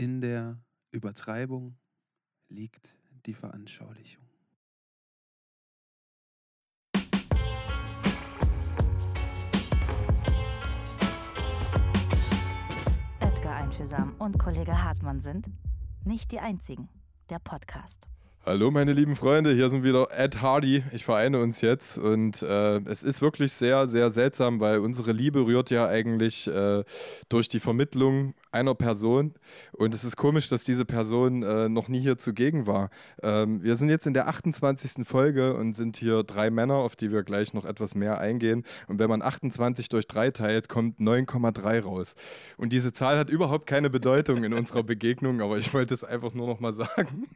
In der Übertreibung liegt die Veranschaulichung. Edgar Einfühlsam und Kollege Hartmann sind nicht die einzigen. Der Podcast. Hallo meine lieben Freunde, hier sind wieder Ed Hardy. Ich vereine uns jetzt und äh, es ist wirklich sehr, sehr seltsam, weil unsere Liebe rührt ja eigentlich äh, durch die Vermittlung einer Person und es ist komisch, dass diese Person äh, noch nie hier zugegen war. Ähm, wir sind jetzt in der 28. Folge und sind hier drei Männer, auf die wir gleich noch etwas mehr eingehen und wenn man 28 durch 3 teilt, kommt 9,3 raus. Und diese Zahl hat überhaupt keine Bedeutung in unserer Begegnung, aber ich wollte es einfach nur noch mal sagen.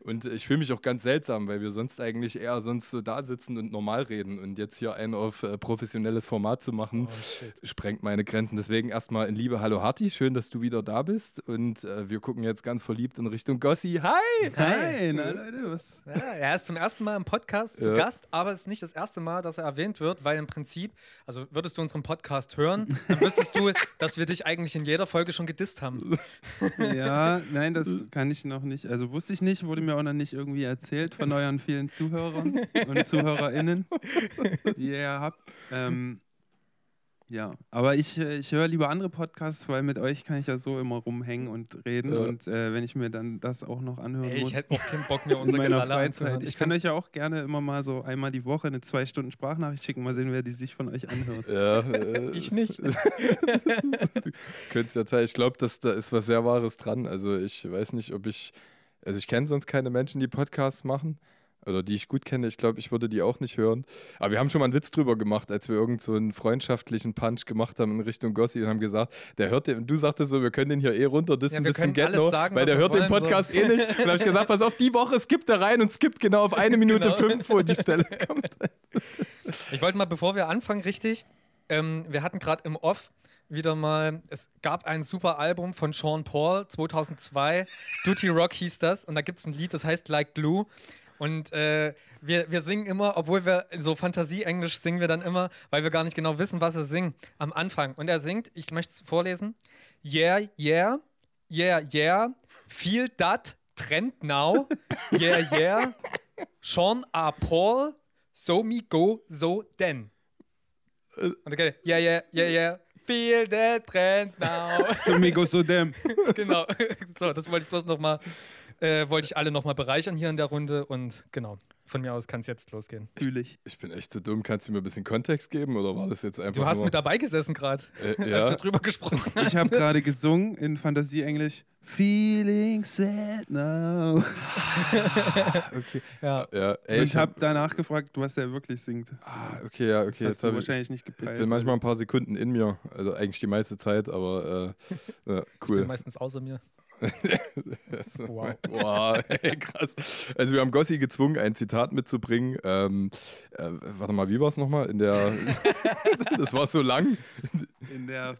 Und ich fühle mich auch ganz seltsam, weil wir sonst eigentlich eher sonst so da sitzen und normal reden. Und jetzt hier ein auf äh, professionelles Format zu machen, oh, sprengt meine Grenzen. Deswegen erstmal in Liebe, hallo Harti, schön, dass du wieder da bist. Und äh, wir gucken jetzt ganz verliebt in Richtung Gossi. Hi! Hi, na Leute, was? Ja, er ist zum ersten Mal im Podcast zu ja. Gast, aber es ist nicht das erste Mal, dass er erwähnt wird, weil im Prinzip, also würdest du unseren Podcast hören, dann wüsstest du, dass wir dich eigentlich in jeder Folge schon gedisst haben. Ja, nein, das kann ich noch nicht. Also wusste ich nicht, wurde mir auch noch nicht irgendwie erzählt von euren vielen Zuhörern und ZuhörerInnen, die ihr habt. Ähm, ja, aber ich, äh, ich höre lieber andere Podcasts, weil mit euch kann ich ja so immer rumhängen und reden. Ja. Und äh, wenn ich mir dann das auch noch anhören Ey, muss. Ich hätte auch keinen Bock mehr unser meiner Freizeit. Ich, ich kann euch ja auch gerne immer mal so einmal die Woche eine zwei Stunden Sprachnachricht schicken, mal sehen, wer die sich von euch anhört. Ja, äh, ich nicht. Könnt's ja teilen. Ich glaube, da ist was sehr Wahres dran. Also ich weiß nicht, ob ich also ich kenne sonst keine Menschen, die Podcasts machen. Oder die ich gut kenne. Ich glaube, ich würde die auch nicht hören. Aber wir haben schon mal einen Witz drüber gemacht, als wir irgend so einen freundschaftlichen Punch gemacht haben in Richtung Gossi und haben gesagt, der hört den, und du sagtest so, wir können den hier eh runter, das ja, ein bisschen Get No, weil der hört den Podcast so. eh nicht. Und dann habe ich gesagt, pass auf, die Woche skippt er rein und skippt genau auf eine Minute genau. fünf, wo die Stelle kommt. ich wollte mal, bevor wir anfangen, richtig, ähm, wir hatten gerade im Off wieder mal, es gab ein super Album von Sean Paul 2002, Duty Rock hieß das und da gibt es ein Lied, das heißt Like Glue und äh, wir, wir singen immer, obwohl wir so Fantasie-Englisch singen wir dann immer, weil wir gar nicht genau wissen, was er singt am Anfang. Und er singt, ich möchte es vorlesen, Yeah, yeah, yeah, yeah, feel that, trend now, yeah, yeah, Sean A. Paul, so me go, so then. Und okay, yeah, yeah, yeah, yeah, feel the trend now. so them. genau, so, das wollte ich bloß nochmal äh, wollte ich alle nochmal bereichern hier in der Runde und genau, von mir aus kann es jetzt losgehen. Ich. Ich bin echt zu dumm. Kannst du mir ein bisschen Kontext geben oder war das jetzt einfach. Du hast mit dabei gesessen gerade, äh, ja. als wir drüber gesprochen haben. Ich habe gerade gesungen in Fantasie-Englisch. Feeling sad now. okay. Ja. ja ey, und ich habe hab danach gefragt, was er wirklich singt. Ah, okay, ja, okay. Das hast jetzt du wahrscheinlich ich, nicht gepeilt. Ich bin manchmal ein paar Sekunden in mir, also eigentlich die meiste Zeit, aber äh, ja, cool. Ich bin meistens außer mir. Wow. wow, ey, krass. Also wir haben Gossi gezwungen, ein Zitat mitzubringen. Ähm, äh, warte mal, wie war es nochmal? In der. das war so lang. In der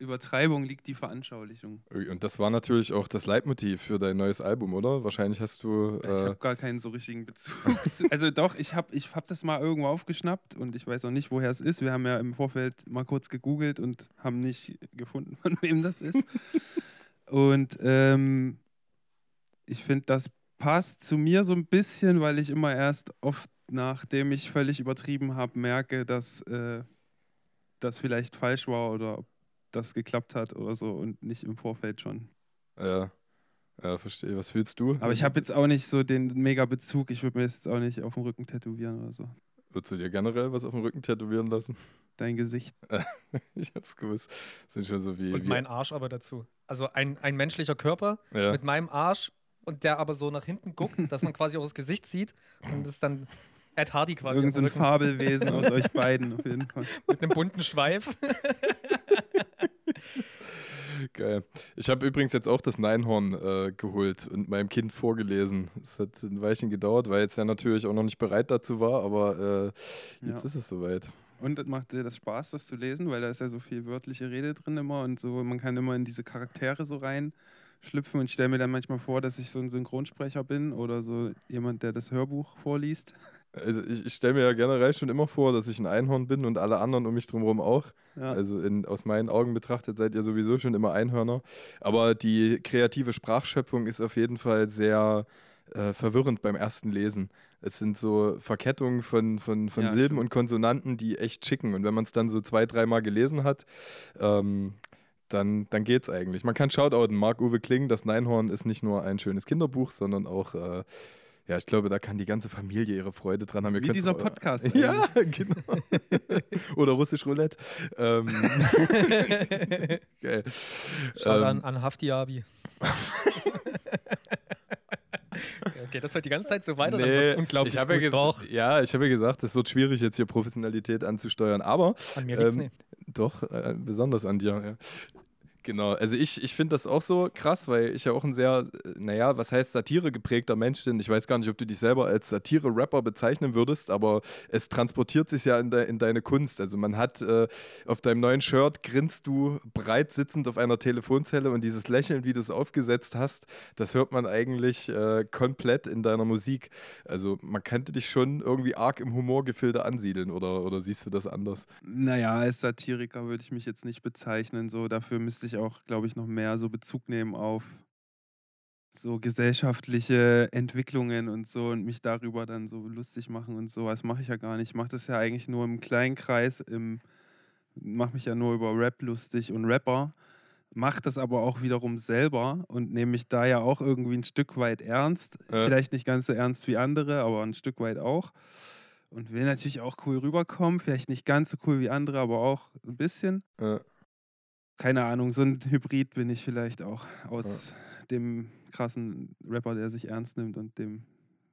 Übertreibung liegt die Veranschaulichung. Und das war natürlich auch das Leitmotiv für dein neues Album, oder? Wahrscheinlich hast du. Äh ich habe gar keinen so richtigen Bezug. zu, also doch, ich habe ich hab das mal irgendwo aufgeschnappt und ich weiß auch nicht, woher es ist. Wir haben ja im Vorfeld mal kurz gegoogelt und haben nicht gefunden, von wem das ist. Und ähm, ich finde, das passt zu mir so ein bisschen, weil ich immer erst oft, nachdem ich völlig übertrieben habe, merke, dass äh, das vielleicht falsch war oder ob das geklappt hat oder so und nicht im Vorfeld schon. Ja. Ja, verstehe. Was fühlst du? Aber ich habe jetzt auch nicht so den mega Bezug. Ich würde mir jetzt auch nicht auf dem Rücken tätowieren oder so. Würdest du dir generell was auf dem Rücken tätowieren lassen? Dein Gesicht. ich hab's gewusst. sind schon so wie. Und wie mein Arsch aber dazu. Also ein, ein menschlicher Körper ja. mit meinem Arsch und der aber so nach hinten guckt, dass man quasi auch das Gesicht sieht und das dann Ed Hardy quasi. Irgend so ein Fabelwesen aus euch beiden auf jeden Fall. Mit einem bunten Schweif. Geil. Ich habe übrigens jetzt auch das Neinhorn äh, geholt und meinem Kind vorgelesen. Es hat ein Weilchen gedauert, weil jetzt ja natürlich auch noch nicht bereit dazu war, aber äh, jetzt ja. ist es soweit. Und macht dir das Spaß, das zu lesen, weil da ist ja so viel wörtliche Rede drin immer und so, man kann immer in diese Charaktere so reinschlüpfen und ich stelle mir dann manchmal vor, dass ich so ein Synchronsprecher bin oder so jemand, der das Hörbuch vorliest. Also ich, ich stelle mir ja generell schon immer vor, dass ich ein Einhorn bin und alle anderen um mich drumherum auch. Ja. Also in, aus meinen Augen betrachtet seid ihr sowieso schon immer Einhörner. Aber die kreative Sprachschöpfung ist auf jeden Fall sehr äh, verwirrend beim ersten Lesen. Es sind so Verkettungen von, von, von Ja, Silben stimmt. und Konsonanten, die echt schicken. Und wenn man es dann so zwei, dreimal gelesen hat, ähm, dann, dann geht's eigentlich. Man kann shoutouten, Marc-Uwe Kling, das Neinhorn ist nicht nur ein schönes Kinderbuch, sondern auch, äh, ja, ich glaube, da kann die ganze Familie ihre Freude dran haben. Ihr Wie dieser auch- Podcast. Ja, genau. Oder russisch Roulette. Ähm, geil. Schade an, Ähm, an Haftiabi. Geht das heute die ganze Zeit so weiter? dann wird's unglaublich ich habe ja, gut. ges- Doch, ja, ich habe ja gesagt, es wird schwierig, jetzt hier Professionalität anzusteuern, aber an mir liegt's ähm, nicht. doch, äh, besonders an dir. Ja. Genau, also ich, ich finde das auch so krass, weil ich ja auch ein sehr, naja, was heißt Satire geprägter Mensch bin. Ich weiß gar nicht, ob du dich selber als Satire-Rapper bezeichnen würdest, aber es transportiert sich ja in, de, in deine Kunst. Also man hat äh, auf deinem neuen Shirt grinst du breit sitzend auf einer Telefonzelle und dieses Lächeln, wie du es aufgesetzt hast, das hört man eigentlich äh, komplett in deiner Musik. Also man könnte dich schon irgendwie arg im Humorgefilde ansiedeln oder, oder siehst du das anders? Naja, als Satiriker würde ich mich jetzt nicht bezeichnen. So, dafür müsste ich auch, glaube ich, noch mehr so Bezug nehmen auf so gesellschaftliche Entwicklungen und so und mich darüber dann so lustig machen und so. Das mache ich ja gar nicht. Ich mache das ja eigentlich nur im kleinen Kreis, im mache mich ja nur über Rap lustig und Rapper. Mache das aber auch wiederum selber und nehme mich da ja auch irgendwie ein Stück weit ernst. Ja. Vielleicht nicht ganz so ernst wie andere, aber ein Stück weit auch. Und will natürlich auch cool rüberkommen. Vielleicht nicht ganz so cool wie andere, aber auch ein bisschen. Äh, Keine Ahnung, so ein Hybrid bin ich vielleicht auch aus dem krassen Rapper, der sich ernst nimmt und dem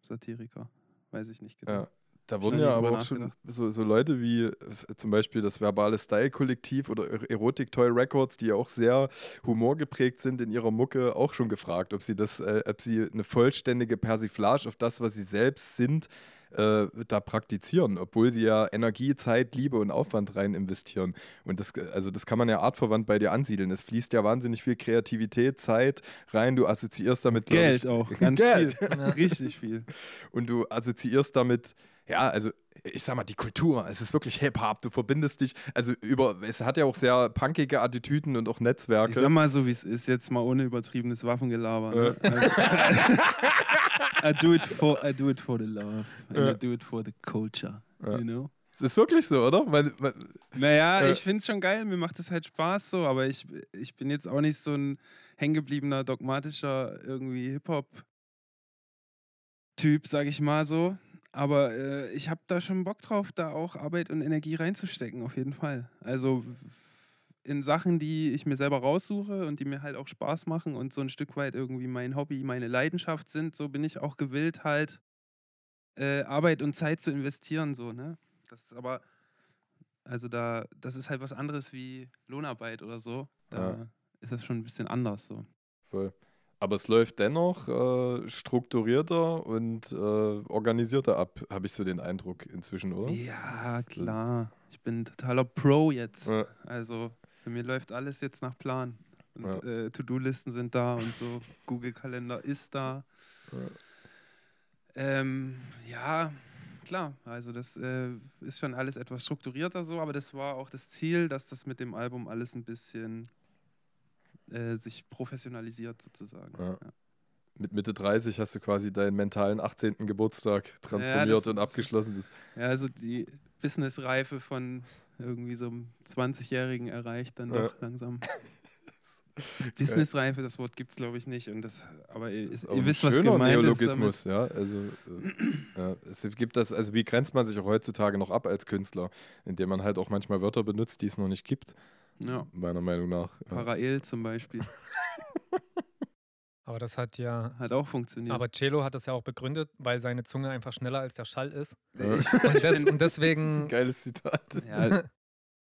Satiriker. Weiß ich nicht genau. Ja. Da wurden ja aber auch schon so, so Leute wie äh, zum Beispiel das verbale Style-Kollektiv oder Er- Erotic Toy Records, die ja auch sehr humorgeprägt sind in ihrer Mucke, auch schon gefragt, ob sie das, äh, ob sie eine vollständige Persiflage auf das, was sie selbst sind, äh, da praktizieren, obwohl sie ja Energie, Zeit, Liebe und Aufwand rein investieren. Und das, also das kann man ja artverwandt bei dir ansiedeln. Es fließt ja wahnsinnig viel Kreativität, Zeit rein. Du assoziierst damit Geld ich, auch, ganz Geld. viel. Richtig viel. und du assoziierst damit, ja, also ich sag mal, die Kultur, es ist wirklich Hip-Hop, du verbindest dich, also über, es hat ja auch sehr punkige Attitüden und auch Ich Netzwerke. sag mal so, wie es ist, jetzt mal ohne übertriebenes Waffengelaber. Ne? Also, I, do it for, I do it for the love. And Ja. I do it for the culture. Ja. You know? Es ist wirklich so, oder? Weil, weil, Naja, Äh. ich finde es schon geil, mir macht es halt Spaß so, aber ich, ich bin jetzt auch nicht so ein hängengebliebener, dogmatischer irgendwie Hip-Hop-Typ, sag ich mal so. Aber äh, ich habe da schon Bock drauf, da auch Arbeit und Energie reinzustecken, auf jeden Fall. Also in Sachen, die ich mir selber raussuche und die mir halt auch Spaß machen und so ein Stück weit irgendwie mein Hobby, meine Leidenschaft sind, so bin ich auch gewillt, halt äh, Arbeit und Zeit zu investieren, so, ne? Das ist aber, also da, das ist halt was anderes wie Lohnarbeit oder so. Da Ja. ist das schon ein bisschen anders so. voll. Aber es läuft dennoch äh, strukturierter und äh, organisierter ab, habe ich so den Eindruck inzwischen, oder? Ja, klar. Ich bin totaler Pro jetzt. Ja. Also für mich läuft alles jetzt nach Plan. Ja. äh, To-Do-Listen sind da und so. Google-Kalender ist da. Ja. Ähm, ja, klar. Also das äh, ist schon alles etwas strukturierter so, aber das war auch das Ziel, dass das mit dem Album alles ein bisschen äh, sich professionalisiert sozusagen. Ja. Ja. Mit Mitte 30 hast du quasi deinen mentalen 18. Geburtstag transformiert das und ist- abgeschlossen. Das, Ja, also die Businessreife von irgendwie so einem 20-Jährigen erreicht dann Ja. doch langsam. Businessreife, das Wort gibt es glaube ich nicht. Und das, aber ihr, ist ihr wisst, was gemeint Neologismus, ja. Also äh, ja, es gibt das, also wie grenzt man sich auch heutzutage noch ab als Künstler, indem man halt auch manchmal Wörter benutzt, die es noch nicht gibt, ist damit. Ja, meiner Meinung nach. Ja. Parael zum Beispiel. Aber das hat ja. Hat auch funktioniert. Aber Cello hat das ja auch begründet, weil seine Zunge einfach schneller als der Schall ist. Ja. Und, des, und Das ist ein deswegen. geiles Zitat. ja,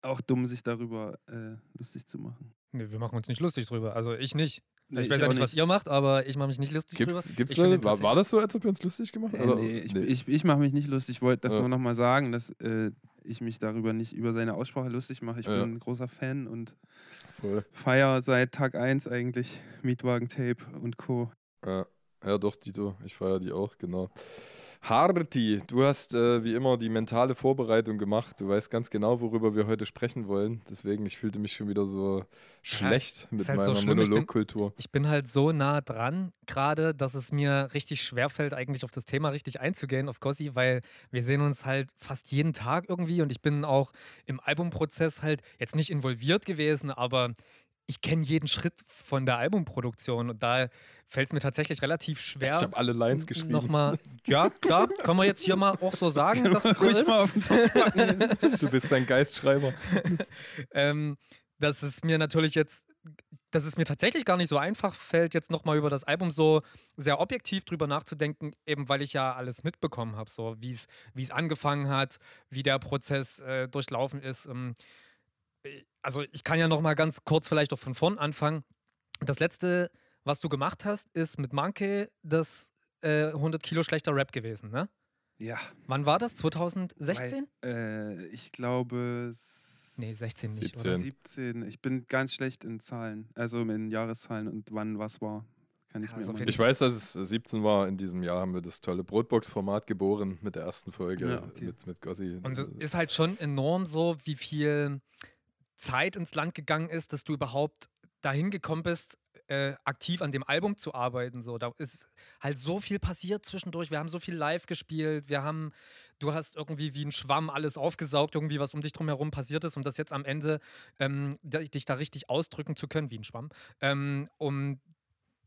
auch dumm, sich darüber äh, lustig zu machen. Nee, wir machen uns nicht lustig drüber. Also ich nicht. Nee, ich weiß ja nicht, was ihr macht, aber ich mache mich nicht lustig Gibt's, drüber. gibt's Leute, war, war das so, als ob wir uns lustig gemacht Äh, haben? nee, ich, ich, ich mache mich nicht lustig. Ich wollte das Ja. nur nochmal sagen, dass äh, ich mich darüber nicht über seine Aussprache lustig mache. Ich Ja. bin ein großer Fan und Voll. feier seit Tag 1 eigentlich Mietwagen-Tape und Co. Ja. Ja, doch, Dito, ich feiere die auch, genau. Harti, du hast äh, wie immer die mentale Vorbereitung gemacht. Du weißt ganz genau, worüber wir heute sprechen wollen. Deswegen, ich fühlte mich schon wieder so schlecht mit halt so meiner. Ich bin- Monologkultur. Ich bin halt so nah dran gerade, dass es mir richtig schwerfällt, eigentlich auf das Thema richtig einzugehen, auf Gossi, weil wir sehen uns halt fast jeden Tag irgendwie und ich bin auch im Albumprozess halt jetzt nicht involviert gewesen, aber ich kenne jeden Schritt von der Albumproduktion und da fällt es mir tatsächlich relativ schwer. Ich habe alle Lines geschrieben. Nochmal, ja, klar, kann man jetzt hier mal auch so sagen, dass es so ruhig ist. mal auf den Tisch packen. Du bist ein Geistschreiber. ähm, dass es mir natürlich jetzt, dass es mir tatsächlich gar nicht so einfach fällt, jetzt nochmal über das Album so sehr objektiv drüber nachzudenken, eben weil ich ja alles mitbekommen habe, so wie es wie es angefangen hat, wie der Prozess äh, durchlaufen ist. Ähm, äh, also ich kann ja nochmal ganz kurz vielleicht auch von vorn anfangen. Das letzte, was du gemacht hast, ist mit Monkey das äh, 100 Kilo schlechter Rap gewesen, ne? Ja. Wann war das? 2016? Äh, ich glaube. Nee, 16 nicht, oder? oder? 17. Ich bin ganz schlecht in Zahlen. Also in Jahreszahlen und wann was war. Kann ich Ja, mir also. Ich weiß, dass es 17 war. In diesem Jahr haben wir das tolle Brotbox-Format geboren mit der ersten Folge Ja, okay. mit, mit Gossi. Und es Also, ist halt schon enorm so, wie viel Zeit ins Land gegangen ist, dass du überhaupt dahin gekommen bist, äh, aktiv an dem Album zu arbeiten. So, da ist halt so viel passiert zwischendurch. Wir haben so viel live gespielt. Wir haben, du hast irgendwie wie ein Schwamm alles aufgesaugt, irgendwie was um dich drumherum passiert ist, um das jetzt am Ende ähm, dich da richtig ausdrücken zu können, wie ein Schwamm, ähm, um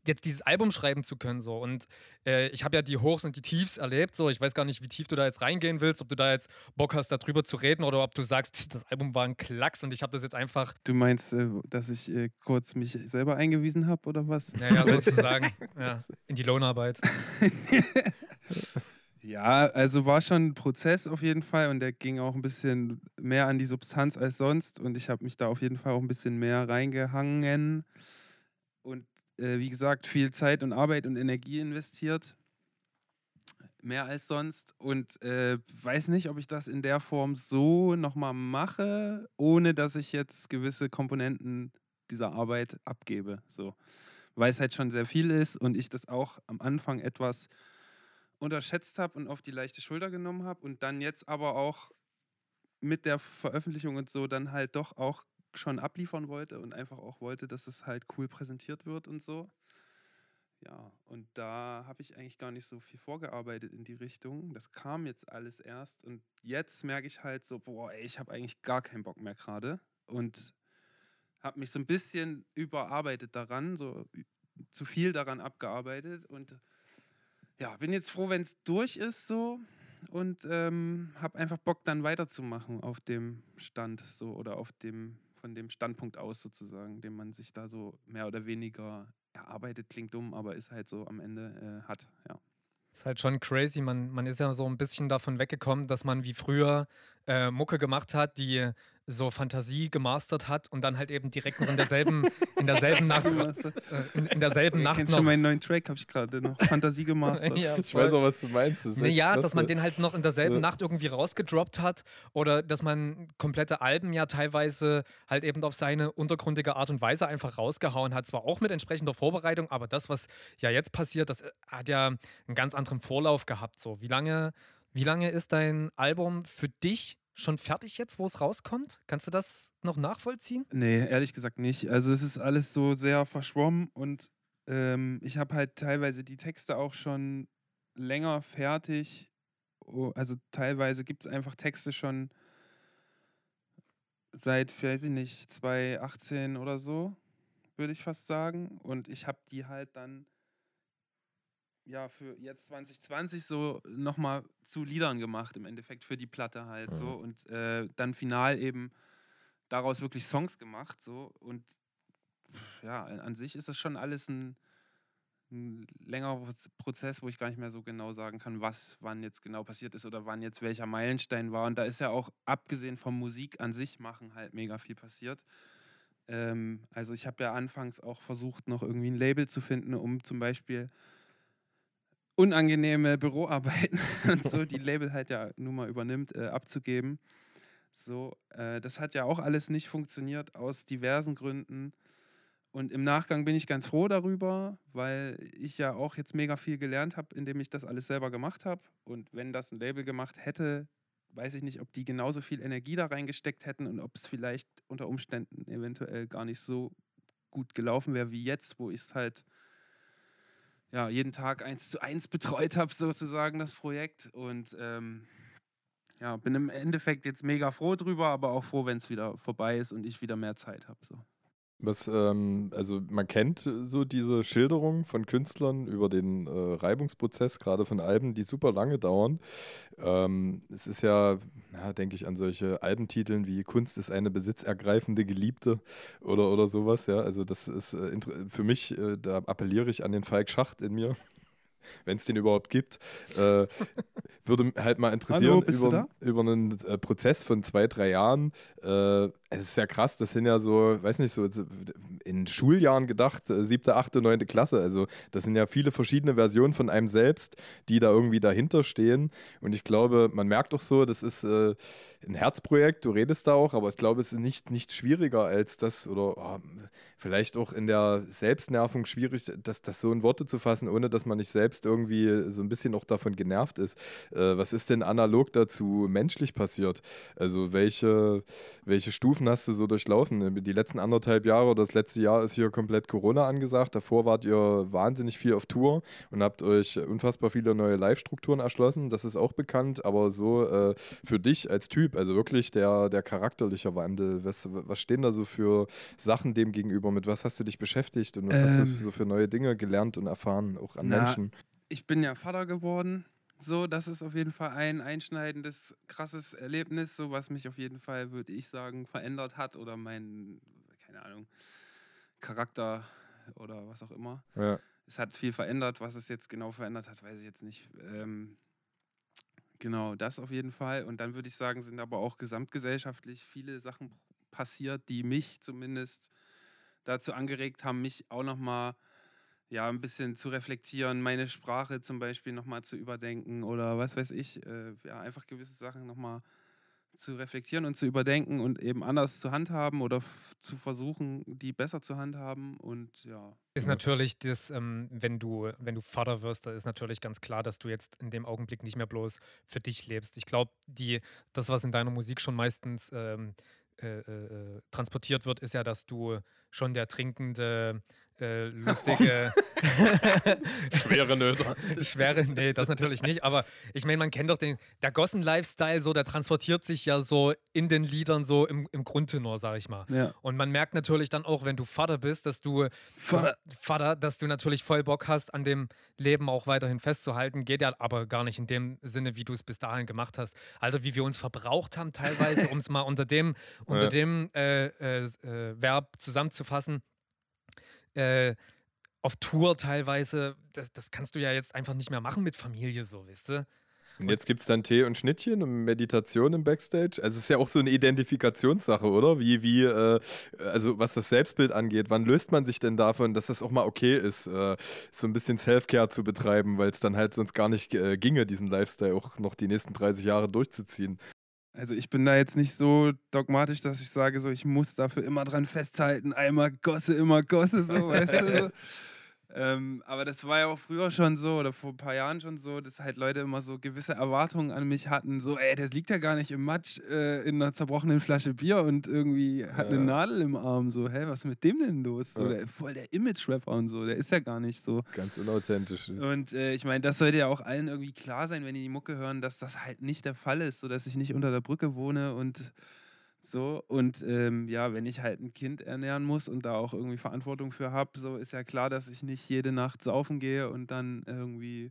jetzt dieses Album schreiben zu können so. Und äh, ich habe ja die Hochs und die Tiefs erlebt so. Ich weiß gar nicht wie tief du da jetzt reingehen willst ob du da jetzt Bock hast darüber zu reden oder ob du sagst das Album war ein Klacks und ich habe das jetzt einfach Du meinst, äh, dass ich äh, kurz mich selber eingewiesen habe oder was? naja sozusagen. Ja, in die Lohnarbeit. Ja, also war schon ein Prozess auf jeden Fall und der ging auch ein bisschen mehr an die Substanz als sonst und ich habe mich da auf jeden Fall auch ein bisschen mehr reingehangen äh, wie gesagt viel Zeit und Arbeit und Energie investiert. Mehr als sonst und äh, weiß nicht, ob ich das in der Form so nochmal mache, ohne dass ich jetzt gewisse Komponenten dieser Arbeit abgebe. So. Weil es halt schon sehr viel ist und ich das auch am Anfang etwas unterschätzt habe und auf die leichte Schulter genommen habe und dann jetzt aber auch mit der Veröffentlichung und so dann halt doch auch schon abliefern wollte und einfach auch wollte, dass es halt cool präsentiert wird und so. Ja, und da habe ich eigentlich gar nicht so viel vorgearbeitet in die Richtung. Das kam jetzt alles erst und jetzt merke ich halt so, boah, ey, ich habe eigentlich gar keinen Bock mehr gerade und habe mich so ein bisschen überarbeitet daran, so zu viel daran abgearbeitet und ja, bin jetzt froh, wenn es durch ist so und ähm, habe einfach Bock dann weiterzumachen auf dem Stand so oder auf dem von dem Standpunkt aus sozusagen, den man sich da so mehr oder weniger erarbeitet, klingt dumm, aber ist halt so am Ende äh, hat, ja. ist halt schon crazy man, man ist ja so ein bisschen davon weggekommen dass man wie früher äh, Mucke gemacht hat die so Fantasie gemastert hat und dann halt eben direkt noch in derselben in derselben Nacht äh, in, in derselben Nacht kennst noch schon meinen neuen Track, habe ich gerade noch Fantasie gemastert. Ja, ich weiß auch, was du meinst. Das Nee, ja, dass man den halt noch in derselben Ja. Nacht irgendwie rausgedroppt hat oder dass man komplette Alben ja teilweise halt eben auf seine untergründige Art und Weise einfach rausgehauen hat. Zwar auch mit entsprechender Vorbereitung, aber das, was ja jetzt passiert, das äh, hat ja einen ganz anderen Vorlauf gehabt. So, wie lange, wie lange ist dein Album für dich schon fertig jetzt, wo es rauskommt? Kannst du das noch nachvollziehen? Nee, ehrlich gesagt nicht. Also es ist alles so sehr verschwommen und ähm, ich habe halt teilweise die Texte auch schon länger fertig. Also teilweise gibt es einfach Texte schon seit, weiß ich nicht, 2018 oder so, würde ich fast sagen. Und ich habe die halt dann ja für jetzt 2020 so nochmal zu Liedern gemacht, im Endeffekt für die Platte halt so. Und äh, dann final eben daraus wirklich Songs gemacht. So. Und ja, an sich ist das schon alles ein, ein längerer Proz- Prozess, wo ich gar nicht mehr so genau sagen kann, was wann jetzt genau passiert ist oder wann jetzt welcher Meilenstein war. Und da ist ja auch, abgesehen vom Musik an sich machen, halt mega viel passiert. Ähm, also ich habe ja anfangs auch versucht, noch irgendwie ein Label zu finden, um zum Beispiel unangenehme Büroarbeiten und so, die Label halt ja nun mal übernimmt, äh, abzugeben. So, äh, das hat ja auch alles nicht funktioniert aus diversen Gründen. Und im Nachgang bin ich ganz froh darüber, weil ich ja auch jetzt mega viel gelernt habe, indem ich das alles selber gemacht habe. Und wenn das ein Label gemacht hätte, weiß ich nicht, ob die genauso viel Energie da reingesteckt hätten und ob es vielleicht unter Umständen eventuell gar nicht so gut gelaufen wäre wie jetzt, wo ich es halt ja, jeden Tag eins zu eins betreut habe, sozusagen, das Projekt. Und ähm, ja, bin im Endeffekt jetzt mega froh drüber, aber auch froh, wenn es wieder vorbei ist und ich wieder mehr Zeit habe. So. Was, ähm, also man kennt so diese Schilderungen von Künstlern über den äh, Reibungsprozess, gerade von Alben, die super lange dauern. Ähm, es ist ja, ja denke ich an solche Albentiteln wie Kunst ist eine besitzergreifende Geliebte oder, oder sowas, ja. Also das ist äh, für mich, äh, da appelliere ich an den Falk Schacht in mir wenn es den überhaupt gibt. Äh, würde halt mal interessieren Hallo, über, über einen äh, Prozess von zwei, drei Jahren. Äh, es ist ja krass, das sind ja so, weiß nicht, so in Schuljahren gedacht, äh, siebte, achte, neunte Klasse. Also das sind ja viele verschiedene Versionen von einem selbst, die da irgendwie dahinter stehen. Und ich glaube, man merkt doch so, das ist äh, ein Herzprojekt, du redest da auch, aber ich glaube, es ist nicht, nichts schwieriger als das oder oh, vielleicht auch in der Selbstnervung schwierig, das, das so in Worte zu fassen, ohne dass man nicht selbst irgendwie so ein bisschen auch davon genervt ist. Äh, was ist denn analog dazu menschlich passiert? Also welche, welche Stufen hast du so durchlaufen? Die letzten anderthalb Jahre oder das letzte Jahr ist hier komplett Corona angesagt. Davor wart ihr wahnsinnig viel auf Tour und habt euch unfassbar viele neue Live-Strukturen erschlossen. Das ist auch bekannt, aber so äh, für dich als Typ, also wirklich der, der charakterliche Wandel, was, was stehen da so für Sachen dem gegenüber? Mit was hast du dich beschäftigt und was ähm, hast du ähm. so für neue Dinge gelernt und erfahren, auch an na, Menschen? Ich bin ja Vater geworden so, das ist auf jeden Fall ein einschneidendes, krasses Erlebnis, so was mich auf jeden Fall, würde ich sagen, verändert hat oder mein, keine Ahnung, Charakter oder was auch immer. Ja. Es hat viel verändert. Was es jetzt genau verändert hat, weiß ich jetzt nicht. Ähm, genau, das auf jeden Fall. Und dann würde ich sagen, sind aber auch gesamtgesellschaftlich viele Sachen passiert, die mich zumindest dazu angeregt haben, mich auch nochmal mal ja, ein bisschen zu reflektieren, meine Sprache zum Beispiel nochmal zu überdenken oder was weiß ich, äh, ja, einfach gewisse Sachen nochmal zu reflektieren und zu überdenken und eben anders zu handhaben oder zu versuchen, die besser zu handhaben und ja. Ist natürlich das, ähm, wenn du, wenn du Vater wirst, da ist natürlich ganz klar, dass du jetzt in dem Augenblick nicht mehr bloß für dich lebst. Ich glaube, die, das, was in deiner Musik schon meistens ähm, äh, äh, transportiert wird, ist ja, dass du schon der trinkende äh, lustige. Schwere Nöte. Schwere, nee, das natürlich nicht. Aber ich meine, man kennt doch den, der Gossen-Lifestyle so, der transportiert sich ja so in den Liedern so im, im Grundtenor, sag ich mal. Ja. Und man merkt natürlich dann auch, wenn du Vater bist, dass du Vater. Vater, dass du natürlich voll Bock hast, an dem Leben auch weiterhin festzuhalten. Geht ja aber gar nicht in dem Sinne, wie du es bis dahin gemacht hast. Also wie wir uns verbraucht haben teilweise, um es mal unter dem, unter ja. dem äh, äh, äh Verb zusammenzufassen äh, auf Tour teilweise, das, das kannst du ja jetzt einfach nicht mehr machen mit Familie, so, weißt du? Und jetzt gibt es dann Tee und Schnittchen und Meditation im Backstage. Also es ist ja auch so eine Identifikationssache, oder? Wie, wie, äh, also was das Selbstbild angeht, wann löst man sich denn davon, dass das auch mal okay ist, äh, so ein bisschen Self-Care zu betreiben, weil es dann halt sonst gar nicht äh, ginge, diesen Lifestyle auch noch die nächsten 30 Jahre durchzuziehen? Also ich bin da jetzt nicht so dogmatisch, dass ich sage, so ich muss dafür immer dran festhalten, einmal Gosse, immer Gosse, so, weißt du. Ähm, aber das war ja auch früher schon so oder vor ein paar Jahren schon so, dass halt Leute immer so gewisse Erwartungen an mich hatten. So, ey, der liegt ja gar nicht im Matsch äh, in einer zerbrochenen Flasche Bier und irgendwie hat ja. eine Nadel im Arm. So, hä, was ist mit dem denn los? So, der, voll der Image-Rapper und so, der ist ja gar nicht so. Ganz unauthentisch. Und äh, ich meine, das sollte ja auch allen irgendwie klar sein, wenn die die Mucke hören, dass das halt nicht der Fall ist, so dass ich nicht unter der Brücke wohne und so, und ähm, ja, wenn ich halt ein Kind ernähren muss und da auch irgendwie Verantwortung für habe, so ist ja klar, dass ich nicht jede Nacht saufen gehe und dann irgendwie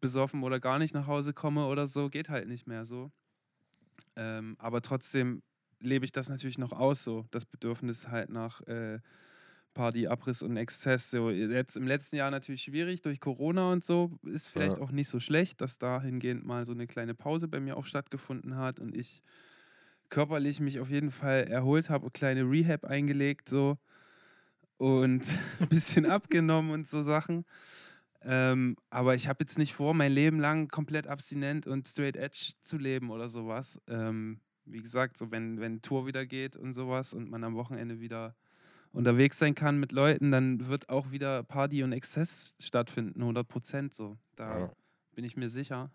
besoffen oder gar nicht nach Hause komme oder so, geht halt nicht mehr so. Ähm, aber trotzdem lebe ich das natürlich noch aus, so das Bedürfnis halt nach äh, Party, Abriss und Exzess. So jetzt im letzten Jahr natürlich schwierig durch Corona und so, ist vielleicht ja. auch nicht so schlecht, dass dahingehend mal so eine kleine Pause bei mir auch stattgefunden hat und ich körperlich mich auf jeden Fall erholt habe, kleine Rehab eingelegt so und ein bisschen abgenommen und so Sachen. Ähm, aber ich habe jetzt nicht vor, mein Leben lang komplett abstinent und straight edge zu leben oder sowas. Ähm, wie gesagt, so wenn, wenn Tour wieder geht und sowas und man am Wochenende wieder unterwegs sein kann mit Leuten, dann wird auch wieder Party und Exzess stattfinden, 100 Prozent so. Da Ja. bin ich mir sicher.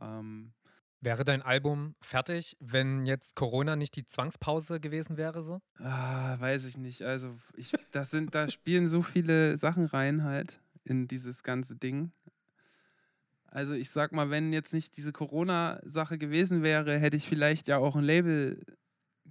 Ähm, Wäre dein Album fertig, wenn jetzt Corona nicht die Zwangspause gewesen wäre so? ah, weiß ich nicht. Also ich, das sind, da spielen so viele Sachen rein halt in dieses ganze Ding. Also ich sag mal, wenn jetzt nicht diese Corona-Sache gewesen wäre, hätte ich vielleicht ja auch ein Label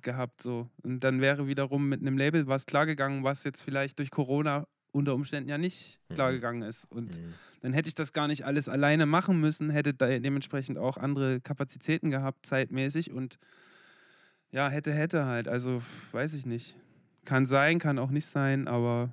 gehabt so. Und dann wäre wiederum mit einem Label was klargegangen, was jetzt vielleicht durch Corona unter Umständen ja nicht Mhm. klargegangen ist. Und Mhm. dann hätte ich das gar nicht alles alleine machen müssen, hätte da dementsprechend auch andere Kapazitäten gehabt, zeitmäßig und ja, hätte, hätte halt. Also weiß ich nicht. Kann sein, kann auch nicht sein, aber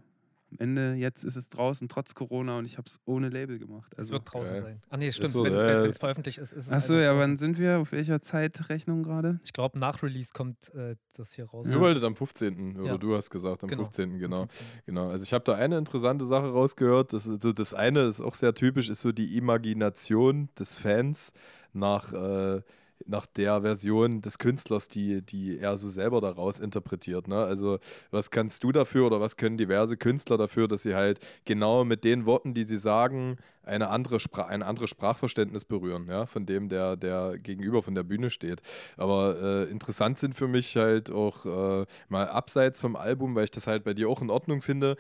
am Ende, jetzt ist es draußen, trotz Corona und ich habe es ohne Label gemacht. Es Also, wird draußen geil. sein. Ah nee, stimmt, so, wenn es veröffentlicht ist, ist es Achso, Album ja, wann sind wir? Auf welcher Zeitrechnung gerade? Ich glaube, nach Release kommt äh, das hier raus. Ihr wolltet am 15. oder Ja. du hast gesagt am Genau. 15. genau. Genau, also ich habe da eine interessante Sache rausgehört. Das, ist so das eine ist auch sehr typisch, ist so die Imagination des Fans nach, äh, nach der Version des Künstlers, die, die er so selber daraus interpretiert. Ne? Also was kannst du dafür oder was können diverse Künstler dafür, dass sie halt genau mit den Worten, die sie sagen, eine andere Spra ein anderes Sprachverständnis berühren, ja, von dem, der, der gegenüber von der Bühne steht. Aber äh, interessant sind für mich halt auch äh, mal abseits vom Album, weil ich das halt bei dir auch in Ordnung finde.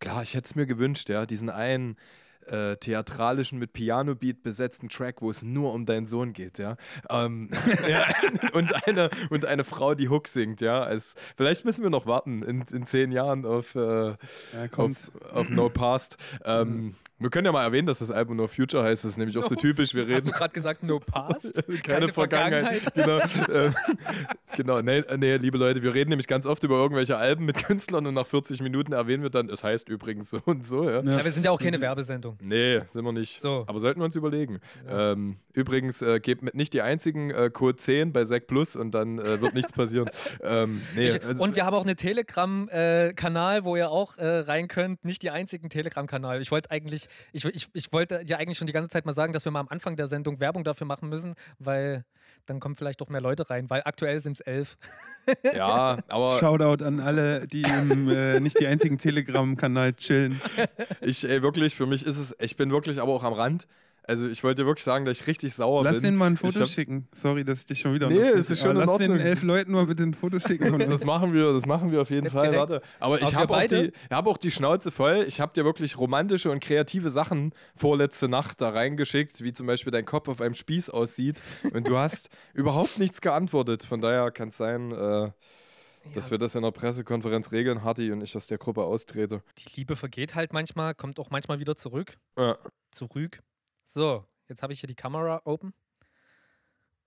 Klar, ich hätte es mir gewünscht, ja, diesen einen äh, theatralischen, mit Piano-Beat besetzten Track, wo es nur um deinen Sohn geht, ja. Ähm, ja und, eine, und eine Frau, die Hook singt, ja. Es, vielleicht müssen wir noch warten in, in zehn Jahren auf, äh, Ja, auf, auf No Past. Ähm, wir können ja mal erwähnen, dass das Album No Future heißt. Das ist nämlich auch so typisch. Wir Hast du reden gerade gesagt, no past? keine, Vergangenheit. genau. ähm, genau. Nee, nee, liebe Leute, wir reden nämlich ganz oft über irgendwelche Alben mit Künstlern und nach 40 Minuten erwähnen wir dann, es heißt übrigens so und so, ja. Ja. Ja, wir sind ja auch keine Werbesendung. Nee, sind wir nicht. So. Aber sollten wir uns überlegen. Ähm, übrigens, äh, gebt mit nicht die einzigen äh, Code 10 bei Sec Plus und dann äh, wird nichts passieren. ähm, nee, Ich, also, und wir haben auch einen Telegram-Kanal, wo ihr auch äh, rein könnt. Nicht die einzigen Telegram-Kanal. Ich wollte eigentlich, ich, ich, ich wollte ja eigentlich schon die ganze Zeit mal sagen, dass wir mal am Anfang der Sendung Werbung dafür machen müssen, weil dann kommen vielleicht doch mehr Leute rein, weil aktuell sind es elf. ja, aber Shoutout an alle, die im äh, nicht die einzigen Telegram-Kanal chillen. ich, ey, wirklich, für mich ist es, ich bin wirklich aber auch am Rand. Also ich wollte dir wirklich sagen, dass ich richtig sauer Lass bin. denen mal ein Foto hab- schicken. Sorry, dass ich dich schon wieder Nee, es ist schon in Lass den Ordnung. elf Das- Leuten mal bitte ein Foto schicken. Das machen wir, das machen wir auf jeden Jetzt Fall. direkt? Warte. Aber ich habe auch, die- hab auch die Schnauze voll. Ich habe dir wirklich romantische und kreative Sachen vorletzte Nacht da reingeschickt, wie zum Beispiel dein Kopf auf einem Spieß aussieht. Und du hast überhaupt nichts geantwortet. Von daher kann es sein, äh, dass wir das in der Pressekonferenz regeln, Hardy und ich aus der Gruppe austrete. Die Liebe vergeht halt manchmal, kommt auch manchmal wieder zurück. Ja. Zurück. So, jetzt habe ich hier die Kamera open.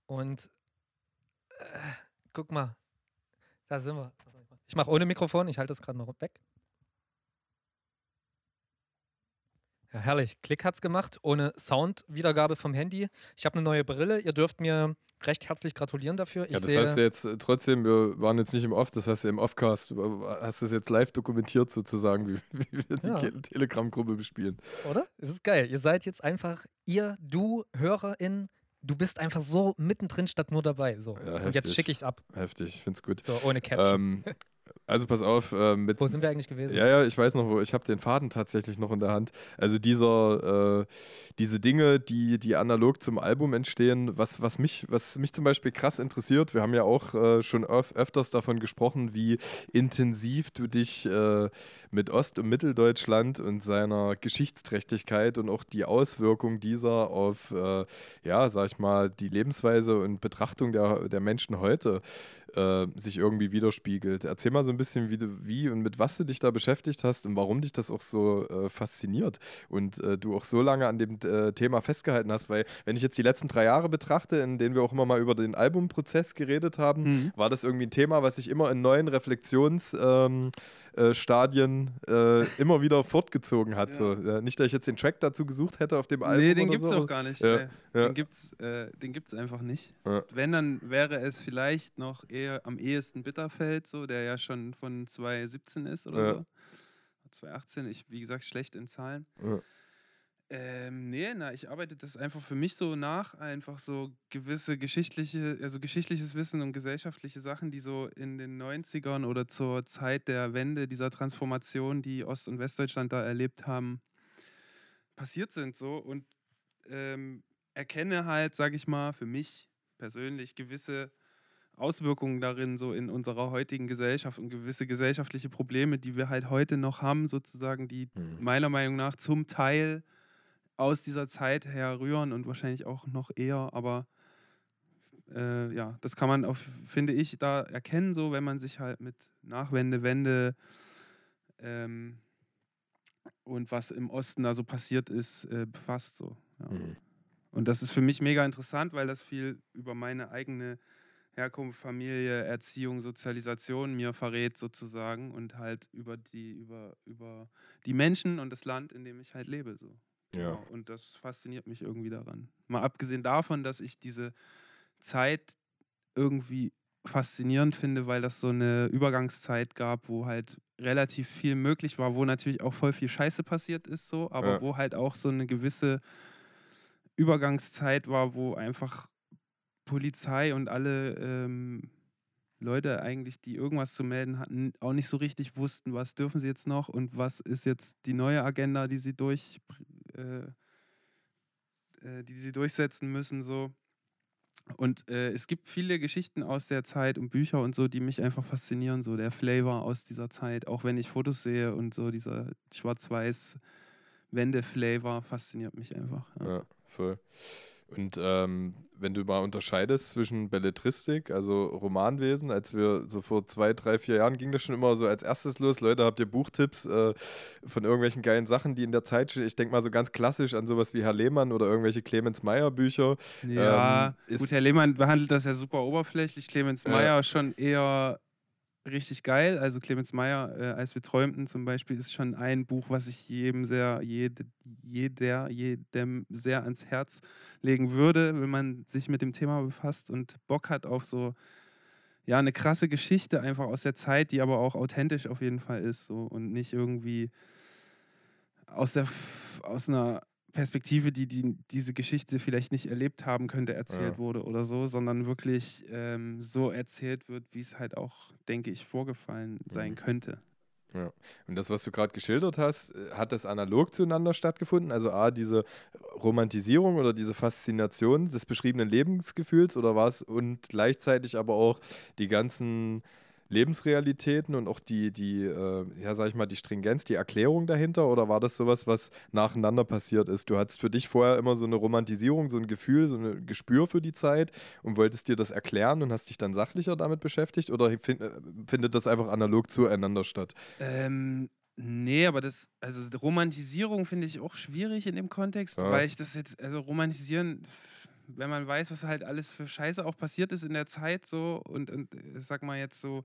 Und äh, guck mal, da sind wir. Ich mache ohne Mikrofon, ich halte das gerade mal weg. Ja, herrlich. Klick hat's gemacht, ohne Soundwiedergabe vom Handy. Ich habe eine neue Brille. Ihr dürft mir recht herzlich gratulieren dafür. Ich Ja, das heißt jetzt äh, trotzdem, wir waren jetzt nicht im Off, das heißt im Offcast, du hast es jetzt live dokumentiert sozusagen, wie, wie wir die Ja. Ke- Telegram-Gruppe bespielen. oder? Es ist geil. Ihr seid jetzt einfach, ihr, du, Hörerin, du bist einfach so mittendrin statt nur dabei. So. Ja, Und jetzt schicke ich es ab. Heftig, ich find's gut. So, ohne Caption. Ähm, also pass auf, äh, mit, Wo sind wir eigentlich gewesen? Ja, ja, ich weiß noch, wo ich habe den Faden tatsächlich noch in der Hand. Also dieser, äh, diese Dinge, die, die analog zum Album entstehen, was, was, mich, was mich zum Beispiel krass interessiert, wir haben ja auch äh, schon öf öfters davon gesprochen, wie intensiv du dich äh, mit Ost- und Mitteldeutschland und seiner Geschichtsträchtigkeit und auch die Auswirkung dieser auf, äh, ja, sag ich mal, die Lebensweise und Betrachtung der, der Menschen heute äh, sich irgendwie widerspiegelt. Erzähl mal so ein bisschen, wie, du, wie und mit was du dich da beschäftigt hast und warum dich das auch so äh, fasziniert und äh, du auch so lange an dem äh, Thema festgehalten hast, weil wenn ich jetzt die letzten drei Jahre betrachte, in denen wir auch immer mal über den Albumprozess geredet haben, Mhm. war das irgendwie ein Thema, was sich immer in neuen Reflexionsstadien äh, Stadien, äh, immer wieder fortgezogen hat. Ja. So. Äh, nicht, dass ich jetzt den Track dazu gesucht hätte auf dem Album. Nee, den gibt's so. auch gar nicht. Ja, ja. Den gibt's, äh, den gibt's einfach nicht. Ja. Wenn, dann wäre es vielleicht noch eher am ehesten Bitterfeld, so, der ja schon von 2017 ist oder Ja. so. 2018, ich, wie gesagt, schlecht in Zahlen. Ähm, nee, na, ich arbeite das einfach für mich so nach, einfach so gewisse geschichtliche, also geschichtliches Wissen und gesellschaftliche Sachen, die so in den 90ern oder zur Zeit der Wende dieser Transformation, die Ost- und Westdeutschland da erlebt haben, passiert sind so und ähm, erkenne halt, sag ich mal, für mich persönlich gewisse Auswirkungen darin, so in unserer heutigen Gesellschaft und gewisse gesellschaftliche Probleme, die wir halt heute noch haben, sozusagen, die Mhm. meiner Meinung nach zum Teil aus dieser Zeit herrühren und wahrscheinlich auch noch eher, aber äh, ja, das kann man, auf, finde ich, da erkennen, so wenn man sich halt mit Nachwende, Wende ähm, und was im Osten da so passiert ist, äh, befasst. So, ja. Mhm. Und das ist für mich mega interessant, weil das viel über meine eigene Herkunft, Familie, Erziehung, Sozialisation mir verrät sozusagen und halt über die, über, über die Menschen und das Land, in dem ich halt lebe. So. Ja. Genau. Und das fasziniert mich irgendwie daran. Mal abgesehen davon, dass ich diese Zeit irgendwie faszinierend finde, weil das so eine Übergangszeit gab, wo halt relativ viel möglich war, wo natürlich auch voll viel Scheiße passiert ist, so, aber Ja. wo halt auch so eine gewisse Übergangszeit war, wo einfach Polizei und alle ähm, Leute eigentlich, die irgendwas zu melden hatten, auch nicht so richtig wussten, was dürfen sie jetzt noch und was ist jetzt die neue Agenda, die sie durch, äh, äh, die sie durchsetzen müssen, so. Und äh, es gibt viele Geschichten aus der Zeit und Bücher und so, die mich einfach faszinieren, so der Flavor aus dieser Zeit, auch wenn ich Fotos sehe und so dieser schwarz-weiß Wende-Flavor fasziniert mich einfach. Ja. Ja, voll. Und ähm, wenn du mal unterscheidest zwischen Belletristik, also Romanwesen, als wir so vor zwei, drei, vier Jahren ging das schon immer so als erstes los. Leute, habt ihr Buchtipps äh, von irgendwelchen geilen Sachen, die in der Zeit stehen? Ich denke mal so ganz klassisch an sowas wie Herr Lehmann oder irgendwelche Clemens Meyer Bücher. Ja, Ähm, gut, Herr Lehmann behandelt das ja super oberflächlich. Clemens. Meyer schon eher richtig geil. Also Clemens Meyer, äh, als wir träumten zum Beispiel, ist schon ein Buch, was ich jedem sehr, jede, jeder, jedem sehr ans Herz legen würde, wenn man sich mit dem Thema befasst und Bock hat auf so ja, eine krasse Geschichte einfach aus der Zeit, die aber auch authentisch auf jeden Fall ist so und nicht irgendwie aus, der, aus einer Perspektive, die, die diese Geschichte vielleicht nicht erlebt haben könnte, erzählt Ja. wurde oder so, sondern wirklich ähm, so erzählt wird, wie es halt auch, denke ich, vorgefallen sein Mhm. könnte. Und das, was du gerade geschildert hast, äh, hat das analog zueinander stattgefunden? Also A, diese Romantisierung oder diese Faszination des beschriebenen Lebensgefühls oder war es und gleichzeitig aber auch die ganzen Lebensrealitäten und auch die, die äh, ja, sag ich mal, die Stringenz, die Erklärung dahinter oder war das sowas, was nacheinander passiert ist? Du hattest für dich vorher immer so eine Romantisierung, so ein Gefühl, so ein Gespür für die Zeit und wolltest dir das erklären und hast dich dann sachlicher damit beschäftigt oder fin äh, findet das einfach analog zueinander statt? Ähm, nee, aber das, also Romantisierung finde ich auch schwierig in dem Kontext, Ja. weil ich das jetzt, also romantisieren, wenn man weiß, was halt alles für Scheiße auch passiert ist in der Zeit so und, und äh, sag mal jetzt so,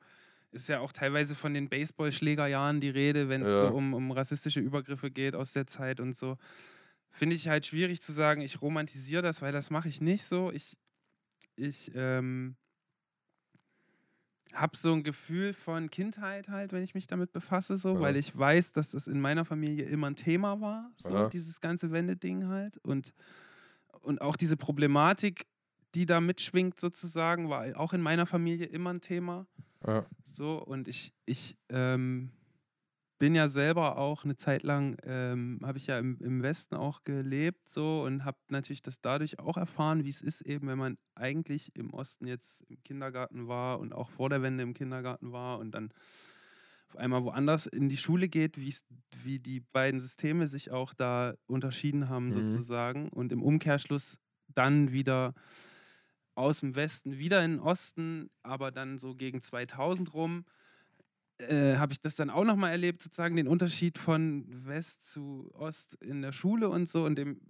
ist ja auch teilweise von den Baseballschlägerjahren die Rede, wenn es Ja. so um, um rassistische Übergriffe geht aus der Zeit und so. Finde ich halt schwierig zu sagen, ich romantisiere das, weil das mache ich nicht so. Ich, ich, ähm, habe so ein Gefühl von Kindheit halt, wenn ich mich damit befasse, so, Ja. weil ich weiß, dass das in meiner Familie immer ein Thema war, so Ja. dieses ganze Wendeding halt und, und auch diese Problematik, die da mitschwingt sozusagen, war auch in meiner Familie immer ein Thema, Ja. so und ich, ich ähm, bin ja selber auch eine Zeit lang, ähm, habe ich ja im, im Westen auch gelebt so und habe natürlich das dadurch auch erfahren, wie es ist eben, wenn man eigentlich im Osten jetzt im Kindergarten war und auch vor der Wende im Kindergarten war und dann auf einmal woanders in die Schule geht, wie die beiden Systeme sich auch da unterschieden haben Mhm. sozusagen und im Umkehrschluss dann wieder aus dem Westen wieder in den Osten, aber dann so gegen 2000 rum äh, habe ich das dann auch nochmal erlebt, sozusagen den Unterschied von West zu Ost in der Schule und so. Und dem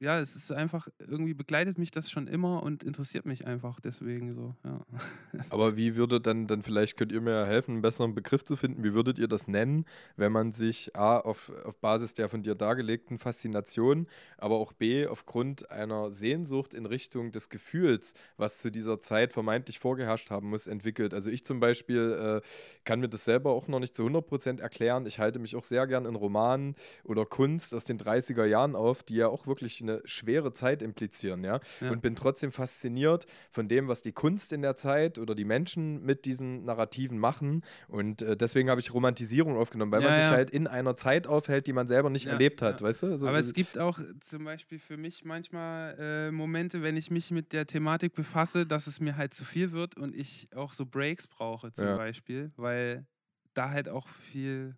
ja, es ist einfach, irgendwie begleitet mich das schon immer und interessiert mich einfach deswegen so, ja. Aber wie würde dann, dann vielleicht könnt ihr mir helfen, einen besseren Begriff zu finden, wie würdet ihr das nennen, wenn man sich A, auf, auf Basis der von dir dargelegten Faszination, aber auch B, aufgrund einer Sehnsucht in Richtung des Gefühls, was zu dieser Zeit vermeintlich vorgeherrscht haben muss, entwickelt. Also ich zum Beispiel äh, kann mir das selber auch noch nicht zu 100% erklären. Ich halte mich auch sehr gern in Romanen oder Kunst aus den 30er Jahren auf, die ja auch wirklich eine schwere Zeit implizieren, ja? Ja. Und bin trotzdem fasziniert von dem, was die Kunst in der Zeit oder die Menschen mit diesen Narrativen machen. Und äh, deswegen habe ich Romantisierung aufgenommen, weil Ja, man sich halt in einer Zeit aufhält, die man selber nicht erlebt hat, weißt du? Also, Aber es gibt auch zum Beispiel für mich manchmal äh, Momente, wenn ich mich mit der Thematik befasse, dass es mir halt zu viel wird und ich auch so Breaks brauche zum. Beispiel, weil da halt auch viel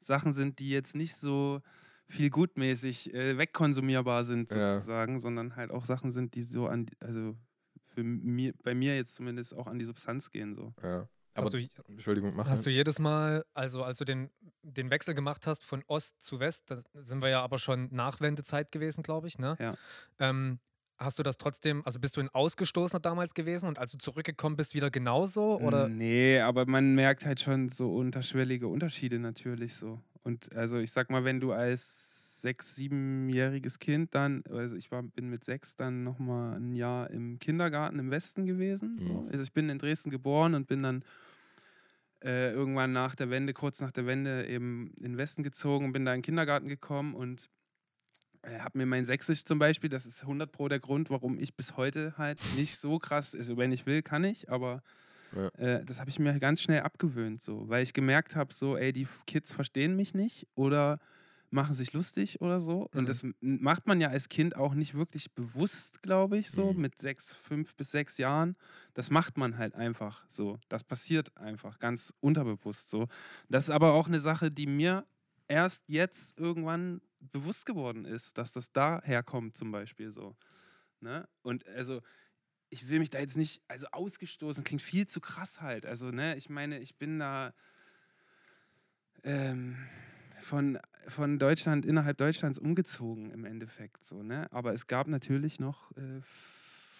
Sachen sind, die jetzt nicht so viel gutmäßig äh, wegkonsumierbar sind Ja. sozusagen, sondern halt auch Sachen sind, die so an, also für mir, bei mir jetzt zumindest auch an die Substanz gehen so. ja. Aber, Hast du, Entschuldigung, mach hast du jedes Mal, also als du den, den Wechsel gemacht hast von Ost zu West, da sind wir ja aber schon Nachwendezeit gewesen, glaube ich, ne? Ja. Ähm, hast du das trotzdem, also bist du ein Ausgestoßener damals gewesen und als du zurückgekommen bist, wieder genauso? Oder? Nee, aber man merkt halt schon so unterschwellige Unterschiede natürlich so. Und also ich sag mal, wenn du als sechs-, siebenjähriges Kind dann, also ich war, bin mit sechs dann nochmal ein Jahr im Kindergarten im Westen gewesen. So. Mhm. Also ich bin in Dresden geboren und bin dann äh, irgendwann nach der Wende, kurz nach der Wende eben in den Westen gezogen und bin da in den Kindergarten gekommen und äh, habe mir mein Sächsisch zum Beispiel, das ist 100 pro der Grund, warum ich bis heute halt nicht so krass, also wenn ich will, kann ich, aber Ja. äh, das habe ich mir ganz schnell abgewöhnt, so, weil ich gemerkt habe, so, ey, die Kids verstehen mich nicht oder machen sich lustig oder so. Mhm. Und das macht man ja als Kind auch nicht wirklich bewusst, glaube ich, so Mhm. mit sechs, fünf bis sechs Jahren. Das macht man halt einfach so. Das passiert einfach ganz unterbewusst so. Das ist aber auch eine Sache, die mir erst jetzt irgendwann bewusst geworden ist, dass das daher kommt, zum Beispiel so. Ne? Und also, ich will mich da jetzt nicht, also ausgestoßen, klingt viel zu krass halt. Also, ne, ich meine, ich bin da ähm, von, von Deutschland, innerhalb Deutschlands umgezogen im Endeffekt so, ne? Aber es gab natürlich noch äh,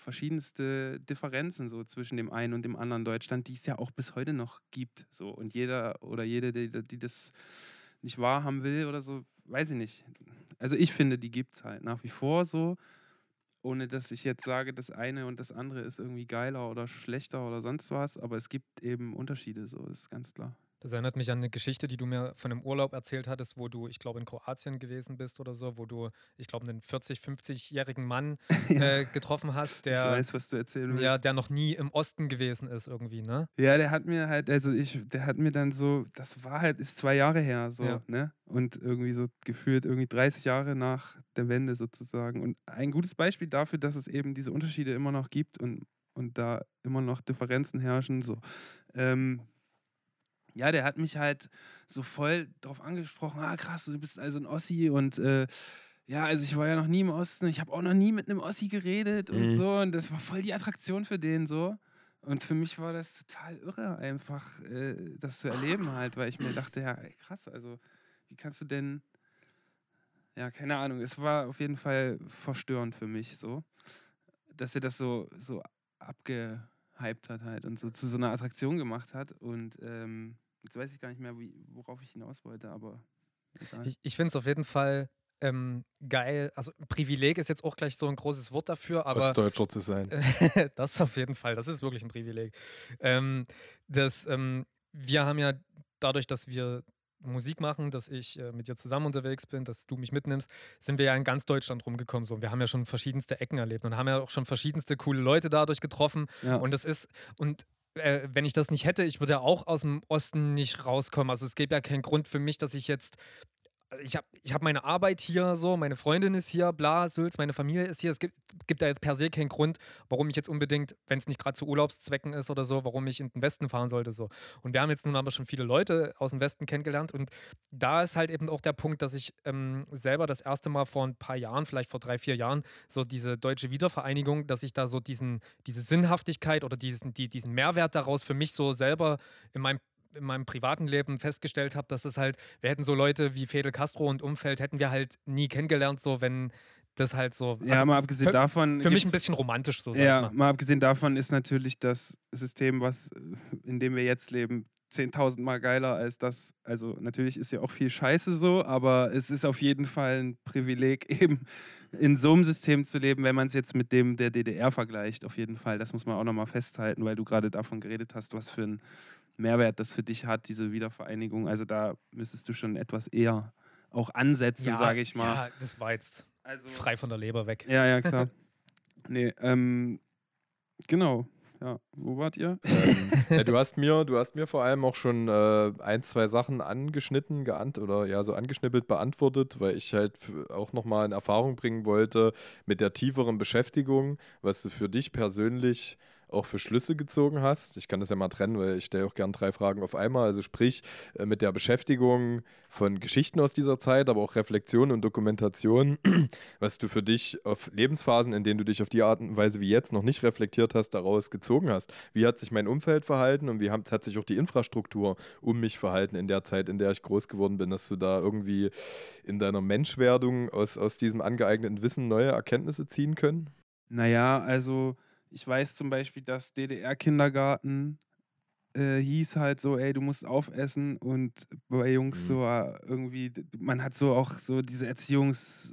verschiedenste Differenzen so zwischen dem einen und dem anderen Deutschland, die es ja auch bis heute noch gibt. So. Und jeder oder jede, die, die das nicht wahrhaben will oder so, weiß ich nicht. Also ich finde, die gibt es halt nach wie vor so, ohne dass ich jetzt sage, das eine und das andere ist irgendwie geiler oder schlechter oder sonst was, aber es gibt eben Unterschiede, so ist ganz klar. Das erinnert mich an eine Geschichte, die du mir von einem Urlaub erzählt hattest, wo du, ich glaube, in Kroatien gewesen bist oder so, wo du, ich glaube, einen 40-, 50-jährigen Mann äh, getroffen hast, ich der, weiß, was du erzählen willst. ja, der noch nie im Osten gewesen ist irgendwie, ne? Ja, der hat mir halt, also ich, der hat mir dann so, das war halt, ist zwei Jahre her, so, Ja. ne? Und irgendwie so gefühlt irgendwie 30 Jahre nach der Wende sozusagen. Und ein gutes Beispiel dafür, dass es eben diese Unterschiede immer noch gibt und, und da immer noch Differenzen herrschen, so. Ähm, ja, der hat mich halt so voll drauf angesprochen, ah krass, du bist also ein Ossi und äh, ja, also ich war ja noch nie im Osten, ich habe auch noch nie mit einem Ossi geredet und Mhm. so und das war voll die Attraktion für den so. Und für mich war das total irre, einfach äh, das zu erleben halt, weil ich mir dachte, ja, ey, krass, also wie kannst du denn, ja, keine Ahnung, es war auf jeden Fall verstörend für mich so, dass er das so, so abgehypt hat halt und so zu so einer Attraktion gemacht hat und ähm, jetzt weiß ich gar nicht mehr, wie, worauf ich hinaus wollte, aber egal. Ich, ich finde es auf jeden Fall ähm, geil. Also Privileg ist jetzt auch gleich so ein großes Wort dafür, aber Ostdeutscher zu sein. das auf jeden Fall, das ist wirklich ein Privileg. Ähm, das, ähm, wir haben ja dadurch, dass wir Musik machen, dass ich äh, mit dir zusammen unterwegs bin, dass du mich mitnimmst, sind wir ja in ganz Deutschland rumgekommen. So. Wir haben ja schon verschiedenste Ecken erlebt und haben ja auch schon verschiedenste coole Leute dadurch getroffen. ja. Und das ist, und äh, wenn ich das nicht hätte, ich würde ja auch aus dem Osten nicht rauskommen. Also es gäbe ja keinen Grund für mich, dass ich jetzt. Ich habe ich hab meine Arbeit hier, so, meine Freundin ist hier, bla, Sülz, meine Familie ist hier. Es gibt, gibt da jetzt per se keinen Grund, warum ich jetzt unbedingt, wenn es nicht gerade zu Urlaubszwecken ist oder so, warum ich in den Westen fahren sollte. So. Und wir haben jetzt nun aber schon viele Leute aus dem Westen kennengelernt und da ist halt eben auch der Punkt, dass ich ähm, selber das erste Mal vor ein paar Jahren, vielleicht vor drei, vier Jahren, so diese deutsche Wiedervereinigung, dass ich da so diesen, diese Sinnhaftigkeit oder diesen, die, diesen Mehrwert daraus für mich so selber in meinem in meinem privaten Leben festgestellt habe, dass es halt, wir hätten so Leute wie Fidel Castro und Umfeld, hätten wir halt nie kennengelernt, so wenn das halt so. Ja, mal abgesehen für, davon. Für mich ein bisschen romantisch so. Sag Ja, ich mal. mal abgesehen davon ist natürlich das System, was in dem wir jetzt leben, 10.000 Mal geiler als das. Also natürlich ist ja auch viel Scheiße so, aber es ist auf jeden Fall ein Privileg, eben in so einem System zu leben, wenn man es jetzt mit dem der DDR vergleicht. Auf jeden Fall, das muss man auch nochmal festhalten, weil du gerade davon geredet hast, was für einen Mehrwert das für dich hat, diese Wiedervereinigung. Also da müsstest du schon etwas eher auch ansetzen, ja, sage ich mal. Ja, das war jetzt also, frei von der Leber weg. ja, ja, klar. nee, ähm, genau. Ja, wo wart ihr? ähm, ja, du hast mir, du hast mir vor allem auch schon äh, ein, zwei Sachen angeschnitten, geant oder ja, so angeschnippelt beantwortet, weil ich halt auch nochmal in Erfahrung bringen wollte mit der tieferen Beschäftigung, was du für dich persönlich auch für Schlüsse gezogen hast. Ich kann das ja mal trennen, weil ich stelle auch gern drei Fragen auf einmal. Also sprich, äh, mit der Beschäftigung von Geschichten aus dieser Zeit, aber auch Reflexion und Dokumentation, was du für dich auf Lebensphasen, in denen du dich auf die Art und Weise wie jetzt noch nicht reflektiert hast, daraus gezogen hast. Wie hat sich mein Umfeld verhalten und wie hat, sich auch die Infrastruktur um mich verhalten in der Zeit, in der ich groß geworden bin, dass du da irgendwie in deiner Menschwerdung aus, aus diesem angeeigneten Wissen neue Erkenntnisse ziehen können? Naja, also ich weiß zum Beispiel, dass DDR-Kindergarten äh, hieß halt so, ey, du musst aufessen und bei Jungs Mhm. so äh, irgendwie, man hat so auch so diese Erziehungs,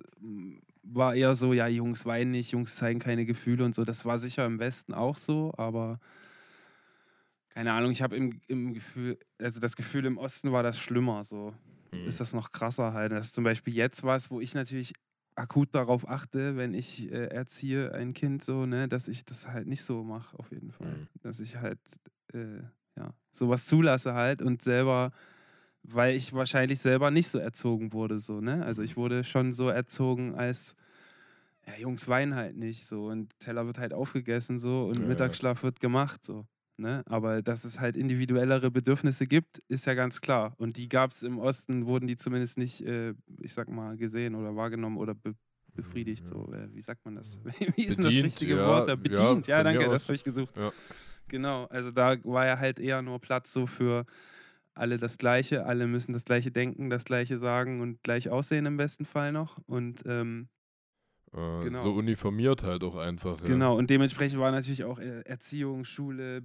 war eher so, ja, Jungs weinen nicht, Jungs zeigen keine Gefühle und so. Das war sicher im Westen auch so, aber keine Ahnung, ich habe im, im Gefühl, also das Gefühl im Osten war das schlimmer so. ist das noch krasser halt. Das ist zum Beispiel jetzt was, wo ich natürlich akut darauf achte, wenn ich äh, erziehe ein Kind so, ne, dass ich das halt nicht so mache, auf jeden Fall. Mhm. Dass ich halt, äh, ja, sowas zulasse halt und selber, weil ich wahrscheinlich selber nicht so erzogen wurde, so, ne? Also ich wurde schon so erzogen als, ja, Jungs weinen halt nicht, so, und Teller wird halt aufgegessen, so, und Ja, ja. Mittagsschlaf wird gemacht, so. Ne? Aber dass es halt individuellere Bedürfnisse gibt, ist ja ganz klar. Und die gab es im Osten, wurden die zumindest nicht, äh, ich sag mal, gesehen oder wahrgenommen oder be befriedigt. So, äh, wie sagt man das? wie ist denn das Bedient, richtige ja, Wort? da? ja, Bedient, ja, mir danke, das habe ich gesucht. Ja. Genau, also da war ja halt eher nur Platz so für alle das Gleiche, alle müssen das Gleiche denken, das Gleiche sagen und gleich aussehen im besten Fall noch. Und ähm, Äh, Genau. So uniformiert halt auch einfach. Ja. Genau, und dementsprechend war natürlich auch äh, Erziehung, Schule,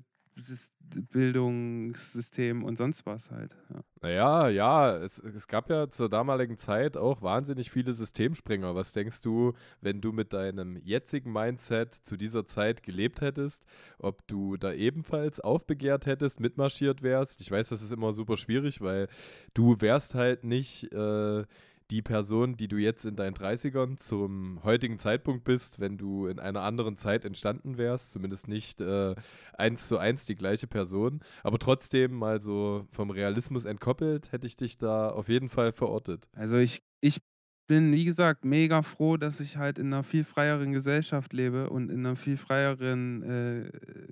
Bildungssystem und sonst was halt. Ja. Naja, ja, es, es gab ja zur damaligen Zeit auch wahnsinnig viele Systemspringer. Was denkst du, wenn du mit deinem jetzigen Mindset zu dieser Zeit gelebt hättest, ob du da ebenfalls aufbegehrt hättest, mitmarschiert wärst? Ich weiß, das ist immer super schwierig, weil du wärst halt nicht äh, die Person, die du jetzt in deinen 30ern zum heutigen Zeitpunkt bist, wenn du in einer anderen Zeit entstanden wärst, zumindest nicht äh, eins zu eins die gleiche Person, aber trotzdem mal so vom Realismus entkoppelt, hätte ich dich da auf jeden Fall verortet. Also ich, ich bin, wie gesagt, mega froh, dass ich halt in einer viel freieren Gesellschaft lebe und in einer viel freieren, äh,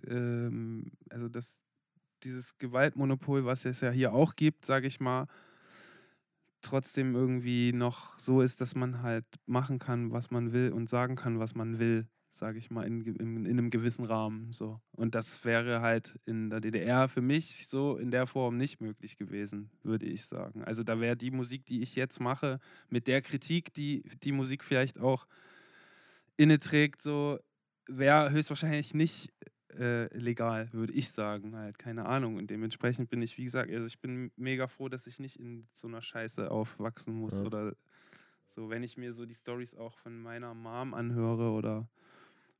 ähm, also das, dieses Gewaltmonopol, was es ja hier auch gibt, sage ich mal, trotzdem irgendwie noch so ist, dass man halt machen kann, was man will und sagen kann, was man will, sage ich mal, in, in, in einem gewissen Rahmen. So. Und das wäre halt in der DDR für mich so in der Form nicht möglich gewesen, würde ich sagen. Also da wäre die Musik, die ich jetzt mache, mit der Kritik, die die Musik vielleicht auch inne trägt, so wäre höchstwahrscheinlich nicht äh, legal, würde ich sagen. Halt, keine Ahnung. Und dementsprechend bin ich, wie gesagt, also ich bin mega froh, dass ich nicht in so einer Scheiße aufwachsen muss. Ja. Oder so, wenn ich mir so die Stories auch von meiner Mom anhöre oder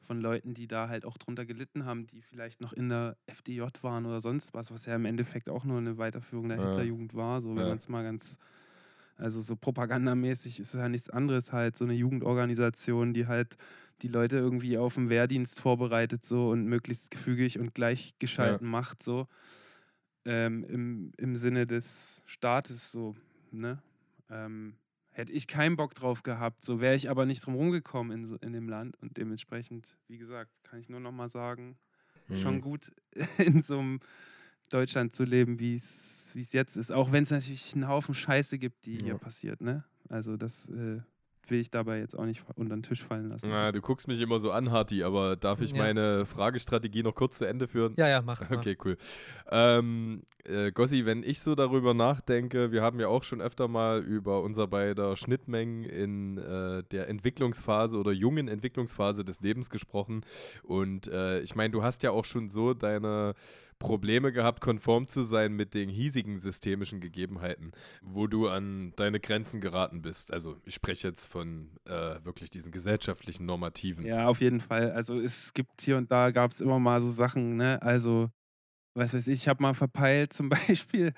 von Leuten, die da halt auch drunter gelitten haben, die vielleicht noch in der FDJ waren oder sonst was, was ja im Endeffekt auch nur eine Weiterführung der Ja. Hitlerjugend war, so wenn Ja. man es mal ganz, also so propagandamäßig ist es ja nichts anderes halt, so eine Jugendorganisation, die halt die Leute irgendwie auf den Wehrdienst vorbereitet so und möglichst gefügig und gleichgeschalten macht so ähm, im, im Sinne des Staates so, ne? Ähm, hätte ich keinen Bock drauf gehabt, so wäre ich aber nicht drum rumgekommen in, in dem Land und dementsprechend, wie gesagt, kann ich nur noch mal sagen, Mhm. schon gut in so einem Deutschland zu leben, wie es jetzt ist, auch wenn es natürlich einen Haufen Scheiße gibt, die hier Ja. passiert, ne? Also das äh, will ich dabei jetzt auch nicht unter den Tisch fallen lassen. Na, du guckst mich immer so an, Harti, aber darf ich Ja. meine Fragestrategie noch kurz zu Ende führen? Ja, ja, mach. mach. Okay, cool. Ähm, äh, Gossi, wenn ich so darüber nachdenke, wir haben ja auch schon öfter mal über unser beider Schnittmengen in äh, der Entwicklungsphase oder jungen Entwicklungsphase des Lebens gesprochen. Und äh, ich meine, du hast ja auch schon so deine Probleme gehabt, konform zu sein mit den hiesigen systemischen Gegebenheiten, wo du an deine Grenzen geraten bist. Also ich spreche jetzt von äh, wirklich diesen gesellschaftlichen Normativen. Ja, auf jeden Fall. Also es gibt hier und da gab es immer mal so Sachen, ne? Also, was weiß ich, ich habe mal verpeilt zum Beispiel,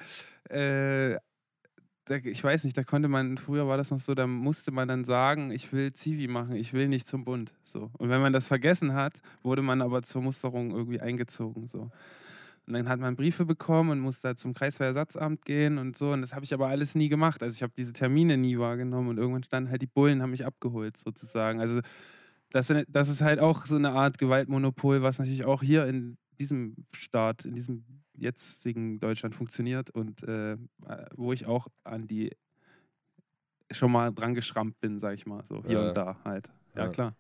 äh, ich weiß nicht, da konnte man, früher war das noch so, da musste man dann sagen, ich will Zivi machen, ich will nicht zum Bund. So. Und wenn man das vergessen hat, wurde man aber zur Musterung irgendwie eingezogen. So. Und dann hat man Briefe bekommen und musste da zum Kreiswehrersatzamt gehen und so. Und das habe ich aber alles nie gemacht. Also ich habe diese Termine nie wahrgenommen und irgendwann standen halt die Bullen, haben mich abgeholt sozusagen. Also das, das ist halt auch so eine Art Gewaltmonopol, was natürlich auch hier in diesem Staat, in diesem jetzigen Deutschland funktioniert und äh, wo ich auch an die schon mal dran geschrammt bin, sag ich mal, so hier Ja. und da halt. Ja, Ja. klar.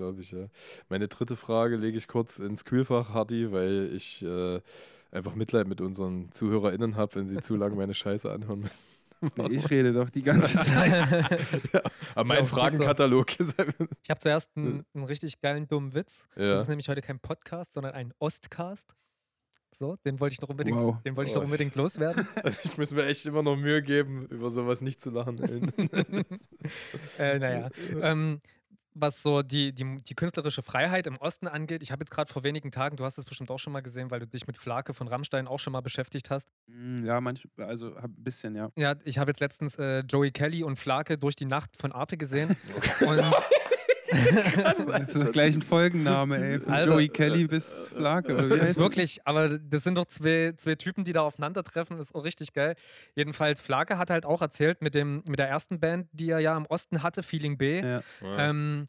Glaube ich, ja. Meine dritte Frage lege ich kurz ins Kühlfach, Hardy, weil ich äh, einfach Mitleid mit unseren ZuhörerInnen habe, wenn sie zu lange meine Scheiße anhören müssen. Nee, ich rede doch die ganze Zeit. Aber mein Ja. Fragenkatalog ist Ich habe zuerst einen, einen richtig geilen dummen Witz. Das ja. ist nämlich heute kein Podcast, sondern ein Ostcast. So, den wollte ich noch unbedingt, Wow. den wollte ich Oh. noch unbedingt loswerden. Also ich muss mir echt immer noch Mühe geben, über sowas nicht zu lachen. äh, naja. Ähm, was so die, die, die künstlerische Freiheit im Osten angeht, ich habe jetzt gerade vor wenigen Tagen, du hast es bestimmt auch schon mal gesehen, weil du dich mit Flake von Rammstein auch schon mal beschäftigt hast. Mm, ja, manch, also ein bisschen, ja. Ja, ich habe jetzt letztens äh, Joey Kelly und Flake durch die Nacht von Arte gesehen. Und Das ist doch gleich ein Folgenname, ey. Von Alter. Joey Kelly bis Flake. Oder wie Das ist wirklich, aber das sind doch zwei, zwei Typen, die da aufeinandertreffen, das ist auch richtig geil. Jedenfalls, Flake hat halt auch erzählt, mit, dem, mit der ersten Band, die er ja im Osten hatte, Feeling B, Ja. ähm,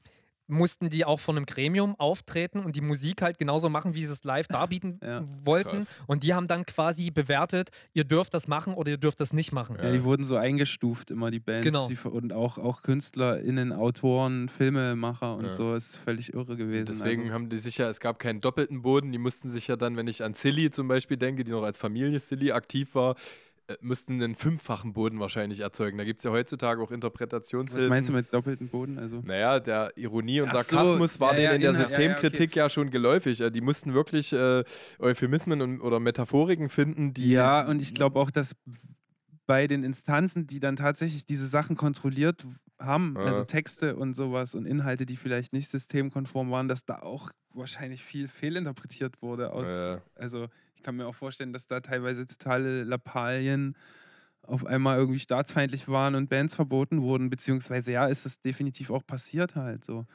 mussten die auch von einem Gremium auftreten und die Musik halt genauso machen, wie sie es live darbieten Ja. wollten. Krass. Und die haben dann quasi bewertet, ihr dürft das machen oder ihr dürft das nicht machen. Ja, die wurden so eingestuft, immer die Bands. Genau. Die, und auch, auch KünstlerInnen, Autoren, Filmemacher und Ja. so. Das ist völlig irre gewesen. Deswegen also, haben die sich ja, es gab keinen doppelten Boden, die mussten sich ja dann, wenn ich an Silly zum Beispiel denke, die noch als Familie Silly aktiv war, müssten einen fünffachen Boden wahrscheinlich erzeugen. Da gibt es ja heutzutage auch Interpretationshilfen. was meinst du mit doppelten Boden? Also, Naja, der Ironie und Ach so, Sarkasmus war ja, denen ja, in der Inhalt, ja, ja, Systemkritik ja, schon geläufig. Äh, Die mussten wirklich äh, Euphemismen und, oder Metaphoriken finden, die. ja, und ich glaube auch, dass bei den Instanzen, die dann tatsächlich diese Sachen kontrolliert haben, Ja. also Texte und sowas und Inhalte, die vielleicht nicht systemkonform waren, dass da auch wahrscheinlich viel fehlinterpretiert wurde aus. Ja. Also ich kann mir auch vorstellen, dass da teilweise totale Lappalien auf einmal irgendwie staatsfeindlich waren und Bands verboten wurden, beziehungsweise ja, ist das definitiv auch passiert halt so.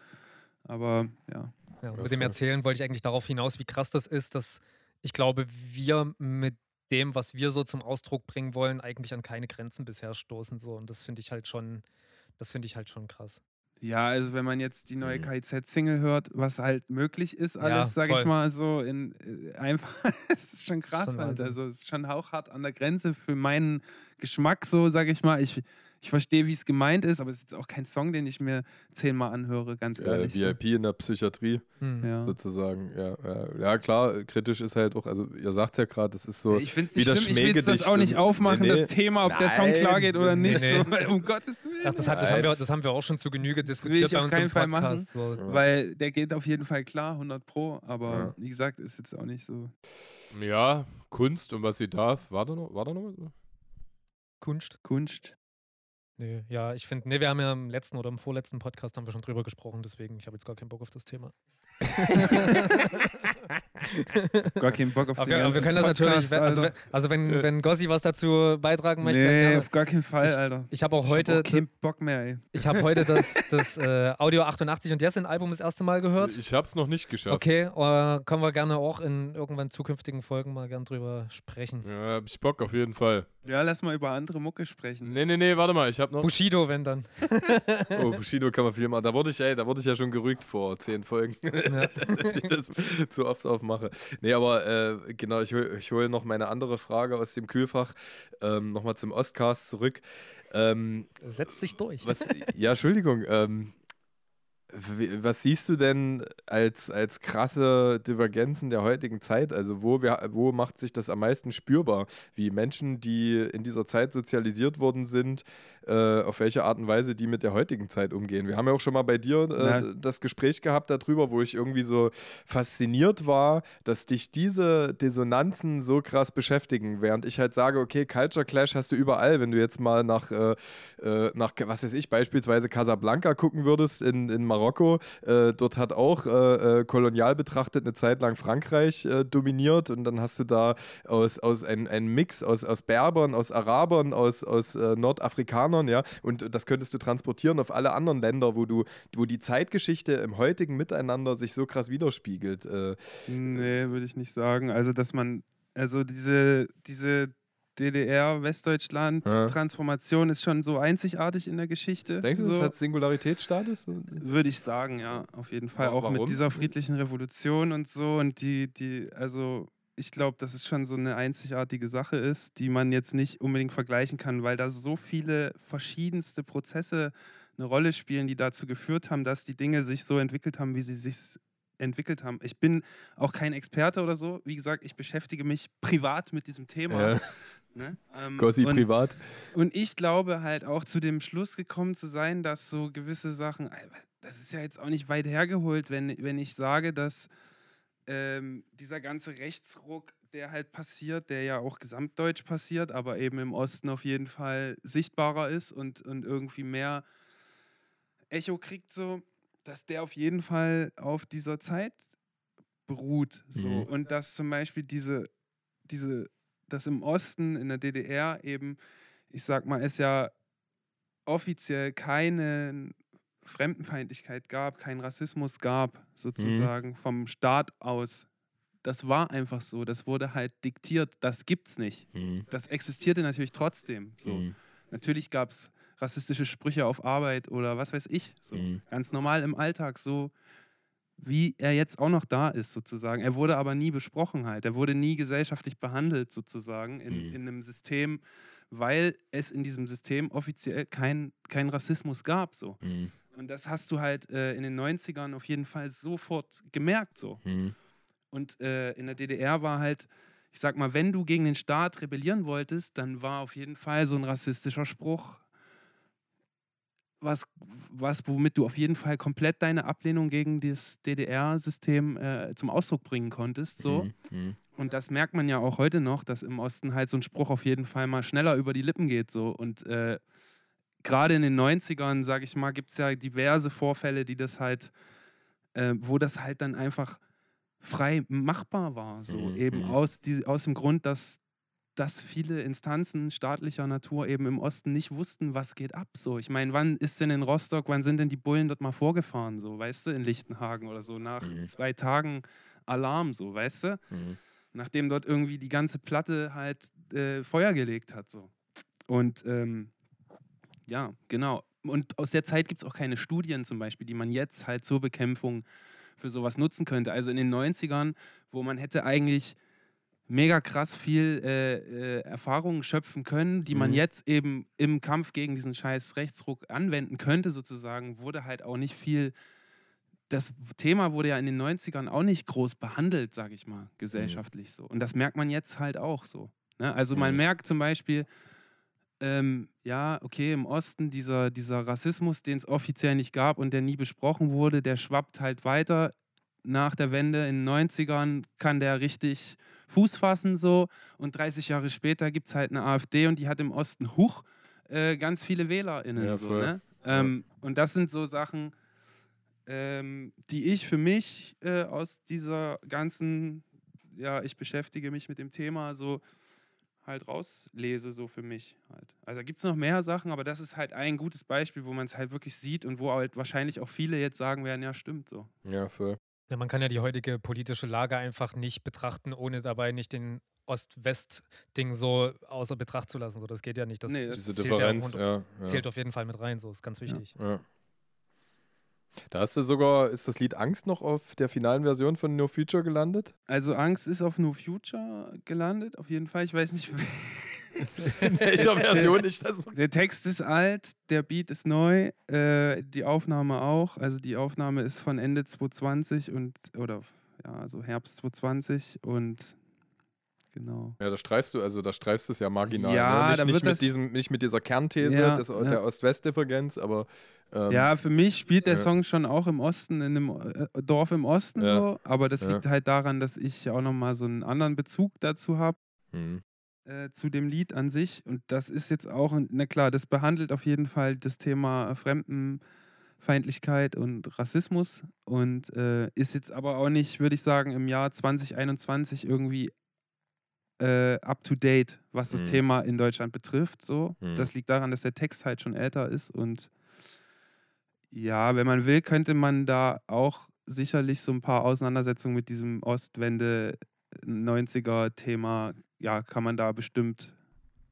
Aber ja. Ja, mit dem. Erzählen wollte ich eigentlich darauf hinaus, wie krass das ist, dass ich glaube, wir mit dem, was wir so zum Ausdruck bringen wollen, eigentlich an keine Grenzen bisher stoßen. So. Und das finde ich halt schon, das finde ich halt schon krass. Ja, also wenn man jetzt die neue Mhm. KIZ-Single hört, was halt möglich ist, alles, Ja, sag ich mal so, in äh, einfach, es ist schon krass Schon halt. Also es ist schon hauchhart an der Grenze für meinen Geschmack, so sag ich mal. Ich, ich verstehe, wie es gemeint ist, aber es ist jetzt auch kein Song, den ich mir zehnmal anhöre, ganz Äh, ehrlich. so. VIP in der Psychiatrie Hm. Ja. sozusagen. Ja, ja. ja, klar, kritisch ist halt auch, also ihr sagt ja gerade, das ist so. ich finde es wie nicht das schlimm, ich will jetzt das auch nicht aufmachen, Nee, nee. das Thema, ob der Song Nein, klar geht oder nicht, nee. so, um Gottes Willen. Ach, das, hat, das, haben wir, das haben wir auch schon zu Genüge diskutiert ich bei auf uns keinen im Fall machen. Podcast. So. Ja. Weil der geht auf jeden Fall klar, 100 Pro, aber Ja. wie gesagt, ist jetzt auch nicht so. Ja, Kunst und was sie darf. War da noch, war da noch was? Kunst? Kunst. Nee, ja, ich finde, nee, wir haben ja im letzten oder im vorletzten Podcast haben wir schon drüber gesprochen, deswegen, ich habe jetzt gar keinen Bock auf das Thema. Gar keinen Bock auf Aber den wir, aber wir können das natürlich, Podcast, wenn- also, wenn- also wenn, Äh. wenn Gossi was dazu beitragen möchte, dann Nee, gerne. auf gar keinen Fall, Alter. ich habe auch Ich heute, hab auch keinen Bock mehr, ey. ich habe heute das, das äh, Audio 88 und Jessin Album das erste Mal gehört. Ich hab's noch nicht geschafft. Okay, äh, können wir gerne auch in irgendwann zukünftigen Folgen mal gern drüber sprechen. Ja, hab ich Bock auf jeden Fall. Ja, lass mal über andere Mucke sprechen. Nee, nee, nee, warte mal, ich hab noch. Bushido, wenn dann. Oh, Bushido kann man viel machen. Da wurde ich, ey, da wurde ich ja schon gerügt vor zehn Folgen, Ja. dass ich das zu oft aufmache. Nee, aber äh, genau, ich hole ich hol noch meine andere Frage aus dem Kühlfach ähm, nochmal zum Ostcast zurück. Ähm, Setzt sich durch. was, ja, Entschuldigung. Ähm, was siehst du denn als, als krasse Divergenzen der heutigen Zeit? Also wo, wo macht sich das am meisten spürbar? Wie Menschen, die in dieser Zeit sozialisiert worden sind, äh, auf welche Art und Weise die mit der heutigen Zeit umgehen. Wir haben ja auch schon mal bei dir äh, das Gespräch gehabt darüber, wo ich irgendwie so fasziniert war, dass dich diese Dissonanzen so krass beschäftigen, während ich halt sage, okay, Culture Clash hast du überall, wenn du jetzt mal nach, äh, äh, nach was weiß ich, beispielsweise Casablanca gucken würdest in, in Marokko, äh, dort hat auch kolonial betrachtet eine Zeit lang Frankreich dominiert. Und dann hast du da aus, aus ein, ein Mix aus, aus Berbern, aus Arabern, aus, aus äh, Nordafrikanern, ja, und das könntest du transportieren auf alle anderen Länder, wo du, wo die Zeitgeschichte im heutigen Miteinander sich so krass widerspiegelt. Äh, Nee, würde ich nicht sagen. Also, dass man, also diese, diese DDR-Westdeutschland-Transformation ist schon so einzigartig in der Geschichte. denkst du, so, das hat Singularitätsstatus? Würde ich sagen, ja, auf jeden Fall. Auch warum? mit dieser friedlichen Revolution und so und die, die, also ich glaube, dass es schon so eine einzigartige Sache ist, die man jetzt nicht unbedingt vergleichen kann, weil da so viele verschiedenste Prozesse eine Rolle spielen, die dazu geführt haben, dass die Dinge sich so entwickelt haben, wie sie sich entwickelt haben. Ich bin auch kein Experte oder so. Wie gesagt, ich beschäftige mich privat mit diesem Thema. Ja, Ne? Ähm, Gossi und- privat. und ich glaube halt auch zu dem Schluss gekommen zu sein, dass so gewisse Sachen, das ist ja jetzt auch nicht weit hergeholt, wenn, wenn ich sage, dass ähm, dieser ganze Rechtsruck, der halt passiert, der ja auch gesamtdeutsch passiert, aber eben im Osten auf jeden Fall sichtbarer ist und, und irgendwie mehr Echo kriegt, so, dass der auf jeden Fall auf dieser Zeit beruht. So. Mhm. Und dass zum Beispiel diese, diese dass im Osten, in der DDR eben, ich sag mal, es ja offiziell keine Fremdenfeindlichkeit gab, keinen Rassismus gab, sozusagen vom Staat aus. Das war einfach so, das wurde halt diktiert, das gibt's nicht. Das existierte natürlich trotzdem. So. Mhm. Natürlich gab es rassistische Sprüche auf Arbeit oder was weiß ich. So. Mhm. Ganz normal im Alltag, so wie er jetzt auch noch da ist, sozusagen. Er wurde aber nie besprochen halt. Er wurde nie gesellschaftlich behandelt, sozusagen, in, Mhm. in einem System, weil es in diesem System offiziell kein, kein Rassismus gab. So. Mhm. Und das hast du halt äh, in den 90ern auf jeden Fall sofort gemerkt. So. Mhm. Und äh, in der DDR war halt, ich sag mal, wenn du gegen den Staat rebellieren wolltest, dann war auf jeden Fall so ein rassistischer Spruch, was, was womit du auf jeden Fall komplett deine Ablehnung gegen das DDR-System äh, zum Ausdruck bringen konntest. So. Mhm. Mhm. Und das merkt man ja auch heute noch, dass im Osten halt so ein Spruch auf jeden Fall mal schneller über die Lippen geht. So. Und äh, gerade in den 90ern, sage ich mal, gibt es ja diverse Vorfälle, die das halt, äh, wo das halt dann einfach frei machbar war. So Mhm, eben mhm. aus, die, aus dem Grund, dass, dass viele Instanzen staatlicher Natur eben im Osten nicht wussten, was geht ab. So. Ich meine, wann ist denn in Rostock, wann sind denn die Bullen dort mal vorgefahren, so, weißt du, in Lichtenhagen oder so, nach Mhm. zwei Tagen Alarm, so, weißt du? Mhm. nachdem dort irgendwie die ganze Platte halt äh, Feuer gelegt hat. So. Und ähm, ja, genau. Und aus der Zeit gibt es auch keine Studien zum Beispiel, die man jetzt halt zur Bekämpfung für sowas nutzen könnte. Also in den 90ern, wo man hätte eigentlich mega krass viel äh, äh, Erfahrungen schöpfen können, die man Mhm. jetzt eben im Kampf gegen diesen scheiß Rechtsruck anwenden könnte, sozusagen, wurde halt auch nicht viel. Das Thema wurde ja in den 90ern auch nicht groß behandelt, sage ich mal, gesellschaftlich so. Und das merkt man jetzt halt auch so. Ne? Also man Mhm. merkt zum Beispiel, ähm, ja, okay, im Osten dieser, dieser Rassismus, den es offiziell nicht gab und der nie besprochen wurde, der schwappt halt weiter. Nach der Wende in den 90ern kann der richtig Fuß fassen so und 30 Jahre später gibt es halt eine AfD und die hat im Osten Huch äh, ganz viele WählerInnen. Ja, so, ne? ähm, Und das sind so Sachen, ähm, die ich für mich äh, aus dieser ganzen, ja, ich beschäftige mich mit dem Thema so halt rauslese, so für mich halt. Also gibt es noch mehr Sachen, aber das ist halt ein gutes Beispiel, wo man es halt wirklich sieht und wo halt wahrscheinlich auch viele jetzt sagen werden, ja, stimmt so. Ja, voll. Ja, man kann ja die heutige politische Lage einfach nicht betrachten, ohne dabei nicht den Ost-West-Ding so außer Betracht zu lassen. So, das geht ja nicht. Das Nee, das Diese zählt Differenz, Ja, ja. und ja. zählt auf jeden Fall mit rein, so ist ganz wichtig. Ja. Da hast du sogar, ist das Lied Angst noch auf der finalen Version von No Future gelandet? Also Angst ist auf No Future gelandet, auf jeden Fall. Ich weiß nicht, In welcher Version ich das Der Text ist alt, der Beat ist neu, äh, die Aufnahme auch. Also die Aufnahme ist von Ende 2020 und oder ja, also Herbst 2020 und genau. Ja, da streifst du, also da streifst du es ja marginal. Ja, ne? nicht, nicht, mit diesem, nicht mit dieser Kernthese Ja, des, ja. der Ost-West-Differenz, aber ähm, ja, für mich spielt der ja. Song schon auch im Osten, in einem äh, Dorf im Osten so, aber das liegt halt daran, dass ich auch nochmal so einen anderen Bezug dazu habe. hm. äh, zu dem Lied an sich. Und das ist jetzt auch, na klar, das behandelt auf jeden Fall das Thema Fremdenfeindlichkeit und Rassismus und äh, ist jetzt aber auch nicht, würde ich sagen, im Jahr 2021 irgendwie äh, up to date, was das Mhm. Thema in Deutschland betrifft. So. Mhm. Das liegt daran, dass der Text halt schon älter ist und ja, wenn man will, könnte man da auch sicherlich so ein paar Auseinandersetzungen mit diesem Ostwende 90er Thema, ja, kann man da bestimmt,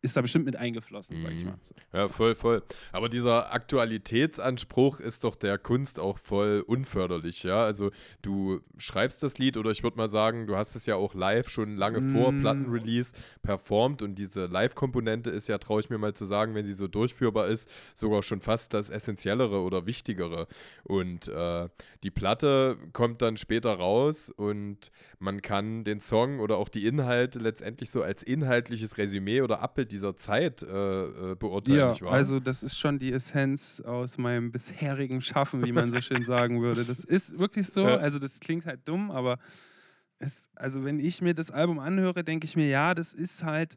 ist da bestimmt mit eingeflossen, sag ich Mhm. mal. Ja, voll, voll. Aber dieser Aktualitätsanspruch ist doch der Kunst auch voll unförderlich, ja. Also du schreibst das Lied oder ich würde mal sagen, du hast es ja auch live schon lange vor Mm. Plattenrelease performt und diese Live-Komponente ist ja, traue ich mir mal zu sagen, wenn sie so durchführbar ist, sogar schon fast das Essentiellere oder Wichtigere. Und äh, die Platte kommt dann später raus und man kann den Song oder auch die Inhalte letztendlich so als inhaltliches Resümee oder Abbild dieser Zeit äh, äh, beurteilen, Ja, also das ist schon die Essenz aus meinem bisherigen Schaffen, wie man so schön sagen würde. Das ist wirklich so, Ja. also das klingt halt dumm, aber es, also wenn ich mir das Album anhöre, denke ich mir, ja, das ist halt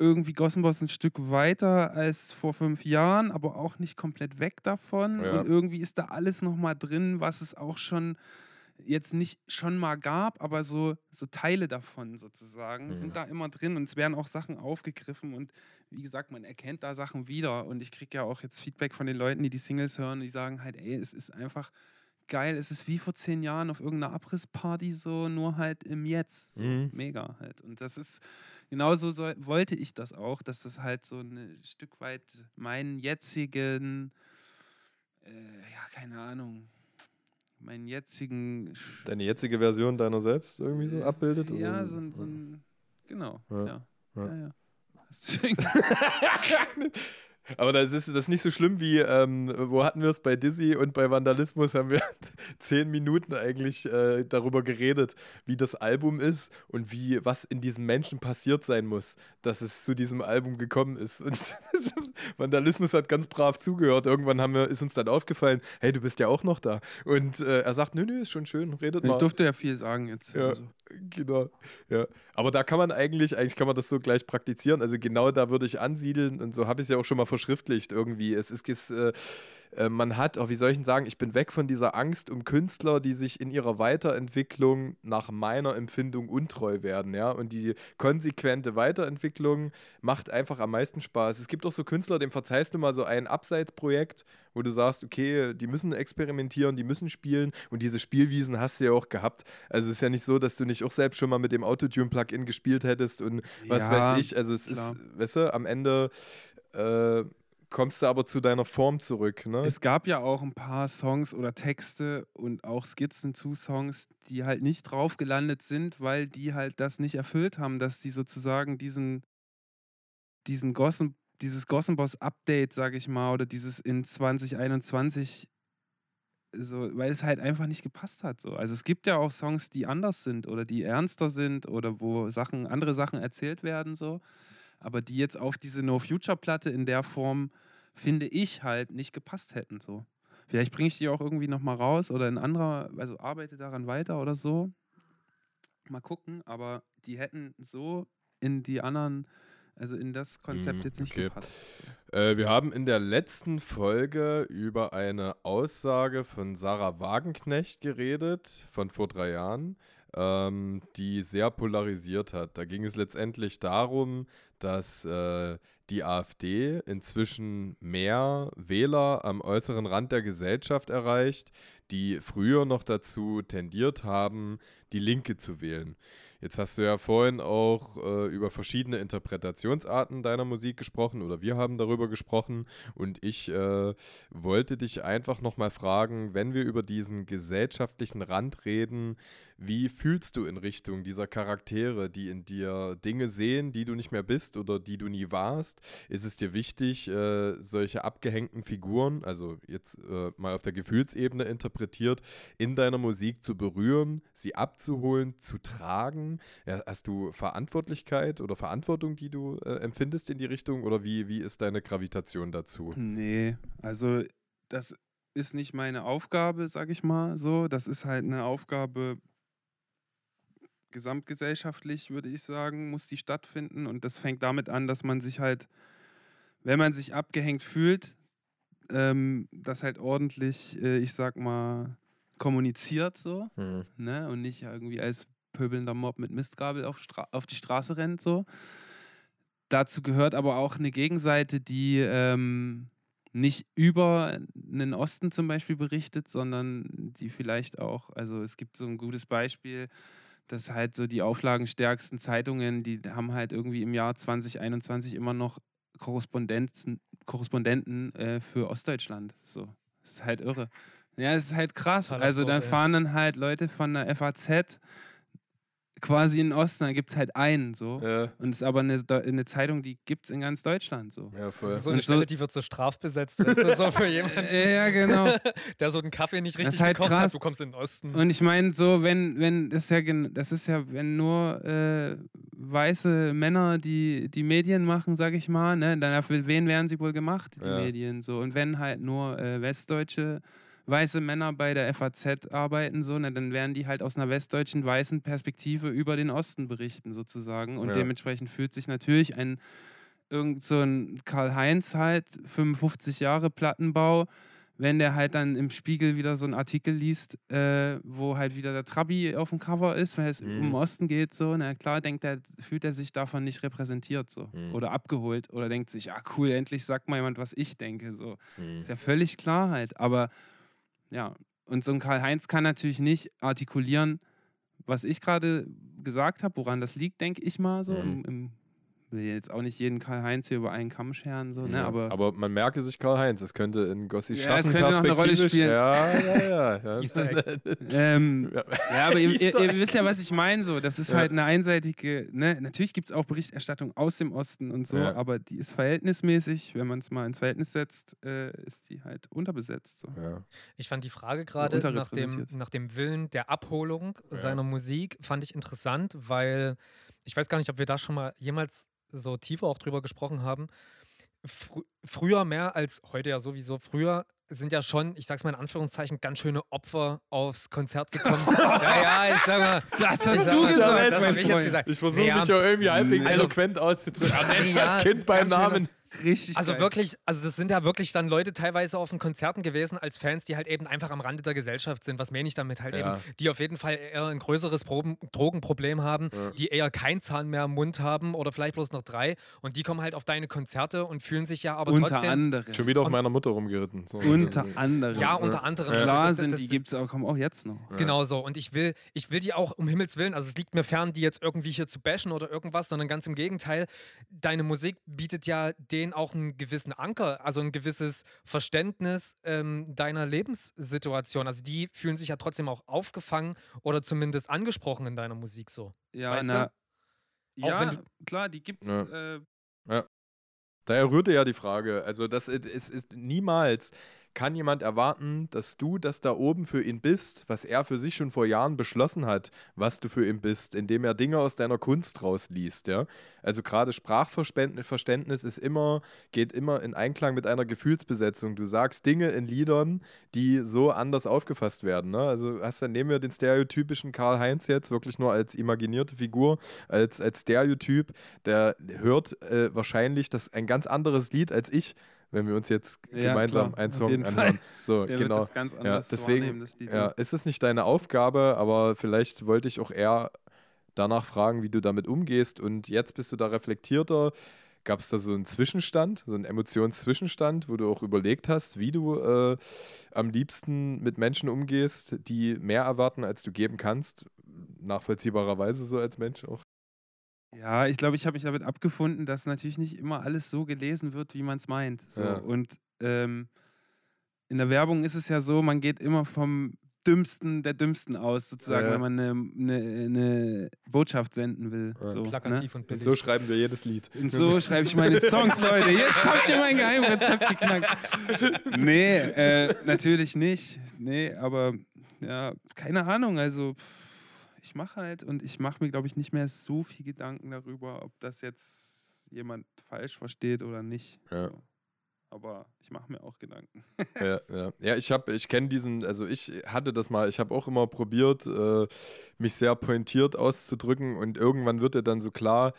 irgendwie Gossenboss ein Stück weiter als vor fünf Jahren, aber auch nicht komplett weg davon. Ja. Und irgendwie ist da alles nochmal drin, was es auch schon jetzt nicht schon mal gab, aber so, so Teile davon sozusagen Mhm. sind da immer drin und es werden auch Sachen aufgegriffen und wie gesagt, man erkennt da Sachen wieder und ich kriege ja auch jetzt Feedback von den Leuten, die die Singles hören, die sagen halt, ey, es ist einfach geil, es ist wie vor zehn Jahren auf irgendeiner Abrissparty so, nur halt im Jetzt, so Mhm. mega halt und das ist, genauso soll, wollte ich das auch, dass das halt so ein Stück weit meinen jetzigen, äh, ja, keine Ahnung, meinen jetzigen Deine jetzige Version deiner selbst irgendwie so abbildet? Ja, oder? so ein, so ein genau, Ja, ja. ja. Ja, ja. Hast du schön Aber das ist, das ist nicht so schlimm wie, ähm, wo hatten wir es bei Dizzy und bei Vandalismus haben wir zehn Minuten eigentlich äh, darüber geredet, wie das Album ist und wie, was in diesem Menschen passiert sein muss, dass es zu diesem Album gekommen ist. Und Vandalismus hat ganz brav zugehört. Irgendwann haben wir, ist uns dann aufgefallen, hey, du bist ja auch noch da. Und äh, er sagt, nö, nö, ist schon schön, redet Ich mal. durfte ja viel sagen jetzt. Ja. Also. Genau, ja. Aber da kann man eigentlich, eigentlich kann man das so gleich praktizieren. Also genau da würde ich ansiedeln und so habe ich es ja auch schon mal verschriftlicht irgendwie. Es ist, es, äh, äh, man hat, auch wie soll ich denn sagen, ich bin weg von dieser Angst um Künstler, die sich in ihrer Weiterentwicklung nach meiner Empfindung untreu werden, ja. Und die konsequente Weiterentwicklung macht einfach am meisten Spaß. Es gibt auch so Künstler, dem verzeihst du mal so ein Abseitsprojekt, wo du sagst, okay, die müssen experimentieren, die müssen spielen und diese Spielwiesen hast du ja auch gehabt. Also es ist ja nicht so, dass du nicht auch selbst schon mal mit dem Autotune-Plugin gespielt hättest und was Ja, weiß ich. Also es klar. ist, weißt du, am Ende äh, kommst du aber zu deiner Form zurück, ne? Es gab ja auch ein paar Songs oder Texte und auch Skizzen zu Songs, die halt nicht drauf gelandet sind, weil die halt das nicht erfüllt haben, dass die sozusagen diesen, diesen Gossen, dieses Gossenboss-Update, sag ich mal, oder dieses in 2021 so, weil es halt einfach nicht gepasst hat. So. Also es gibt ja auch Songs, die anders sind oder die ernster sind oder wo Sachen, andere Sachen erzählt werden, so. Aber die jetzt auf diese No Future-Platte in der Form, finde ich, halt nicht gepasst hätten. So. Vielleicht bringe ich die auch irgendwie nochmal raus oder in anderer, also arbeite daran weiter oder so. Mal gucken, aber die hätten so in die anderen, also in das Konzept Mhm, jetzt nicht okay. gepasst. Äh, wir haben in der letzten Folge über eine Aussage von Sarah Wagenknecht geredet, von vor drei Jahren, ähm, die sehr polarisiert hat. Da ging es letztendlich darum, dass äh, die AfD inzwischen mehr Wähler am äußeren Rand der Gesellschaft erreicht, die früher noch dazu tendiert haben, die Linke zu wählen. Jetzt hast du ja vorhin auch äh, über verschiedene Interpretationsarten deiner Musik gesprochen oder wir haben darüber gesprochen und ich äh, wollte dich einfach nochmal fragen, wenn wir über diesen gesellschaftlichen Rand reden, wie fühlst du in Richtung dieser Charaktere, die in dir Dinge sehen, die du nicht mehr bist oder die du nie warst? Ist es dir wichtig, äh, solche abgehängten Figuren, also jetzt äh, mal auf der Gefühlsebene interpretiert, in deiner Musik zu berühren, sie abzuholen, zu tragen? Ja, hast du Verantwortlichkeit oder Verantwortung, die du äh, empfindest in die Richtung oder wie, wie ist deine Gravitation dazu? Nee, also das ist nicht meine Aufgabe, sag ich mal so. Das ist halt eine Aufgabe gesamtgesellschaftlich, würde ich sagen, muss die stattfinden. Und das fängt damit an, dass man sich halt, wenn man sich abgehängt fühlt, ähm, das halt ordentlich, äh, ich sag mal, kommuniziert so. Mhm. Ne? Und nicht irgendwie als pöbelnder Mob mit Mistgabel auf, Stra auf die Straße rennt so. Dazu gehört aber auch eine Gegenseite, die ähm, nicht über einen Osten zum Beispiel berichtet, sondern die vielleicht auch, also es gibt so ein gutes Beispiel, dass halt so die auflagenstärksten Zeitungen, die haben halt irgendwie im Jahr 2021 immer noch Korrespondenzen, Korrespondenten äh, für Ostdeutschland. So, das ist halt irre. Ja, es ist halt krass. Also ey. fahren dann halt Leute von der FAZ quasi in den Osten, da gibt es halt einen so. Ja, Und es ist aber eine, eine Zeitung, die gibt es in ganz Deutschland so. ja, voll. Das ist so eine Und so- Stelle, die wird so strafbesetzt, weißt du, so für jemanden, Ja, genau. der so einen Kaffee nicht richtig halt gekocht krass. hat. Du kommst in den Osten. Und ich meine, so, wenn, wenn, das ist ja, das ist ja, wenn nur äh, weiße Männer die, die Medien machen, sag ich mal, ne, dann für wen werden sie wohl gemacht, die Ja. Medien, so. Und wenn halt nur äh, westdeutsche weiße Männer bei der FAZ arbeiten, so, ne, dann werden die halt aus einer westdeutschen weißen Perspektive über den Osten berichten, sozusagen. Und Ja. dementsprechend fühlt sich natürlich ein irgend so ein Karl-Heinz halt, 55 Jahre Plattenbau, wenn der halt dann im Spiegel wieder so einen Artikel liest, äh, wo halt wieder der Trabi auf dem Cover ist, weil es Mhm. um den Osten geht, so, na klar, denkt er, fühlt er sich davon nicht repräsentiert, so. Mhm. Oder abgeholt. Oder denkt sich, ah cool, endlich sagt mal jemand, was ich denke, so. Mhm. Ist ja völlig klar halt. Aber ja, und so ein Karl-Heinz kann natürlich nicht artikulieren, was ich gerade gesagt habe, woran das liegt, denke ich mal so. Mhm. Im, im, will jetzt auch nicht jeden Karl-Heinz hier über einen Kamm scheren, so, ne? Ja, Aber, aber man merke sich Karl-Heinz, es könnte in Gossi Ja, es könnte noch eine Rolle spielen. Ja, ja, ja. ja. Easter Egg. ähm, Ja. Ja, aber ihr, ihr, ihr wisst ja, was ich meine. So. Das ist Ja. halt eine einseitige. Ne? Natürlich gibt es auch Berichterstattung aus dem Osten und so, Ja. aber die ist verhältnismäßig, wenn man es mal ins Verhältnis setzt, äh, ist die halt unterbesetzt. So. Ja. Ich fand die Frage gerade nach dem, nach dem Willen der Abholung Ja. seiner Musik, fand ich interessant, weil ich weiß gar nicht, ob wir da schon mal jemals so tiefer auch drüber gesprochen haben. Frü früher mehr als heute ja sowieso. Früher sind ja schon, ich sag's mal in Anführungszeichen, ganz schöne Opfer aufs Konzert gekommen. ja, ja, ich sag mal. Das hast du mal, gesagt, Das habe ich jetzt Freund. gesagt. Ich versuche mich ja irgendwie halbwegs Also- eloquent auszudrücken. Nennt Ja, das Kind beim Namen. Richtig. Also geil. wirklich, also das sind ja wirklich dann Leute teilweise auf den Konzerten gewesen als Fans, die halt eben einfach am Rande der Gesellschaft sind. Was meine ich damit halt Ja. eben? Die auf jeden Fall eher ein größeres Proben Drogenproblem haben, Ja. die eher kein Zahn mehr im Mund haben oder vielleicht bloß noch drei und die kommen halt auf deine Konzerte und fühlen sich ja aber Unter trotzdem. anderem. Schon wieder auf Und- meiner Mutter rumgeritten. So. Unter anderem. Ja, unter anderem. Ja. Klar Das- das- sind die, gibt es auch, kommen auch jetzt noch. Ja. Genau so. Und ich will, ich will die auch um Himmels Willen, also es liegt mir fern, die jetzt irgendwie hier zu bashen oder irgendwas, sondern ganz im Gegenteil. Deine Musik bietet ja denen auch einen gewissen Anker, also ein gewisses Verständnis ähm, deiner Lebenssituation. Also die fühlen sich ja trotzdem auch aufgefangen oder zumindest angesprochen in deiner Musik so. Ja, Weißt du? na, Auch ja wenn klar, die gibt es. Ja. Äh, Daher rührte ja die Frage. Also, das ist, ist, ist niemals kann jemand erwarten, dass du das da oben für ihn bist, was er für sich schon vor Jahren beschlossen hat, was du für ihn bist, indem er Dinge aus deiner Kunst rausliest, ja. Also gerade Sprachverständnis ist immer, geht immer in Einklang mit einer Gefühlsbesetzung. Du sagst Dinge in Liedern, die so anders aufgefasst werden. Ne? Also hast dann nehmen wir den stereotypischen Karl-Heinz jetzt wirklich nur als imaginierte Figur, als, als Stereotyp, der hört äh, wahrscheinlich das ein ganz anderes Lied als ich, wenn wir uns jetzt Ja, gemeinsam klar, einen Song anhören. So, der genau. wird das ganz Ja, anders deswegen, wahrnehmen, das ja, ist es nicht deine Aufgabe, aber vielleicht wollte ich auch eher danach fragen, wie du damit umgehst. Und jetzt bist du da reflektierter. Gab es da so einen Zwischenstand, so einen Emotionszwischenstand, wo du auch überlegt hast, wie du äh, am liebsten mit Menschen umgehst, die mehr erwarten, als du geben kannst? nachvollziehbarerweise so als Mensch auch. Ja, ich glaube, ich habe mich damit abgefunden, dass natürlich nicht immer alles so gelesen wird, wie man es meint. So. Ja. Und ähm, in der Werbung ist es ja so, man geht immer vom Dümmsten der Dümmsten aus, sozusagen, Ja. wenn man eine, eine, eine Botschaft senden will. Ja. So, ne? Plakativ und Und billig. so schreiben wir jedes Lied. Und so schreibe ich meine Songs, Leute. Jetzt habt ihr mein Geheimrezept geknackt. Nee, äh, natürlich nicht. Nee, aber ja, keine Ahnung. Also, pff, ich mache halt und ich mache mir, glaube ich, nicht mehr so viel Gedanken darüber, ob das jetzt jemand falsch versteht oder nicht. Ja. So. Aber ich mache mir auch Gedanken. ja, ja. ja, ich habe, ich kenne diesen, also ich hatte das mal, ich habe auch immer probiert, äh, mich sehr pointiert auszudrücken und irgendwann wird dir dann so klar,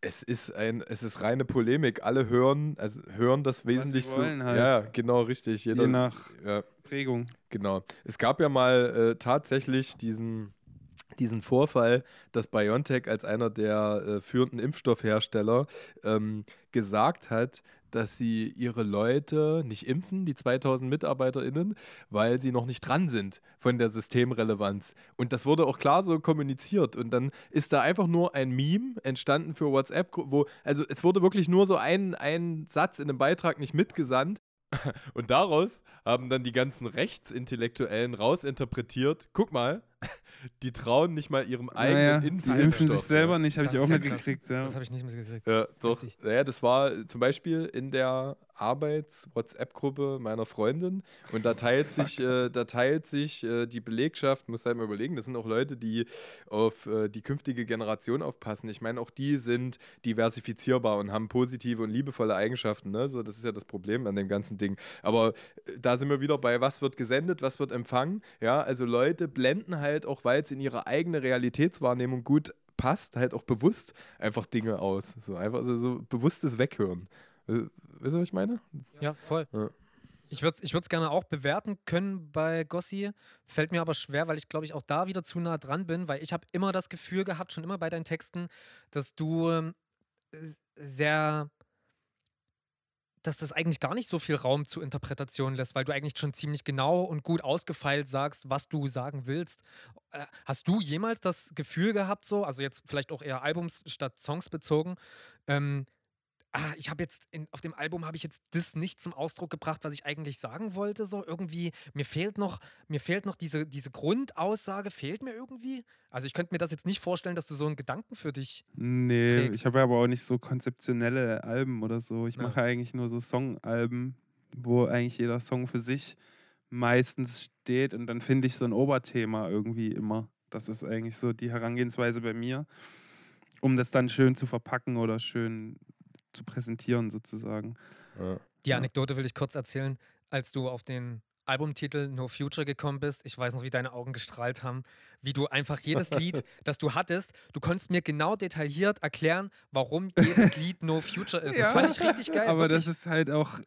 es ist ein, es ist reine Polemik. Alle hören, also hören das wesentlich so. wollen halt. Ja, genau, richtig. Jeder, Je nach ja, Prägung. Genau. Es gab ja mal äh, tatsächlich diesen, diesen Vorfall, dass BioNTech als einer der äh, führenden Impfstoffhersteller ähm, gesagt hat, dass sie ihre Leute nicht impfen, die 2000 MitarbeiterInnen, weil sie noch nicht dran sind von der Systemrelevanz. Und das wurde auch klar so kommuniziert. Und dann ist da einfach nur ein Meme entstanden für WhatsApp, wo, also es wurde wirklich nur so ein, ein Satz in einem Beitrag nicht mitgesandt. Und daraus haben dann die ganzen Rechtsintellektuellen rausinterpretiert, guck mal, die trauen nicht mal ihrem Naja, eigenen die impfen sich Impfstoff, selber ja. nicht, habe ich Das auch mitgekriegt. Ja. Das habe ich nicht mitgekriegt. Ja, doch. Heftig. Ja, das war zum Beispiel in der Arbeits-WhatsApp-Gruppe meiner Freundin und da teilt sich, äh, da teilt sich äh, die Belegschaft, muss halt mal überlegen, das sind auch Leute, die auf äh, die künftige Generation aufpassen. Ich meine, auch die sind diversifizierbar und haben positive und liebevolle Eigenschaften. Ne? So, das ist ja das Problem an dem ganzen Ding. Aber äh, da sind wir wieder bei, was wird gesendet, was wird empfangen. Ja, also Leute blenden halt, auch weil es in ihre eigene Realitätswahrnehmung gut passt, halt auch bewusst einfach Dinge aus. So einfach also so bewusstes Weghören. Äh, Wisst ihr, was ich meine? Ja, voll. Ja. Ich würde es ich würd's gerne auch bewerten können bei Gossi. Fällt mir aber schwer, weil ich glaube ich auch da wieder zu nah dran bin, weil ich habe immer das Gefühl gehabt, schon immer bei deinen Texten, dass du ähm, sehr, dass das eigentlich gar nicht so viel Raum zur Interpretation lässt, weil du eigentlich schon ziemlich genau und gut ausgefeilt sagst, was du sagen willst. Äh, hast du jemals das Gefühl gehabt, so, also jetzt vielleicht auch eher Albums statt Songs bezogen, ähm, ah, ich habe jetzt in, auf dem Album habe ich jetzt das nicht zum Ausdruck gebracht, was ich eigentlich sagen wollte. So irgendwie, mir fehlt noch, mir fehlt noch diese, diese Grundaussage, fehlt mir irgendwie. Also ich könnte mir das jetzt nicht vorstellen, dass du so einen Gedanken für dich. Nee, trägst. ich habe aber auch nicht so konzeptionelle Alben oder so. Ich Ja. mache eigentlich nur so Songalben, wo eigentlich jeder Song für sich meistens steht und dann finde ich so ein Oberthema irgendwie immer. Das ist eigentlich so die Herangehensweise bei mir, um das dann schön zu verpacken oder schön zu präsentieren sozusagen. Ja. Die. Anekdote will ich kurz erzählen, als du auf den Albumtitel No Future gekommen bist. Ich weiß noch, wie deine Augen gestrahlt haben, wie du einfach jedes Lied, das du hattest, du konntest mir genau detailliert erklären, warum jedes Lied No Future ist. Das Ja. fand ich richtig geil. Aber das wirklich. ist halt auch,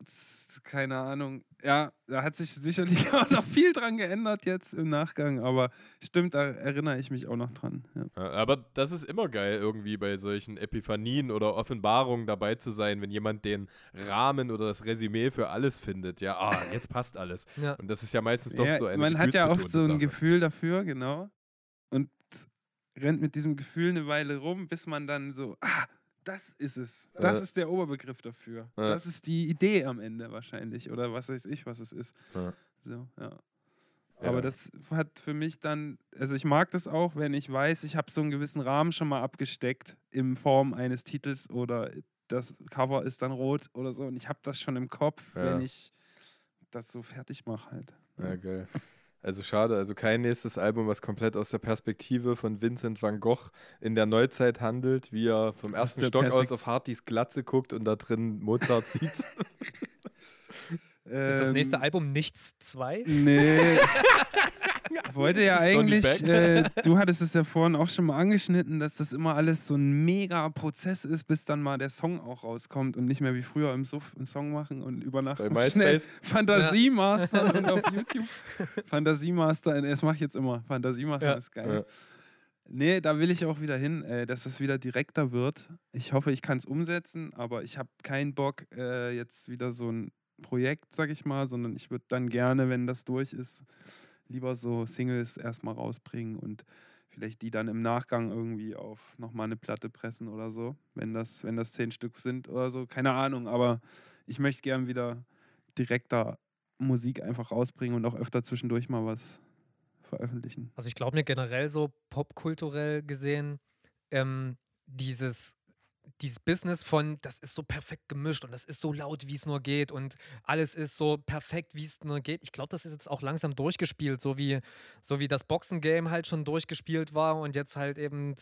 keine Ahnung, ja, da hat sich sicherlich auch noch viel dran geändert jetzt im Nachgang, aber stimmt, da erinnere ich mich auch noch dran. Ja. Ja, aber das ist immer geil, irgendwie bei solchen Epiphanien oder Offenbarungen dabei zu sein, wenn jemand den Rahmen oder das Resümee für alles findet. Ja, ah, jetzt passt alles. Ja. Und das ist ja meistens doch Ja, so eine man hat ja oft so ein Sache. Gefühl dafür, genau. Und rennt mit diesem Gefühl eine Weile rum, bis man dann so, ah, das ist es. Das Äh. ist der Oberbegriff dafür. Äh. Das ist die Idee am Ende wahrscheinlich. Oder was weiß ich, was es ist. Ja. So, ja. Ja. Aber das hat für mich dann, also ich mag das auch, wenn ich weiß, ich habe so einen gewissen Rahmen schon mal abgesteckt in Form eines Titels oder das Cover ist dann rot oder so und ich habe das schon im Kopf, Ja. wenn ich das so fertig mache halt. Ja, geil. Also schade, also kein nächstes Album, was komplett aus der Perspektive von Vincent van Gogh in der Neuzeit handelt, wie er vom ersten Stock aus Perspekt- auf Hartys Glatze guckt und da drin Mozart sieht. Ist das nächste Ähm, Album Nichts 2? Nee. Ich wollte ja eigentlich, äh, du hattest es ja vorhin auch schon mal angeschnitten, dass das immer alles so ein mega Prozess ist, bis dann mal der Song auch rauskommt und nicht mehr wie früher im Suff einen Song machen und über Nacht schnell. Fantasiemaster und auf YouTube. Fantasiemaster, das mache ich jetzt immer. Fantasiemaster Ja. ist geil. Ja. Nee, da will ich auch wieder hin, äh, dass es wieder direkter wird. Ich hoffe, ich kann es umsetzen, aber ich habe keinen Bock, äh, jetzt wieder so ein Projekt, sag ich mal, sondern ich würde dann gerne, wenn das durch ist, lieber so Singles erstmal rausbringen und vielleicht die dann im Nachgang irgendwie auf nochmal eine Platte pressen oder so, wenn das, wenn das zehn Stück sind oder so. Keine Ahnung, aber ich möchte gern wieder direkter Musik einfach rausbringen und auch öfter zwischendurch mal was veröffentlichen. Also ich glaube mir generell so popkulturell gesehen, ähm, dieses dieses Business von, das ist so perfekt gemischt und das ist so laut, wie es nur geht und alles ist so perfekt, wie es nur geht. Ich glaube, das ist jetzt auch langsam durchgespielt, so wie, so wie das Boxen-Game halt schon durchgespielt war und jetzt halt eben,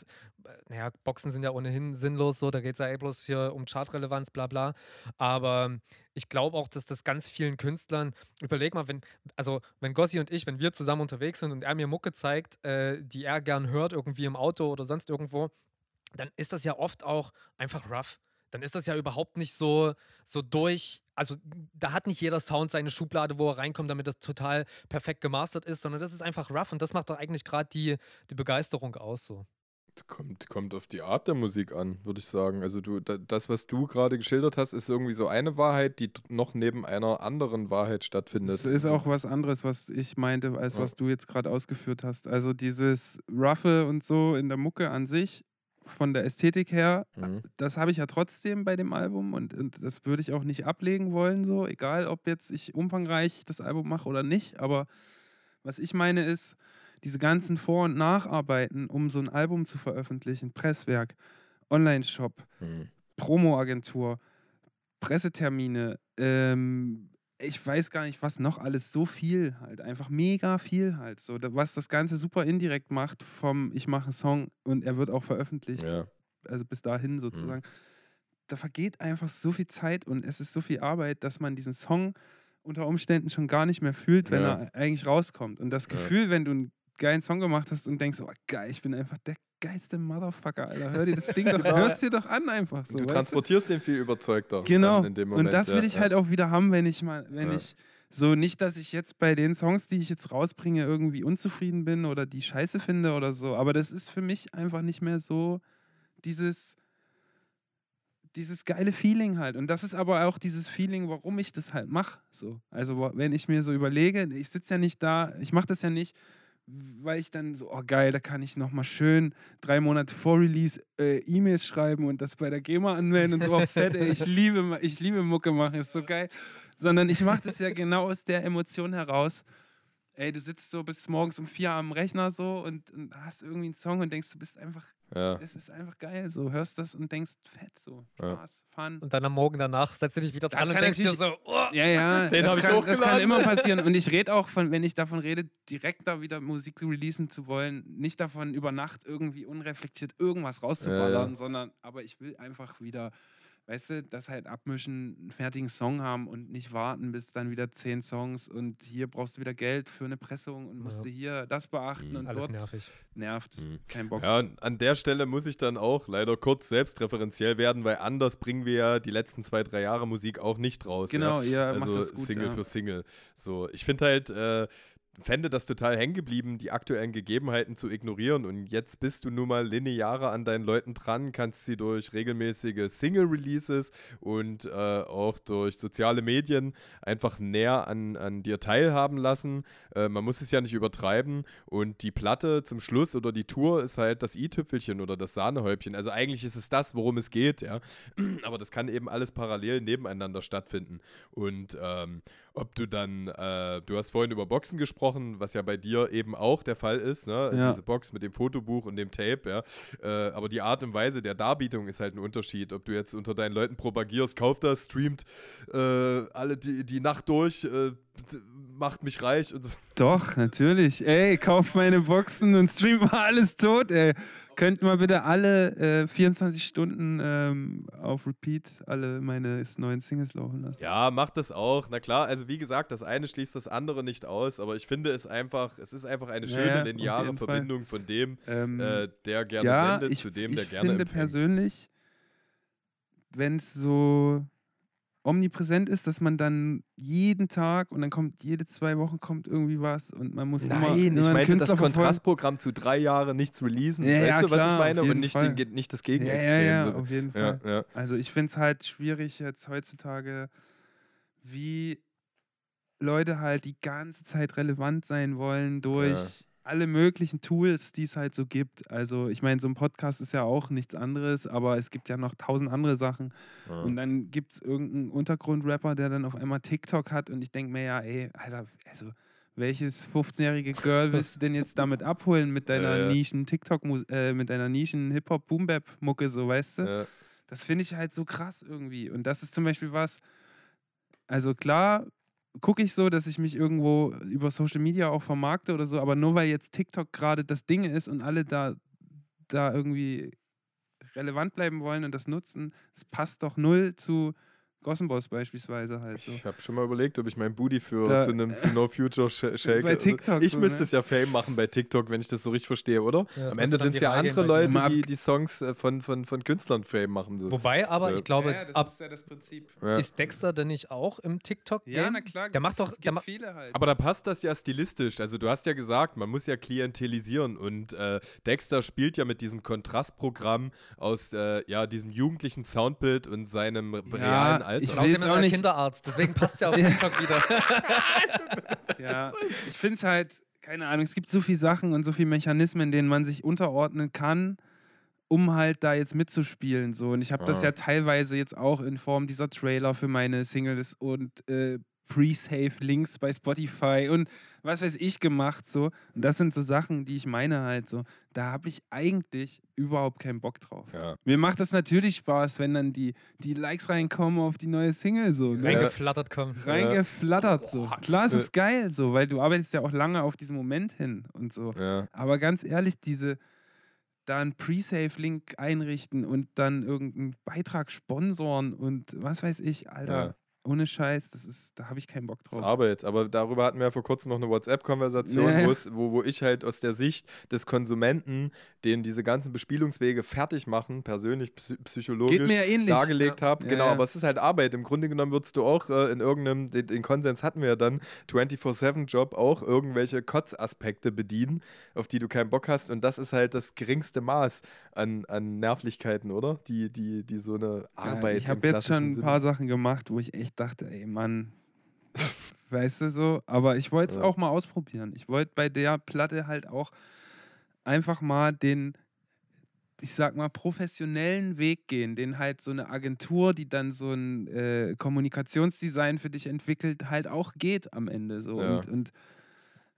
äh, naja, Boxen sind ja ohnehin sinnlos, so, da geht es ja eh bloß hier um Chartrelevanz, bla bla. Aber ich glaube auch, dass das ganz vielen Künstlern, überleg mal, wenn, also wenn Gossi und ich, wenn wir zusammen unterwegs sind und er mir Mucke zeigt, äh, die er gern hört, irgendwie im Auto oder sonst irgendwo, dann ist das ja oft auch einfach rough. Dann ist das ja überhaupt nicht so, so durch. Also, da hat nicht jeder Sound seine Schublade, wo er reinkommt, damit das total perfekt gemastert ist, sondern das ist einfach rough und das macht doch eigentlich gerade die, die Begeisterung aus. So. Kommt, kommt auf die Art der Musik an, würde ich sagen. Also du, das, was du gerade geschildert hast, ist irgendwie so eine Wahrheit, die noch neben einer anderen Wahrheit stattfindet. Das ist auch was anderes, was ich meinte, als ja. was du jetzt gerade ausgeführt hast. Also dieses Roughe und so in der Mucke an sich von der Ästhetik her, mhm. das habe ich ja trotzdem bei dem Album und, und das würde ich auch nicht ablegen wollen, so, egal ob jetzt ich umfangreich das Album mache oder nicht. Aber was ich meine ist, diese ganzen Vor- und Nacharbeiten, um so ein Album zu veröffentlichen, Presswerk, Online-Shop, mhm. Promo-Agentur, Pressetermine, ähm, ich weiß gar nicht, was noch alles, so viel halt, einfach mega viel halt. So, was das Ganze super indirekt macht, vom ich mache einen Song und er wird auch veröffentlicht. Ja. Also bis dahin sozusagen. Mhm. Da vergeht einfach so viel Zeit und es ist so viel Arbeit, dass man diesen Song unter Umständen schon gar nicht mehr fühlt, wenn ja. er eigentlich rauskommt. Und das Gefühl, ja. wenn du einen geilen Song gemacht hast und denkst, oh geil, ich bin einfach der geilste Motherfucker, Alter. Hör dir das Ding doch, hörst dir doch an einfach so. Du transportierst du? den viel überzeugter. Genau. Moment, und das will ich ja. halt auch wieder haben, wenn ich mal, wenn ja. ich so nicht, dass ich jetzt bei den Songs, die ich jetzt rausbringe, irgendwie unzufrieden bin oder die scheiße finde oder so. Aber das ist für mich einfach nicht mehr so dieses dieses geile Feeling halt. Und das ist aber auch dieses Feeling, warum ich das halt mache. So. Also, wenn ich mir so überlege, ich sitze ja nicht da, ich mache das ja nicht, weil ich dann so, oh geil, da kann ich nochmal schön drei Monate vor Release äh, E-Mails schreiben und das bei der GEMA anmelden und so, oh, fett, ey, ich liebe, ich liebe Mucke machen, ist so geil. Sondern ich mache das ja genau aus der Emotion heraus. Ey, du sitzt so bis morgens um vier am Rechner so und, und hast irgendwie einen Song und denkst, du bist einfach ja. Es ist einfach geil. So hörst das und denkst, fett, so Spaß, ja. Fun. Und dann am Morgen danach setzt du dich wieder dran das und denkst dir so, oh, ja, ja, den das, kann, das kann immer passieren. Und ich rede auch von, wenn ich davon rede, direkt da wieder Musik releasen zu wollen, nicht davon über Nacht irgendwie unreflektiert irgendwas rauszuballern, ja, sondern aber ich will einfach wieder weißt du, das halt abmischen, einen fertigen Song haben und nicht warten, bis dann wieder zehn Songs und hier brauchst du wieder Geld für eine Pressung und musst ja. du hier das beachten mhm. und Alles dort nervig. nervt. Mhm. Kein Bock. Ja, an der Stelle muss ich dann auch leider kurz selbstreferenziell werden, weil anders bringen wir ja die letzten zwei, drei Jahre Musik auch nicht raus. Genau, ja, ja also macht das gut, Single ja. für Single. So, ich finde halt, äh, fände das total hängen geblieben, die aktuellen Gegebenheiten zu ignorieren. Und jetzt bist du nun mal linearer an deinen Leuten dran, kannst sie durch regelmäßige Single-Releases und äh, auch durch soziale Medien einfach näher an, an dir teilhaben lassen. Äh, man muss es ja nicht übertreiben. Und die Platte zum Schluss oder die Tour ist halt das i-Tüpfelchen oder das Sahnehäubchen. Also eigentlich ist es das, worum es geht, ja. Aber das kann eben alles parallel nebeneinander stattfinden. Und ähm, ob du dann, äh, du hast vorhin über Boxen gesprochen, was ja bei dir eben auch der Fall ist, ne? Ja. diese Box mit dem Fotobuch und dem Tape, ja. Äh, aber die Art und Weise der Darbietung ist halt ein Unterschied. Ob du jetzt unter deinen Leuten propagierst, kauft das, streamt äh, alle die, die Nacht durch, äh, macht mich reich und so. Doch, natürlich. Ey, kauf meine Boxen und stream mal alles tot, ey. Könnt mal bitte alle äh, 24 Stunden ähm, auf Repeat alle meine neuen Singles laufen lassen. Ja, macht das auch. Na klar, also wie gesagt, das eine schließt das andere nicht aus, aber ich finde es einfach, es ist einfach eine schöne ja, lineare Verbindung von dem, ähm, äh, der gerne ja, sendet, ich, zu dem, der gerne Ich finde persönlich, wenn es so omnipräsent ist, dass man dann jeden Tag und dann kommt jede zwei Wochen kommt irgendwie was und man muss Nein, immer, ich meine das Kontrastprogramm zu drei Jahren nichts releasen. Ja, weißt ja, du, klar, was ich meine? Und nicht, den, nicht das Gegenextrem. Ja, ja, ja, auf jeden Fall. Ja, also ich finde es halt schwierig jetzt heutzutage, wie Leute halt die ganze Zeit relevant sein wollen durch alle möglichen Tools, die es halt so gibt. Also ich meine, so ein Podcast ist ja auch nichts anderes, aber es gibt ja noch tausend andere Sachen. Ja. Und dann gibt es irgendeinen Untergrundrapper, der dann auf einmal TikTok hat und ich denke mir ja, ey, Alter, also welches 15-jährige Girl willst du denn jetzt damit abholen mit deiner Ja, ja. Nischen TikTok, äh, mit deiner Nischen Hip-Hop Boom-Bap Mucke, so weißt du? Das finde ich halt so krass irgendwie. Und das ist zum Beispiel was, also klar gucke ich so, dass ich mich irgendwo über Social Media auch vermarkte oder so, aber nur weil jetzt TikTok gerade das Ding ist und alle da, da irgendwie relevant bleiben wollen und das nutzen, das passt doch null zu Gossenboss beispielsweise halt so. Ich habe schon mal überlegt, ob ich mein Booty für Da- zu einem zu No Future sh shake. Bei TikTok Ich so, müsste ne? es ja Fame machen bei TikTok, wenn ich das so richtig verstehe, oder? Ja, Am Ende sind es ja andere Leute, TikTok. die die Songs äh, von, von, von Künstlern Fame machen. So. Wobei, aber Ja. ich glaube, ab, ja das Prinzip. Ja. ist Dexter denn nicht auch im TikTok-Game? Der macht doch, der ma viele halt. Aber da passt das ja stilistisch. Also du hast ja gesagt, man muss ja klientelisieren und äh, Dexter spielt ja mit diesem Kontrastprogramm aus äh, ja, diesem jugendlichen Soundbild und seinem realen Alter. ich will jetzt ist auch nicht- Kinderarzt, deswegen passt es ja auf TikTok wieder. Ja, ich finde es halt, keine Ahnung, es gibt so viele Sachen und so viele Mechanismen, denen man sich unterordnen kann, um halt da jetzt mitzuspielen. So. Und ich habe das Ah. ja teilweise jetzt auch in Form dieser Trailer für meine Singles und äh, Pre-Save-Links bei Spotify und was weiß ich gemacht. So. Und das sind so Sachen, die ich meine halt so. Da habe ich eigentlich überhaupt keinen Bock drauf. ja. Mir macht das natürlich Spaß, wenn dann die, die Likes reinkommen auf die neue Single. So, ne? Reingeflattert kommen. reingeflattert so. Klar, es ist geil so, weil du arbeitest ja auch lange auf diesen Moment hin und so. Ja. Aber ganz ehrlich, diese da einen Pre-Save-Link einrichten und dann irgendeinen Beitrag sponsoren und was weiß ich, Alter, Ja. Ohne Scheiß, das ist, da habe ich keinen Bock Das ist drauf. Arbeit. Aber darüber hatten wir ja vor kurzem noch eine WhatsApp-Konversation, Nee. wo wo, ich halt aus der Sicht des Konsumenten, den diese ganzen Bespielungswege fertig machen, persönlich, psy psychologisch, ja dargelegt habe. Ja, genau, ja. aber es ist halt Arbeit. Im Grunde genommen würdest du auch äh, in irgendeinem, den, den Konsens hatten wir ja dann, 24-7-Job auch irgendwelche Kotzaspekte bedienen, auf die du keinen Bock hast. Und das ist halt das geringste Maß an, an Nervlichkeiten, oder? Die, die, die so eine Arbeit. Ja, ich habe jetzt schon ein paar Sachen gemacht, wo ich echt dachte, ey Mann, weißt du so, aber ich wollte es Ja. auch mal ausprobieren. Ich wollte bei der Platte halt auch einfach mal den, ich sag mal, professionellen Weg gehen, den halt so eine Agentur, die dann so ein äh, Kommunikationsdesign für dich entwickelt, halt auch geht am Ende so. Ja. Und, und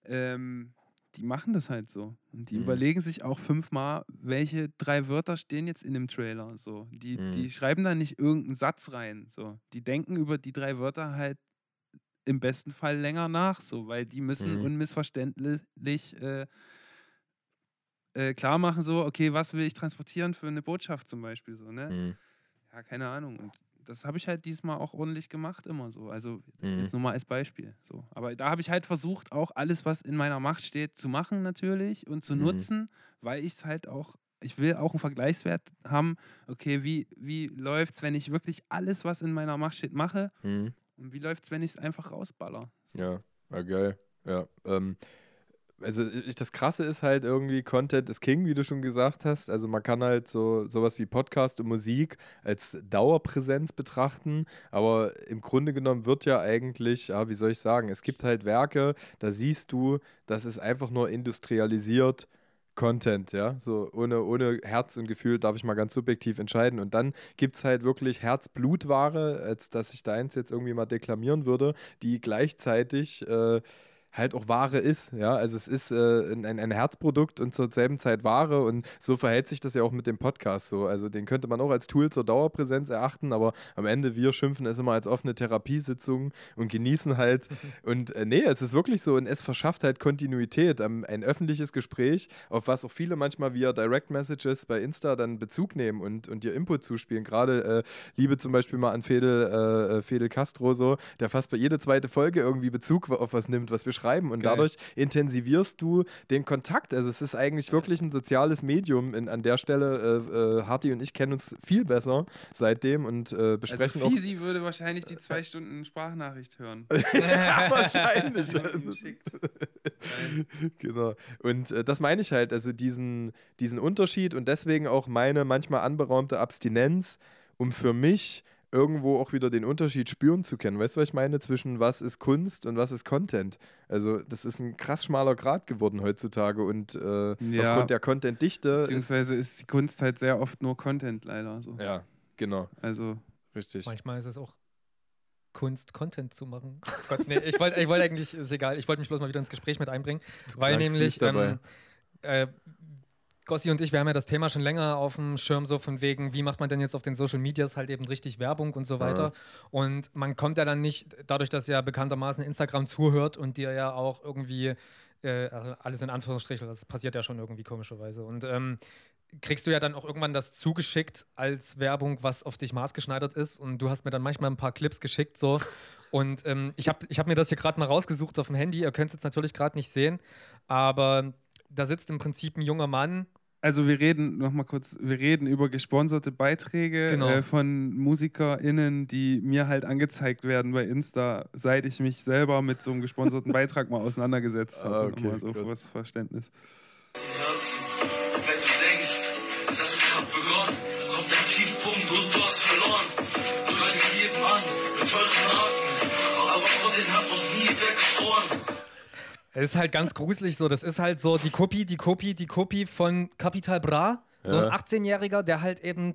ähm, die machen das halt so. Und die Mhm. überlegen sich auch fünfmal, welche drei Wörter stehen jetzt in dem Trailer. So. Die, Mhm. die schreiben da nicht irgendeinen Satz rein. So. Die denken über die drei Wörter halt im besten Fall länger nach, so, weil die müssen Mhm. unmissverständlich äh, äh, klar machen, so, okay, was will ich transportieren für eine Botschaft zum Beispiel, so, ne? Mhm. Ja, keine Ahnung. Und das habe ich halt diesmal auch ordentlich gemacht, immer so. Also Mhm. jetzt nur mal als Beispiel. So. Aber da habe ich halt versucht, auch alles, was in meiner Macht steht, zu machen natürlich und zu Mhm. nutzen, weil ich es halt auch, ich will auch einen Vergleichswert haben, okay, wie, wie läuft es, wenn ich wirklich alles, was in meiner Macht steht, mache Mhm. und wie läuft es, wenn ich es einfach rausballer. So. Ja, war geil. Ja. Ähm, also das Krasse ist halt irgendwie, Content ist King, wie du schon gesagt hast. Also man kann halt so sowas wie Podcast und Musik als Dauerpräsenz betrachten, aber im Grunde genommen wird ja eigentlich, ja, wie soll ich sagen, es gibt halt Werke, da siehst du, das ist einfach nur industrialisiert. Content, ja, so ohne, ohne Herz und Gefühl darf ich mal ganz subjektiv entscheiden. Und dann gibt es halt wirklich Herz-Blut-Ware, als dass ich deins jetzt irgendwie mal deklamieren würde, die gleichzeitig äh, halt auch Ware ist, ja, also es ist äh, ein, ein Herzprodukt und zur selben Zeit Ware und so verhält sich das ja auch mit dem Podcast so, also den könnte man auch als Tool zur Dauerpräsenz erachten, aber am Ende wir schimpfen es immer als offene Therapiesitzung und genießen halt und äh, nee, es ist wirklich so und es verschafft halt Kontinuität, ähm, ein öffentliches Gespräch, auf was auch viele manchmal via Direct Messages bei Insta dann Bezug nehmen und, und dir Input zuspielen, gerade äh, Liebe zum Beispiel mal an Fedel, äh, äh, Fedel Castro so, der fast bei jeder zweite Folge irgendwie Bezug auf was nimmt, was wir schreiben und Geil. dadurch intensivierst du den Kontakt. Also es ist eigentlich wirklich ein soziales Medium in, an der Stelle. Äh, äh, Harti und ich kennen uns viel besser seitdem und äh, besprechen Also Fisi würde wahrscheinlich die zwei Stunden Sprachnachricht hören. auch ja, wahrscheinlich. Genau. Und äh, das meine ich halt, also diesen, diesen Unterschied und deswegen auch meine manchmal anberaumte Abstinenz, um für mich irgendwo auch wieder den Unterschied spüren zu können. Weißt du, was ich meine? Zwischen was ist Kunst und was ist Content. Also, das ist ein krass schmaler Grad geworden heutzutage und äh, Ja. aufgrund der Content-Dichte ist. Beziehungsweise ist die Kunst halt sehr oft nur Content leider. So. Ja, genau, Also, richtig. Manchmal ist es auch Kunst, Content zu machen. Gott, nee, ich wollte ich wollt eigentlich, ist egal, ich wollte mich bloß mal wieder ins Gespräch mit einbringen, weil klangst nämlich ähm, äh, Gossi und ich, wir haben ja das Thema schon länger auf dem Schirm, so von wegen, wie macht man denn jetzt auf den Social Medias halt eben richtig Werbung und so weiter. Und man kommt ja dann nicht, dadurch, dass ja bekanntermaßen Instagram zuhört und dir ja auch irgendwie, äh, also alles in Anführungsstrichen, das passiert ja schon irgendwie komischerweise. Und ähm, kriegst du ja dann auch irgendwann das zugeschickt als Werbung, was auf dich maßgeschneidert ist. Und du hast mir dann manchmal ein paar Clips geschickt, so. Und ähm, ich habe ich hab mir das hier gerade mal rausgesucht auf dem Handy. Ihr könnt es jetzt natürlich gerade nicht sehen, aber da sitzt im Prinzip ein junger Mann. also wir reden noch mal kurz, wir reden über gesponserte Beiträge Genau. äh, von MusikerInnen, die mir halt angezeigt werden bei Insta, seit ich mich selber mit so einem gesponserten Beitrag mal auseinandergesetzt habe. Ah, okay, nochmal so fürs Verständnis. Herzen. Wenn du denkst, das hat grad begonnen, kommt ein Tiefpunkt und du hast verloren. Du Leute geben an mit teuren Haken, aber von denen hat noch nie weggefroren. Es ist halt ganz gruselig so. Das ist halt so die Kopie, die Kopie, die Kopie von Capital Bra. So ein Ja. 18-Jähriger, der halt eben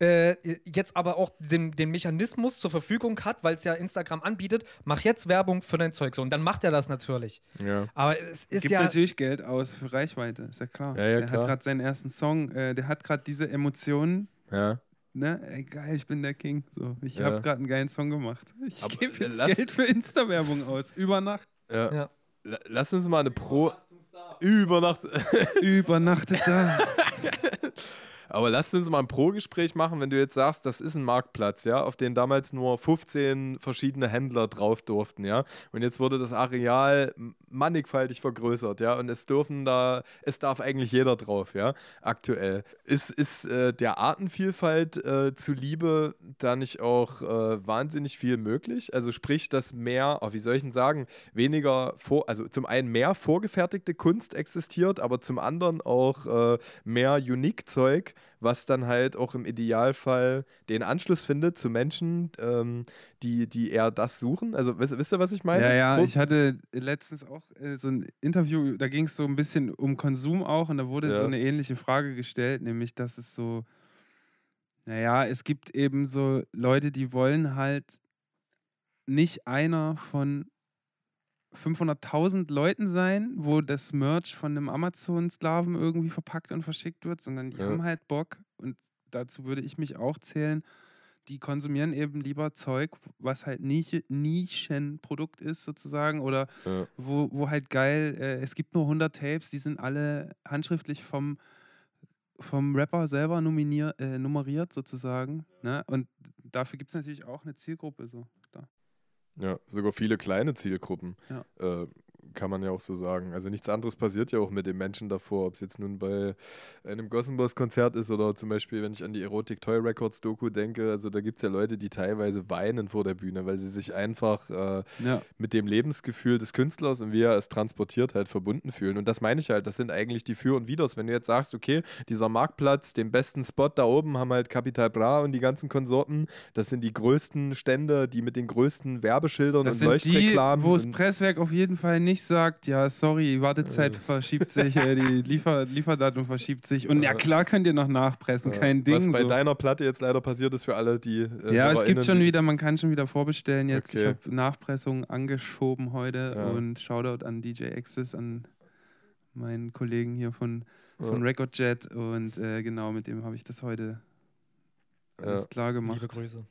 äh, jetzt aber auch den, den Mechanismus zur Verfügung hat, weil es ja Instagram anbietet, mach jetzt Werbung für dein Zeug so. Und dann macht er das natürlich. Ja. Aber es ist Gibt ja. natürlich Geld aus für Reichweite, ist ja klar. Ja, ja, der klar. hat gerade seinen ersten Song, äh, der hat gerade diese Emotionen, ja. ne? Ey, geil, ich bin der King. So, ich Ja. habe gerade einen geilen Song gemacht. Ich gebe jetzt Geld für Insta-Werbung aus. Über Nacht. Ja. Ja. La- Lass uns mal eine Pro. Über Nacht. Übernachtet da. Aber lasst uns mal ein Pro-Gespräch machen, wenn du jetzt sagst, das ist ein Marktplatz, ja, auf den damals nur 15 verschiedene Händler drauf durften, ja. Und jetzt wurde das Areal mannigfaltig vergrößert, ja. Und es dürfen da, es darf eigentlich jeder drauf, ja, aktuell. Ist, ist äh, der Artenvielfalt äh, zuliebe da nicht auch äh, wahnsinnig viel möglich? Also sprich, dass mehr, oh, wie soll ich denn sagen, weniger vor, also zum einen mehr vorgefertigte Kunst existiert, aber zum anderen auch äh, mehr Unique-Zeug, was dann halt auch im Idealfall den Anschluss findet zu Menschen, ähm, die, die eher das suchen. Also wisst, wisst ihr, was ich meine? Ja, ja, ich hatte letztens auch äh, so ein Interview, da ging es so ein bisschen um Konsum auch und da wurde Ja. so eine ähnliche Frage gestellt, nämlich, dass es so, naja, es gibt eben so Leute, die wollen halt nicht einer von 500.000 Leuten sein, wo das Merch von einem Amazon-Sklaven irgendwie verpackt und verschickt wird, sondern die Ja. haben halt Bock und dazu würde ich mich auch zählen, die konsumieren eben lieber Zeug, was halt Nische, Nischenprodukt ist sozusagen oder Ja. wo, wo halt geil, äh, es gibt nur 100 Tapes, die sind alle handschriftlich vom, vom Rapper selber nominier, äh, nummeriert sozusagen. Ne? Und dafür gibt es natürlich auch eine Zielgruppe. So. Ja, sogar viele kleine Zielgruppen. Ja. Äh, kann man ja auch so sagen. Also nichts anderes passiert ja auch mit den Menschen davor, ob es jetzt nun bei einem Gossenboss-Konzert ist oder zum Beispiel, wenn ich an die Erotic Toy Records Doku denke, also da gibt es ja Leute, die teilweise weinen vor der Bühne, weil sie sich einfach äh, Ja. mit dem Lebensgefühl des Künstlers und wie er es transportiert halt verbunden fühlen. Und das meine ich halt, das sind eigentlich die Für und Widers. Wenn du jetzt sagst, okay, dieser Marktplatz, den besten Spot da oben haben halt Capital Bra und die ganzen Konsorten, das sind die größten Stände, die mit den größten Werbeschildern Das und Leuchtreklamen. wo das Presswerk auf jeden Fall nicht sagt, ja, sorry, Wartezeit verschiebt sich, äh, die Liefer Lieferdatum verschiebt sich. Und ja, Ja. klar könnt ihr noch nachpressen, Ja, kein Ding. Was bei so. deiner Platte jetzt leider passiert ist für alle, die. Äh, Ja, es gibt schon wieder, man kann schon wieder vorbestellen jetzt. Ich Okay. habe Nachpressung angeschoben heute Ja. und Shoutout an DJ Access, an meinen Kollegen hier von, von Ja. Recordjet und äh, genau, mit dem habe ich das heute alles klar gemacht. Liebe Grüße.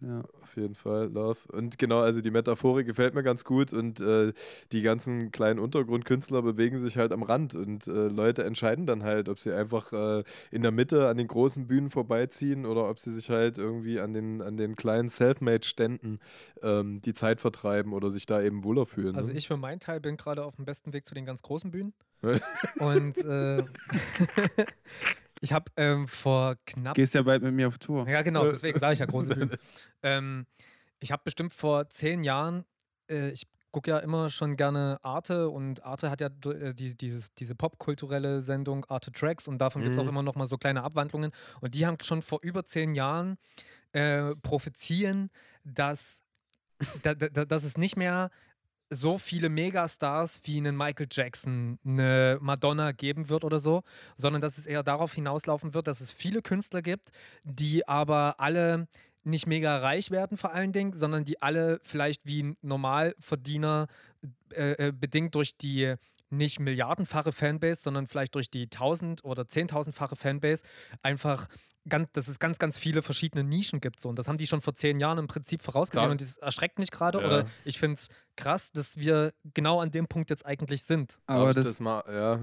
Ja. Auf jeden Fall, Love. Und genau, also die Metaphorik gefällt mir ganz gut und äh, die ganzen kleinen Untergrundkünstler bewegen sich halt am Rand und äh, Leute entscheiden dann halt, ob sie einfach äh, in der Mitte an den großen Bühnen vorbeiziehen oder ob sie sich halt irgendwie an den, an den kleinen Selfmade-Ständen ähm, die Zeit vertreiben oder sich da eben wohler fühlen. Also ne? ich für meinen Teil bin gerade auf dem besten Weg zu den ganz großen Bühnen. Und äh, ich habe ähm, vor knapp Gehst ja bald mit mir auf Tour. Ja, genau, deswegen sage ich ja große Bühnen. ähm, ich habe bestimmt vor zehn Jahren, äh, ich gucke ja immer schon gerne Arte und Arte hat ja äh, die, dieses, diese popkulturelle Sendung Arte Tracks und davon gibt es auch Mhm. immer noch mal so kleine Abwandlungen. Und die haben schon vor über zehn Jahren äh, prophezieren, dass, da, da, da- dass es nicht mehr so viele Megastars wie einen Michael Jackson, eine Madonna geben wird oder so, sondern dass es eher darauf hinauslaufen wird, dass es viele Künstler gibt, die aber alle nicht mega reich werden vor allen Dingen, sondern die alle vielleicht wie ein Normalverdiener äh, äh, bedingt durch die nicht milliardenfache Fanbase, sondern vielleicht durch die tausend- oder zehntausendfache Fanbase einfach ganz, dass es ganz, ganz viele verschiedene Nischen gibt. So. Und das haben die schon vor zehn Jahren im Prinzip vorausgesehen Da- und das erschreckt mich gerade. Ja. Oder ich finde es krass, dass wir genau an dem Punkt jetzt eigentlich sind. Aber das, das mal, ja.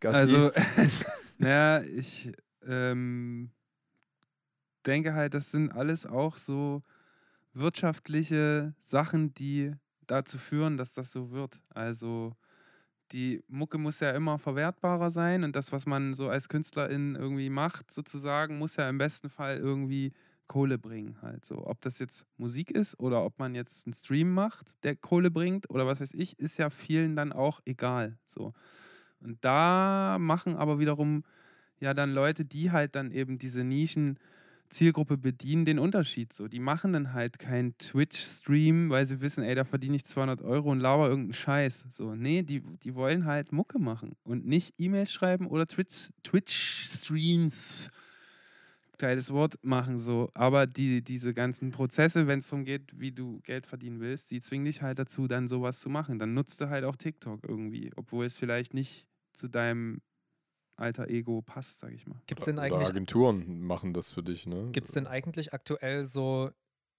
Gasti? Also, naja, ich ähm, denke halt, das sind alles auch so wirtschaftliche Sachen, die dazu führen, dass das so wird. Also die Mucke muss ja immer verwertbarer sein und das, was man so als Künstlerin irgendwie macht, sozusagen, muss ja im besten Fall irgendwie Kohle bringen halt so. Ob das jetzt Musik ist oder ob man jetzt einen Stream macht, der Kohle bringt oder was weiß ich, ist ja vielen dann auch egal so. Und da machen aber wiederum ja dann Leute, die halt dann eben diese Nischen Zielgruppe bedienen, den Unterschied so. Die machen dann halt keinen Twitch-Stream, weil sie wissen, ey, da verdiene ich 200 Euro und laber irgendeinen Scheiß. So, nee, die, die wollen halt Mucke machen und nicht E-Mails schreiben oder Twitch- Twitch-Streams, geiles Wort, machen so. Aber die, diese ganzen Prozesse, wenn es darum geht, wie du Geld verdienen willst, die zwingen dich halt dazu, dann sowas zu machen. Dann nutzt du halt auch TikTok irgendwie, obwohl es vielleicht nicht zu deinem alter Ego passt, sag ich mal. Gibt es denn, Oder eigentlich- Agenturen machen das für dich, ne? gibt's denn eigentlich aktuell so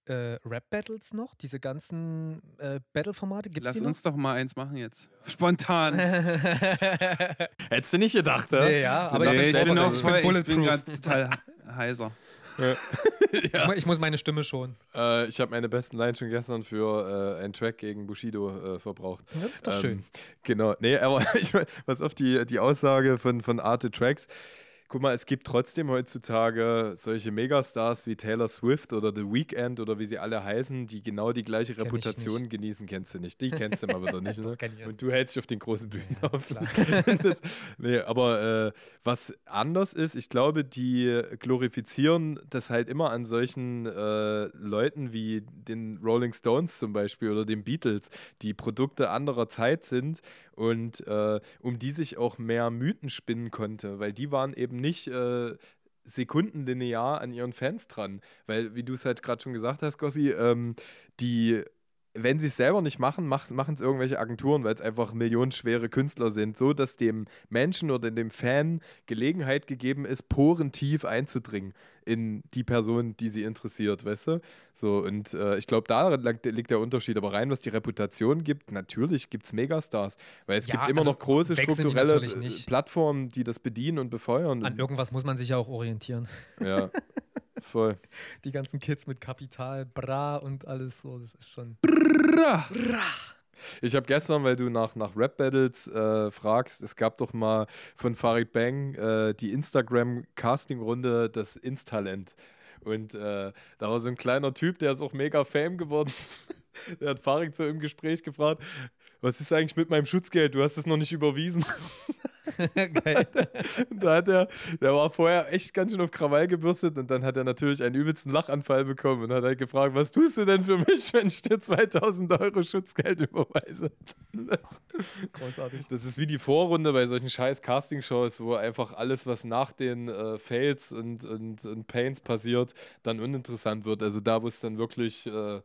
äh, Rap-Battles noch? Diese ganzen äh, Battle-Formate? Gibt es Lass die uns doch mal eins machen jetzt. Spontan. noch? Hättest du nicht gedacht, ja? nee, ja, aber Nee, ich, ich bin ich voll, ich bin gerade total heiser. Ich, mu- ich muss meine Stimme schon. Äh, ich habe meine besten Lines schon gestern für äh, einen Track gegen Bushido äh, verbraucht. Ja, das ist doch Ähm, schön. Genau. Nee, aber ich was auf die, die Aussage von, von Arte Tracks. Guck mal, es gibt trotzdem heutzutage solche Megastars wie Taylor Swift oder The Weeknd oder wie sie alle heißen, die genau die gleiche Kenn Reputation genießen. Kennst du nicht? Die kennst du mal wieder nicht, ne? Ja. Und du hältst dich auf den großen Bühnen auf. klar. das, nee, aber äh, was anders ist, ich glaube, die glorifizieren das halt immer an solchen äh, Leuten wie den Rolling Stones zum Beispiel oder den Beatles, die Produkte anderer Zeit sind und äh, um die sich auch mehr Mythen spinnen konnte, weil die waren eben nicht äh, sekundenlinear an ihren Fans dran. Weil, wie du es halt gerade schon gesagt hast, Gossi, ähm, die wenn sie es selber nicht machen, machen es irgendwelche Agenturen, weil es einfach millionenschwere Künstler sind, so dass dem Menschen oder dem Fan Gelegenheit gegeben ist, porentief einzudringen in die Person, die sie interessiert, weißt du? So, und äh, ich glaube, da liegt, der Unterschied. Aber rein, was die Reputation gibt, natürlich gibt es Megastars, weil es Ja, gibt immer also noch große strukturelle. Plattformen, die das bedienen und befeuern. An irgendwas muss man sich ja auch orientieren. ja, voll. Die ganzen Kids mit Kapital, Bra und alles so, das ist schon. Ich habe gestern, weil du nach, nach Rap-Battles äh, fragst, es gab doch mal von Farid Bang äh, die Instagram-Casting-Runde das Instalent. Und äh, da war so ein kleiner Typ, der ist auch mega Fame geworden. der hat Farid so im Gespräch gefragt, was ist eigentlich mit meinem Schutzgeld? Du hast es noch nicht überwiesen. Geil. Da hat er, der war vorher echt ganz schön auf Krawall gebürstet und dann hat er natürlich einen übelsten Lachanfall bekommen und hat halt gefragt, was tust du denn für mich, wenn ich dir 2000 Euro Schutzgeld überweise? Das, Großartig. das ist wie die Vorrunde bei solchen scheiß Castingshows, wo einfach alles, was nach den äh, Fails und, und, und Pains passiert, dann uninteressant wird. Also da, wo es dann wirklich, äh,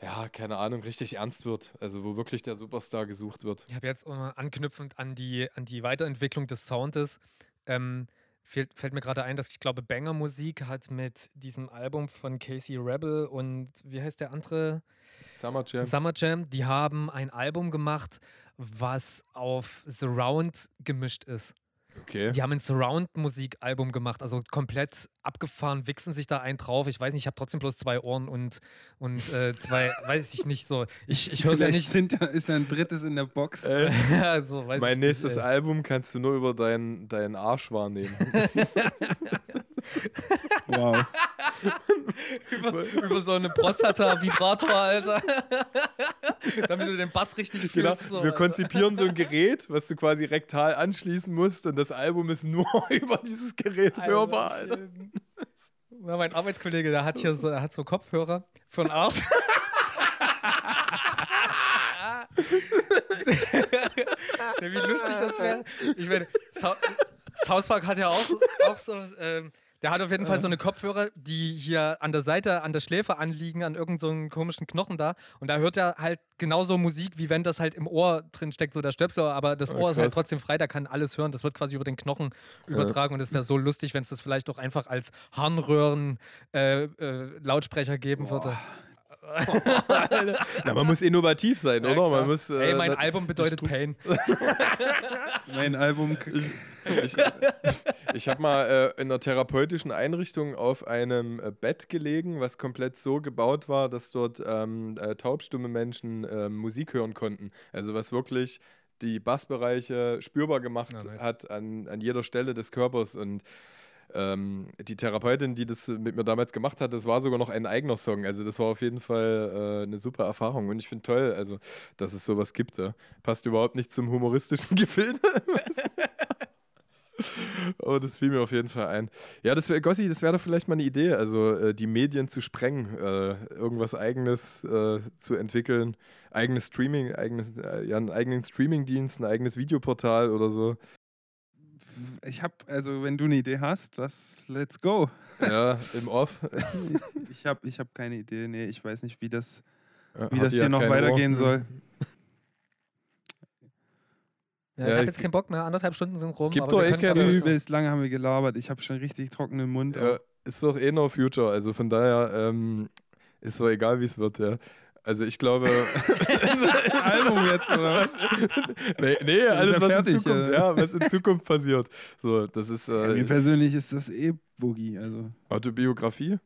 ja, keine Ahnung, richtig ernst wird. Also wo wirklich der Superstar gesucht wird. Ich habe jetzt anknüpfend an die, an die Weiterentwicklung des Soundes, ähm, fällt, fällt mir gerade ein, dass ich glaube, Banger Musik hat mit diesem Album von Casey Rebel und wie heißt der andere? Summer Jam. Summer Jam, die haben ein Album gemacht, was auf Surround gemischt ist. Okay. Die haben ein Surround-Musik-Album gemacht, also komplett abgefahren, wichsen sich da einen drauf. Ich weiß nicht, ich habe trotzdem bloß zwei Ohren und, und äh, zwei, weiß ich nicht so. Ich, ich höre es ja nicht. sind, ist ja ein drittes in der Box. Äh, also, weiß mein ich nächstes nicht. Album kannst du nur über deinen deinen Arsch wahrnehmen. Wow. über, über so eine Prostata-Vibrator, Alter. Damit du den Bass richtig Genau. fühlst. so, wir Alter. konzipieren so ein Gerät, was du quasi rektal anschließen musst und das Album ist nur über dieses Gerät hörbar, Alter. Ja, mein Arbeitskollege, der hat hier so, hat so Kopfhörer für den Arsch. Wie lustig das wäre. Ich meine, South Park hat ja auch, auch so. Ähm, der hat auf jeden Fall so eine Kopfhörer, die hier an der Seite, an der Schläfe anliegen, an irgendeinem so einen komischen Knochen da. Und da hört er halt genauso Musik, wie wenn das halt im Ohr drin steckt, so der Stöpsel. Aber das Ah, Ohr ist halt trotzdem frei, da kann alles hören. Das wird quasi über den Knochen übertragen. Und es wäre so lustig, wenn es das vielleicht auch einfach als Harnröhren-Lautsprecher geben würde. Na, man muss innovativ sein, Ja, oder? klar. Man muss, äh, Ey, mein Album bedeutet Pain. Mein Album. Ich, ich habe mal äh, in einer therapeutischen Einrichtung auf einem äh, Bett gelegen, was komplett so gebaut war, dass dort ähm, äh, taubstumme Menschen ähm, Musik hören konnten. Also was wirklich die Bassbereiche spürbar gemacht Ja, nice. hat an, an jeder Stelle des Körpers. Und ähm, die Therapeutin, die das mit mir damals gemacht hat, das war sogar noch ein eigener Song. Also das war auf jeden Fall äh, eine super Erfahrung. Und ich finde toll, also, dass es sowas gibt. Ja. Passt überhaupt nicht zum humoristischen Gefilde. Aber das fiel mir auf jeden Fall ein. Ja, das wäre, Gossi, das wäre doch vielleicht mal eine Idee, also äh, die Medien zu sprengen, äh, irgendwas eigenes äh, zu entwickeln, eigenes Streaming, eigenes, äh, ja, einen eigenen Streamingdienst, ein eigenes Videoportal oder so. Ich habe, also wenn du eine Idee hast, das let's go. Ja, im Off. Ich habe ich hab keine Idee. Nee, ich weiß nicht, wie das, Äh, wie das hier hat noch weitergehen Ohr. soll. Ja, Ja, ich habe jetzt keinen Bock mehr. Anderthalb Stunden sind rum. Gib aber doch wir eh können keine gerne- Übelst lange haben wir gelabert. Ich habe schon richtig trockenen Mund. Ja, ist doch eh no future, also von daher ähm, ist so egal, wie es wird, ja. Also ich glaube, Album jetzt, oder was? nee, nee ist alles ja was fertig, in Zukunft, ja. ja, was in Zukunft passiert. So, das ist Ja, äh, mir persönlich ist das eh Boogie. Also Autobiografie.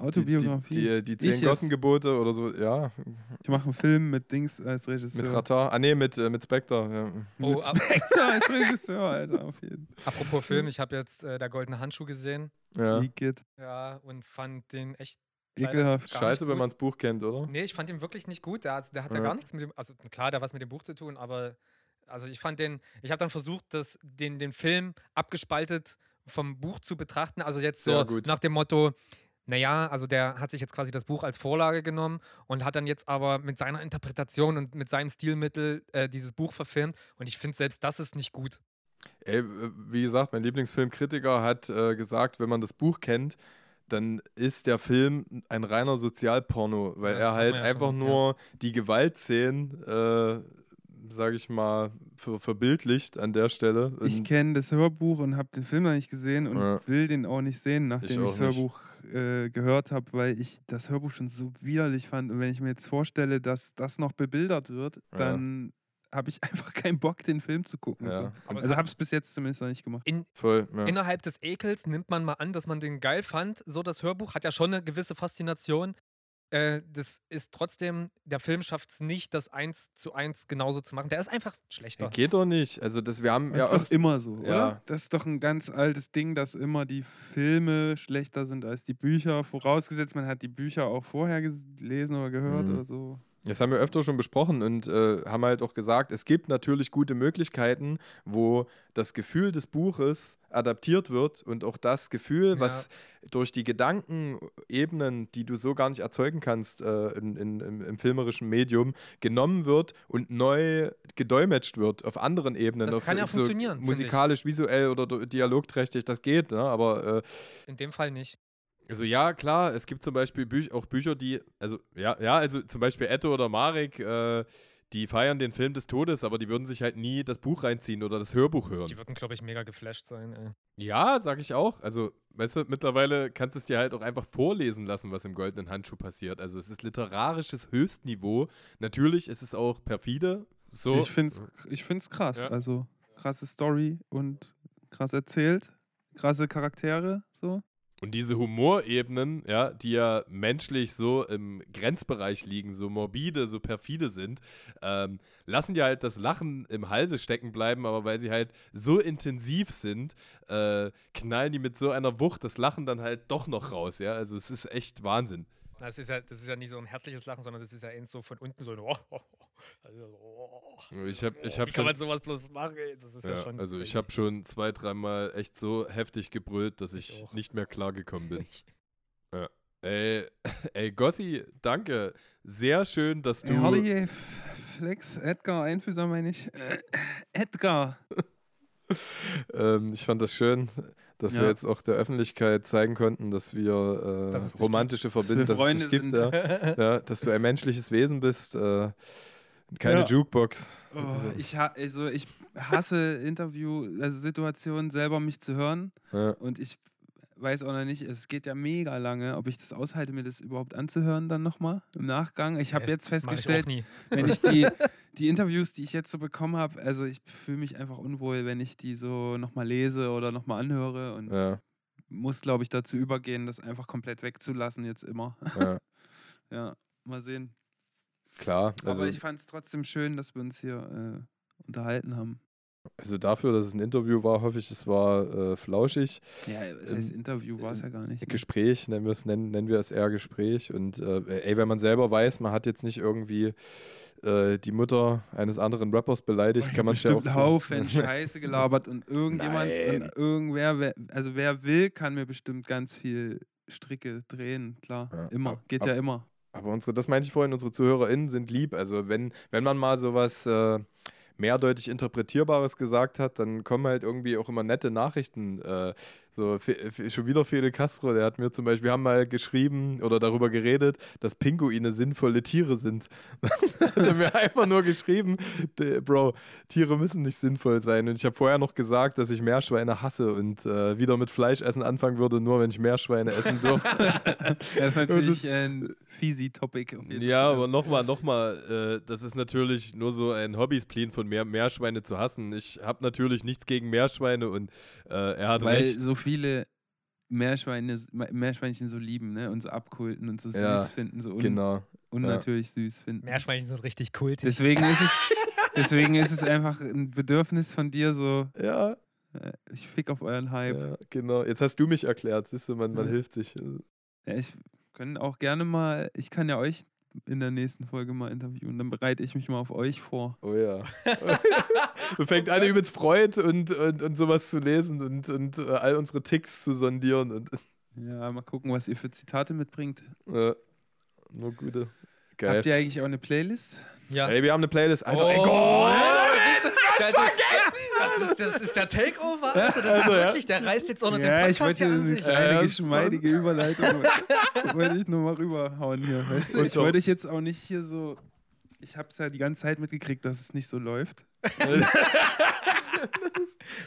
Die, Autobiografie. Die, die, die Ich zehn. Gossengebote oder so, ja. ich mache einen Film mit Dings als Regisseur. Mit Ratar. Ah, nee, mit, äh, mit Spectre. Ja. Oh, Mit Spectre als Regisseur, Alter, auf jeden apropos Film, ich habe jetzt äh, der goldene Handschuh gesehen. ja. Ja, und fand den echt. Ekelhaft. Scheiße, wenn man das Buch kennt, oder? Nee, ich fand ihn wirklich nicht gut. Der, hat- der hat da Ja. gar nichts mit dem. Also klar, der hat was mit dem Buch zu tun, aber also ich fand den. Ich habe dann versucht, das, den, den Film abgespaltet vom Buch zu betrachten. Also jetzt so nach dem Motto. Naja, also der hat sich jetzt quasi das Buch als Vorlage genommen und hat dann jetzt aber mit seiner Interpretation und mit seinem Stilmittel äh, dieses Buch verfilmt. Und ich finde selbst das ist nicht gut. Ey, wie gesagt, mein Lieblingsfilmkritiker hat äh, gesagt, wenn man das Buch kennt, dann ist der Film ein reiner Sozialporno, weil Ja, er halt ja einfach schon, ja. nur die Gewaltszenen, äh, sage ich mal, ver verbildlicht an der Stelle. Ich kenne das Hörbuch und habe den Film noch nicht gesehen und Ja. will den auch nicht sehen, nachdem auch ich das. Hörbuch äh, gehört habe, weil ich das Hörbuch schon so widerlich fand. Und wenn ich mir jetzt vorstelle, dass das noch bebildert wird, Ja. dann habe ich einfach keinen Bock, den Film zu gucken. ja, So. Also habe es bis jetzt zumindest noch nicht gemacht. In, voll. Ja. Innerhalb des Ekels nimmt man mal an, dass man den geil fand. So das Hörbuch hat ja schon eine gewisse Faszination. Äh, das ist trotzdem, der Film schafft es nicht, das eins zu eins genauso zu machen. Der ist einfach schlechter. Geht doch nicht. Also das, wir haben Das ja ist doch immer so, Ja. oder? Das ist doch ein ganz altes Ding, dass immer die Filme schlechter sind als die Bücher. Vorausgesetzt, man hat die Bücher auch vorher gelesen oder gehört Mhm. oder so. Das haben wir öfter schon besprochen und äh, haben halt auch gesagt, es gibt natürlich gute Möglichkeiten, wo das Gefühl des Buches adaptiert wird und auch das Gefühl, was durch die Gedankenebenen, die du so gar nicht erzeugen kannst äh, in, in, im, im filmerischen Medium, genommen wird und neu gedolmetscht wird auf anderen Ebenen. Das auf, kann ja so funktionieren. Musikalisch, visuell oder dialogträchtig, das geht, ne? aber äh, In dem Fall nicht. Also ja, klar, es gibt zum Beispiel Büch auch Bücher, die, also ja, ja, also zum Beispiel Etto oder Marek, äh, die feiern den Film des Todes, aber die würden sich halt nie das Buch reinziehen oder das Hörbuch hören. Die würden, glaube ich, mega geflasht sein. Ey. Ja, sag ich auch. Also, weißt du, mittlerweile kannst du es dir halt auch einfach vorlesen lassen, was im goldenen Handschuh passiert. Also es ist literarisches Höchstniveau. Natürlich ist es auch perfide. So. Ich finde es ich find's krass. Ja. Also krasse Story und krass erzählt, krasse Charaktere. So. Und diese Humorebenen, ja, die ja menschlich so im Grenzbereich liegen, so morbide, so perfide sind, ähm, lassen die halt das Lachen im Halse stecken bleiben, aber weil sie halt so intensiv sind, äh, knallen die mit so einer Wucht das Lachen dann halt doch noch raus, ja. Also es ist echt Wahnsinn. Das ist, ja, das ist ja nicht so ein herzliches Lachen, sondern das ist ja eher so von unten so ein oh, oh, oh. Also, oh. Ich habe ich Wie hab kann schon. man sowas bloß machen? Das ist ja, Ja, schon. also ich habe schon zwei, dreimal echt so heftig gebrüllt, dass ich, Ich nicht mehr klargekommen bin. Ey, ey, Gossi, danke. Sehr schön, dass du. Hardy, Flex, Edgar, einfühlsam meine ich. Äh, Edgar. Ähm, ich fand das schön, dass wir Ja. jetzt auch der Öffentlichkeit zeigen konnten, dass wir äh, Dass dich romantische Verbindungen, wir dass es gibt, ja. ja, dass du ein menschliches Wesen bist, äh, keine Ja. Jukebox. Oh, ich, ha also ich hasse Interview, also Situationen selber mich zu hören Ja. und ich weiß auch noch nicht, es geht ja mega lange, ob ich das aushalte, mir das überhaupt anzuhören dann nochmal im Nachgang. Ich habe Nee, jetzt ich festgestellt, nie. wenn ich die, die Interviews, die ich jetzt so bekommen habe, also ich fühle mich einfach unwohl, wenn ich die so nochmal lese oder nochmal anhöre und Ja, muss, glaube ich, dazu übergehen, das einfach komplett wegzulassen jetzt immer. ja, ja, mal sehen. klar. Also, Aber ich fand es trotzdem schön, dass wir uns hier äh, unterhalten haben. Also dafür, dass es ein Interview war, hoffe ich, es war äh, flauschig. Ja, das heißt, Ähm, Interview war es ja gar nicht. ne? Gespräch, nennen wir es, nennen, nennen wir es eher Gespräch. Und äh, ey, wenn man selber weiß, man hat jetzt nicht irgendwie äh, die Mutter eines anderen Rappers beleidigt, kann man es ja auch bestimmt Haufen Scheiße gelabert und irgendjemand Nein. und irgendwer, wer, also wer will, kann mir bestimmt ganz viel Stricke drehen, klar. Ja, Immer, ab- geht ab- ja immer. Aber unsere, das meinte ich vorhin, unsere ZuhörerInnen sind lieb. Also wenn, wenn man mal sowas äh, mehrdeutig Interpretierbares gesagt hat, dann kommen halt irgendwie auch immer nette Nachrichten. Äh, so schon wieder Fede Castro, der hat mir zum Beispiel, wir haben mal geschrieben oder darüber geredet, dass Pinguine sinnvolle Tiere sind. hat er mir einfach nur geschrieben, "D- Bro, Tiere müssen nicht sinnvoll sein. Und ich habe vorher noch gesagt, dass ich Meerschweine hasse und äh, wieder mit Fleischessen anfangen würde, nur wenn ich Meerschweine essen dürfte. Das ist natürlich ein fiesi Topic. jeden Ja, aber nochmal, nochmal, äh, das ist natürlich nur so ein Hobbyspleen von mehr Meerschweine zu hassen. Ich habe natürlich nichts gegen Meerschweine und äh, er hat Weil recht. so viele Meerschweine, Meerschweinchen so lieben, ne? Und so abkulten und so süß Ja, finden, so un Genau. unnatürlich süß finden. Meerschweinchen sind richtig kultig. Deswegen ist es, deswegen ist es einfach ein Bedürfnis von dir, so, Ja, äh, ich fick auf euren Hype. ja, genau. Jetzt hast du mich erklärt, siehst du, man, man Ja. hilft sich. Ja, ich kann auch gerne mal, ich kann ja euch in der nächsten Folge mal interviewen, dann bereite ich mich mal auf euch vor. Oh ja. du fängt an, übelst freut und, und, und sowas zu lesen und, und äh, all unsere Ticks zu sondieren und Ja, mal gucken, was ihr für Zitate mitbringt. äh, nur gute. Geil. Habt ihr eigentlich auch eine Playlist? ja. Ey, wir haben eine Playlist. Alter, oh, ey, Gott! Der, das, ist, das ist der Takeover, Alter. Das Also, ist wirklich, der reißt jetzt auch noch ja, den ich Podcast wollte hier eine kleine, geschmeidige Überleitung wollte ich nur mal rüberhauen hier. Weißt du? Ich wollte ich jetzt auch nicht hier so. Ich habe es ja die ganze Zeit mitgekriegt, dass es nicht so läuft.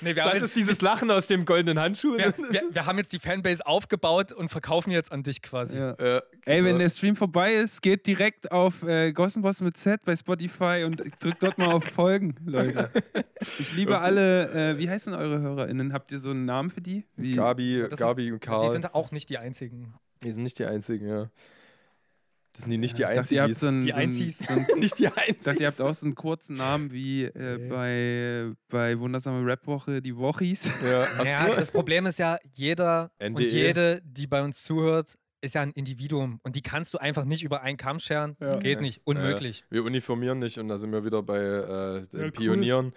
Nee, wir, haben Das jetzt, ist dieses Lachen aus dem goldenen Handschuh. wir, wir, wir haben jetzt die Fanbase aufgebaut und verkaufen jetzt an dich quasi. Ja, Ey, genau. wenn der Stream vorbei ist, geht direkt auf äh, Gossenboss mit Z bei Spotify und drückt dort mal auf Folgen, Leute. Ich liebe alle, äh, wie heißen eure HörerInnen? Habt ihr so einen Namen für die? Wie, Gabi, Das Gabi und Karl. Die sind auch nicht die einzigen. Die sind nicht die einzigen, ja. Das sind die nicht die ich dachte, habt einzigen. so Die so so nicht die Ich dachte, einzigen. ihr habt auch so einen kurzen Namen wie äh, Nee. bei, bei Wundersame Rap-Woche, die Wochis. Ja, Ja, so. das Problem ist ja, jeder und NDE. jede, die bei uns zuhört, ist ja ein Individuum und die kannst du einfach nicht über einen Kamm scheren. Ja. Geht nicht, unmöglich. Wir uniformieren nicht und da sind wir wieder bei äh, den Ja, cool. Pionieren.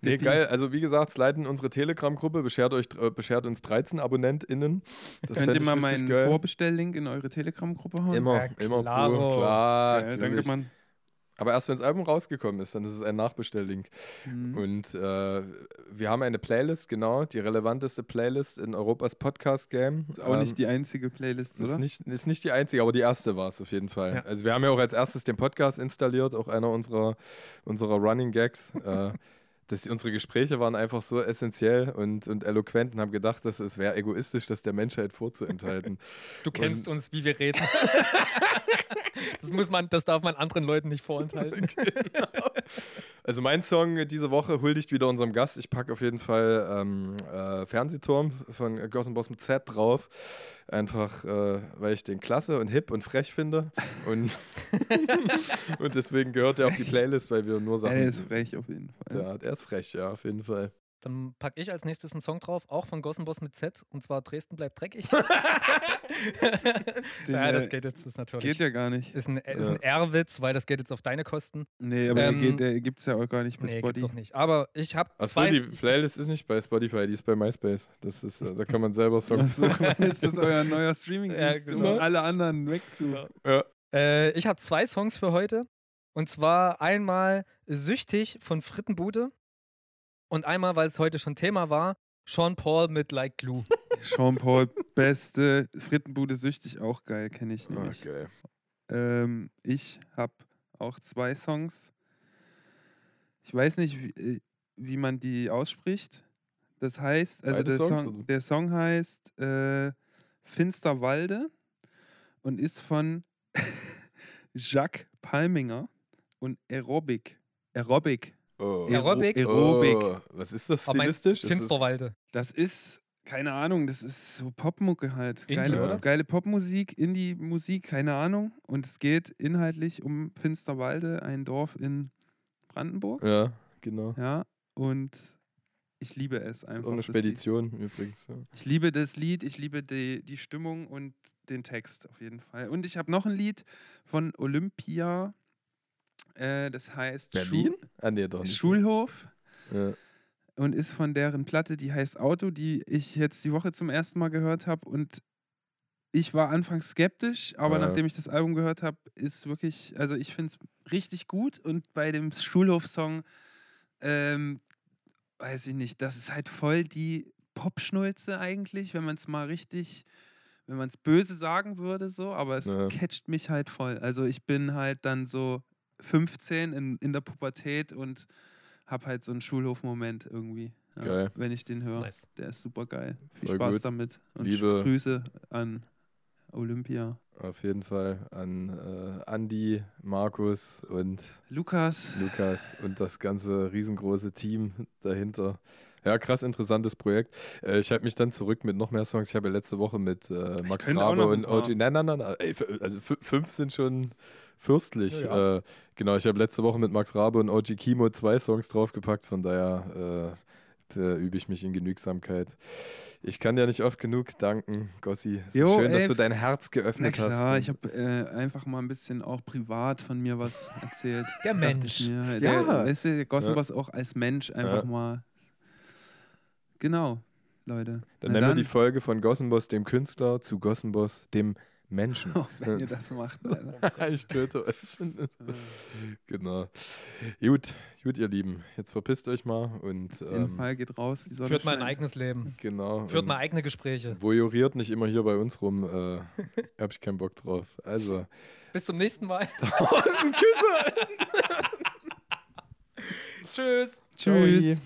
Nee, Dippi. geil. Also wie gesagt, sliden unsere Telegram-Gruppe, beschert, euch, äh, beschert uns 13 AbonnentInnen. Das Könnt ihr mal meinen. Vorbestelllink in eure Telegram-Gruppe hauen? Immer, Ja, immer pur, klar. Ja, danke. Mann. Aber erst wenn das Album rausgekommen ist, dann ist es ein Nachbestelllink. Mhm. Und äh, wir haben eine Playlist, genau, die relevanteste Playlist in Europas Podcast-Game. Ist auch nicht die einzige Playlist, Ist oder? nicht, ist nicht die einzige, aber die erste war es auf jeden Fall. Ja. Also wir haben ja auch als erstes den Podcast installiert, auch einer unserer, unserer Running Gags. äh, das, unsere Gespräche waren einfach so essentiell und, und eloquent und haben gedacht, dass es wäre egoistisch, das der Menschheit vorzuenthalten. Du kennst uns, wie wir reden. das muss man, das darf man anderen Leuten nicht vorenthalten. Also mein Song diese Woche huldigt wieder unserem Gast. Ich packe auf jeden Fall ähm, äh, Fernsehturm von Gossen Boss mit Z drauf. Einfach, äh, weil ich den klasse und hip und frech finde. Und, und deswegen gehört er auf die Playlist, weil wir nur Sachen... Er ist frech auf jeden Fall. Ja, der ist frech, ja, auf jeden Fall. Dann packe ich als nächstes einen Song drauf, auch von Gossenboss mit Z, und zwar Dresden bleibt dreckig. Den, ja, das äh, geht jetzt das ist natürlich. Geht ja gar nicht. Ist ein, ist ein R-Witz, weil das geht jetzt auf deine Kosten. Nee, aber Ähm, der, geht- der gibt es ja auch gar nicht bei Nee, gibt's Spotify. auch nicht. Aber ich habe Achso, zwei. die Playlist ist nicht bei Spotify, die ist bei MySpace. Das ist, äh, da kann man selber Songs Achso, ist das euer neuer Streaming-Dienst, Ja, genau. um alle anderen wegzu... Ja. Äh, ich habe zwei Songs für heute. Und zwar einmal Süchtig von Frittenbude. Und einmal, weil es heute schon Thema war, Sean Paul mit Like Glue. Sean Paul, beste. Frittenbude süchtig, auch geil, kenne ich nämlich. Okay. Ähm, ich habe auch zwei Songs. Ich weiß nicht, wie, äh, wie man die ausspricht. Das heißt, also der Songs, Song, der Song heißt äh, Finsterwalde und ist von Jacques Palminger und Aerobic. Aerobic. Oh. Aerobic? Aerobic. Oh, was ist das stilistisch? Finsterwalde. Das ist, keine Ahnung, das ist so Popmucke halt. Indie, geile, oder? geile Popmusik, Indie-Musik, keine Ahnung. Und es geht inhaltlich um Finsterwalde, ein Dorf in Brandenburg. Ja, genau. Ja, und ich liebe es Das ist einfach. auch eine. Spedition übrigens. Ja. Ich liebe das Lied, ich liebe die, die Stimmung und den Text auf jeden Fall. Und ich habe noch ein Lied von Olympia, äh, das heißt Berlin? Ah, nee, doch nicht. Schulhof Ja. und ist von deren Platte, die heißt Auto, die ich jetzt die Woche zum ersten Mal gehört habe. Und ich war anfangs skeptisch, aber Ja. nachdem ich das Album gehört habe, ist wirklich, also ich finde es richtig gut. Und bei dem Schulhof-Song, ähm, weiß ich nicht, das ist halt voll die Popschnulze eigentlich, wenn man es mal richtig, wenn man es böse sagen würde, so, aber es Ja. catcht mich halt voll. Also ich bin halt dann so 15 in, in der Pubertät und habe halt so einen Schulhof-Moment irgendwie. Ja, Geil. Wenn ich den höre. Nice. Der ist super geil. Viel Voll Spaß gut. damit. Und Liebe- Grüße an Olympia. Auf jeden Fall an äh, Andi, Markus und Lukas, Lukas und das ganze riesengroße Team dahinter. Ja, krass interessantes Projekt. Äh, ich halte mich dann zurück mit noch mehr Songs. Ich habe ja letzte Woche mit äh, Max Rabe und. OG. Nein, nein, nein. nein. Ey, also fünf sind schon fürstlich. Ja, ja. Äh, genau, ich habe letzte Woche mit Max Rabe und OG Kimo zwei Songs draufgepackt. Von daher äh, äh, übe ich mich in Genügsamkeit. Ich kann dir nicht oft genug danken, Gossi. Es Jo, ist schön, dass ey, du dein Herz na geöffnet klar, hast. ich habe äh, einfach mal ein bisschen auch privat von mir was erzählt. Der Mensch. Mir. Ja. Der, weißt du, der Gossen Ja. was auch als Mensch einfach Ja. mal. Genau, Leute. Dann Na nennen wir die Folge von Gossenboss dem Künstler zu Gossenboss dem Menschen. Oh, wenn ihr das macht, Alter. ich töte euch. genau. Gut, gut, ihr Lieben. Jetzt verpisst euch mal und Auf jeden ähm, Fall geht raus. Die Sonne Führt mein scheint. eigenes Leben. genau. Führt mal eigene Gespräche. Voyeuriert nicht immer hier bei uns rum. Äh, hab ich keinen Bock drauf. Also, Bis zum nächsten Mal. tausend Küsse. Tschüss. Tschüss.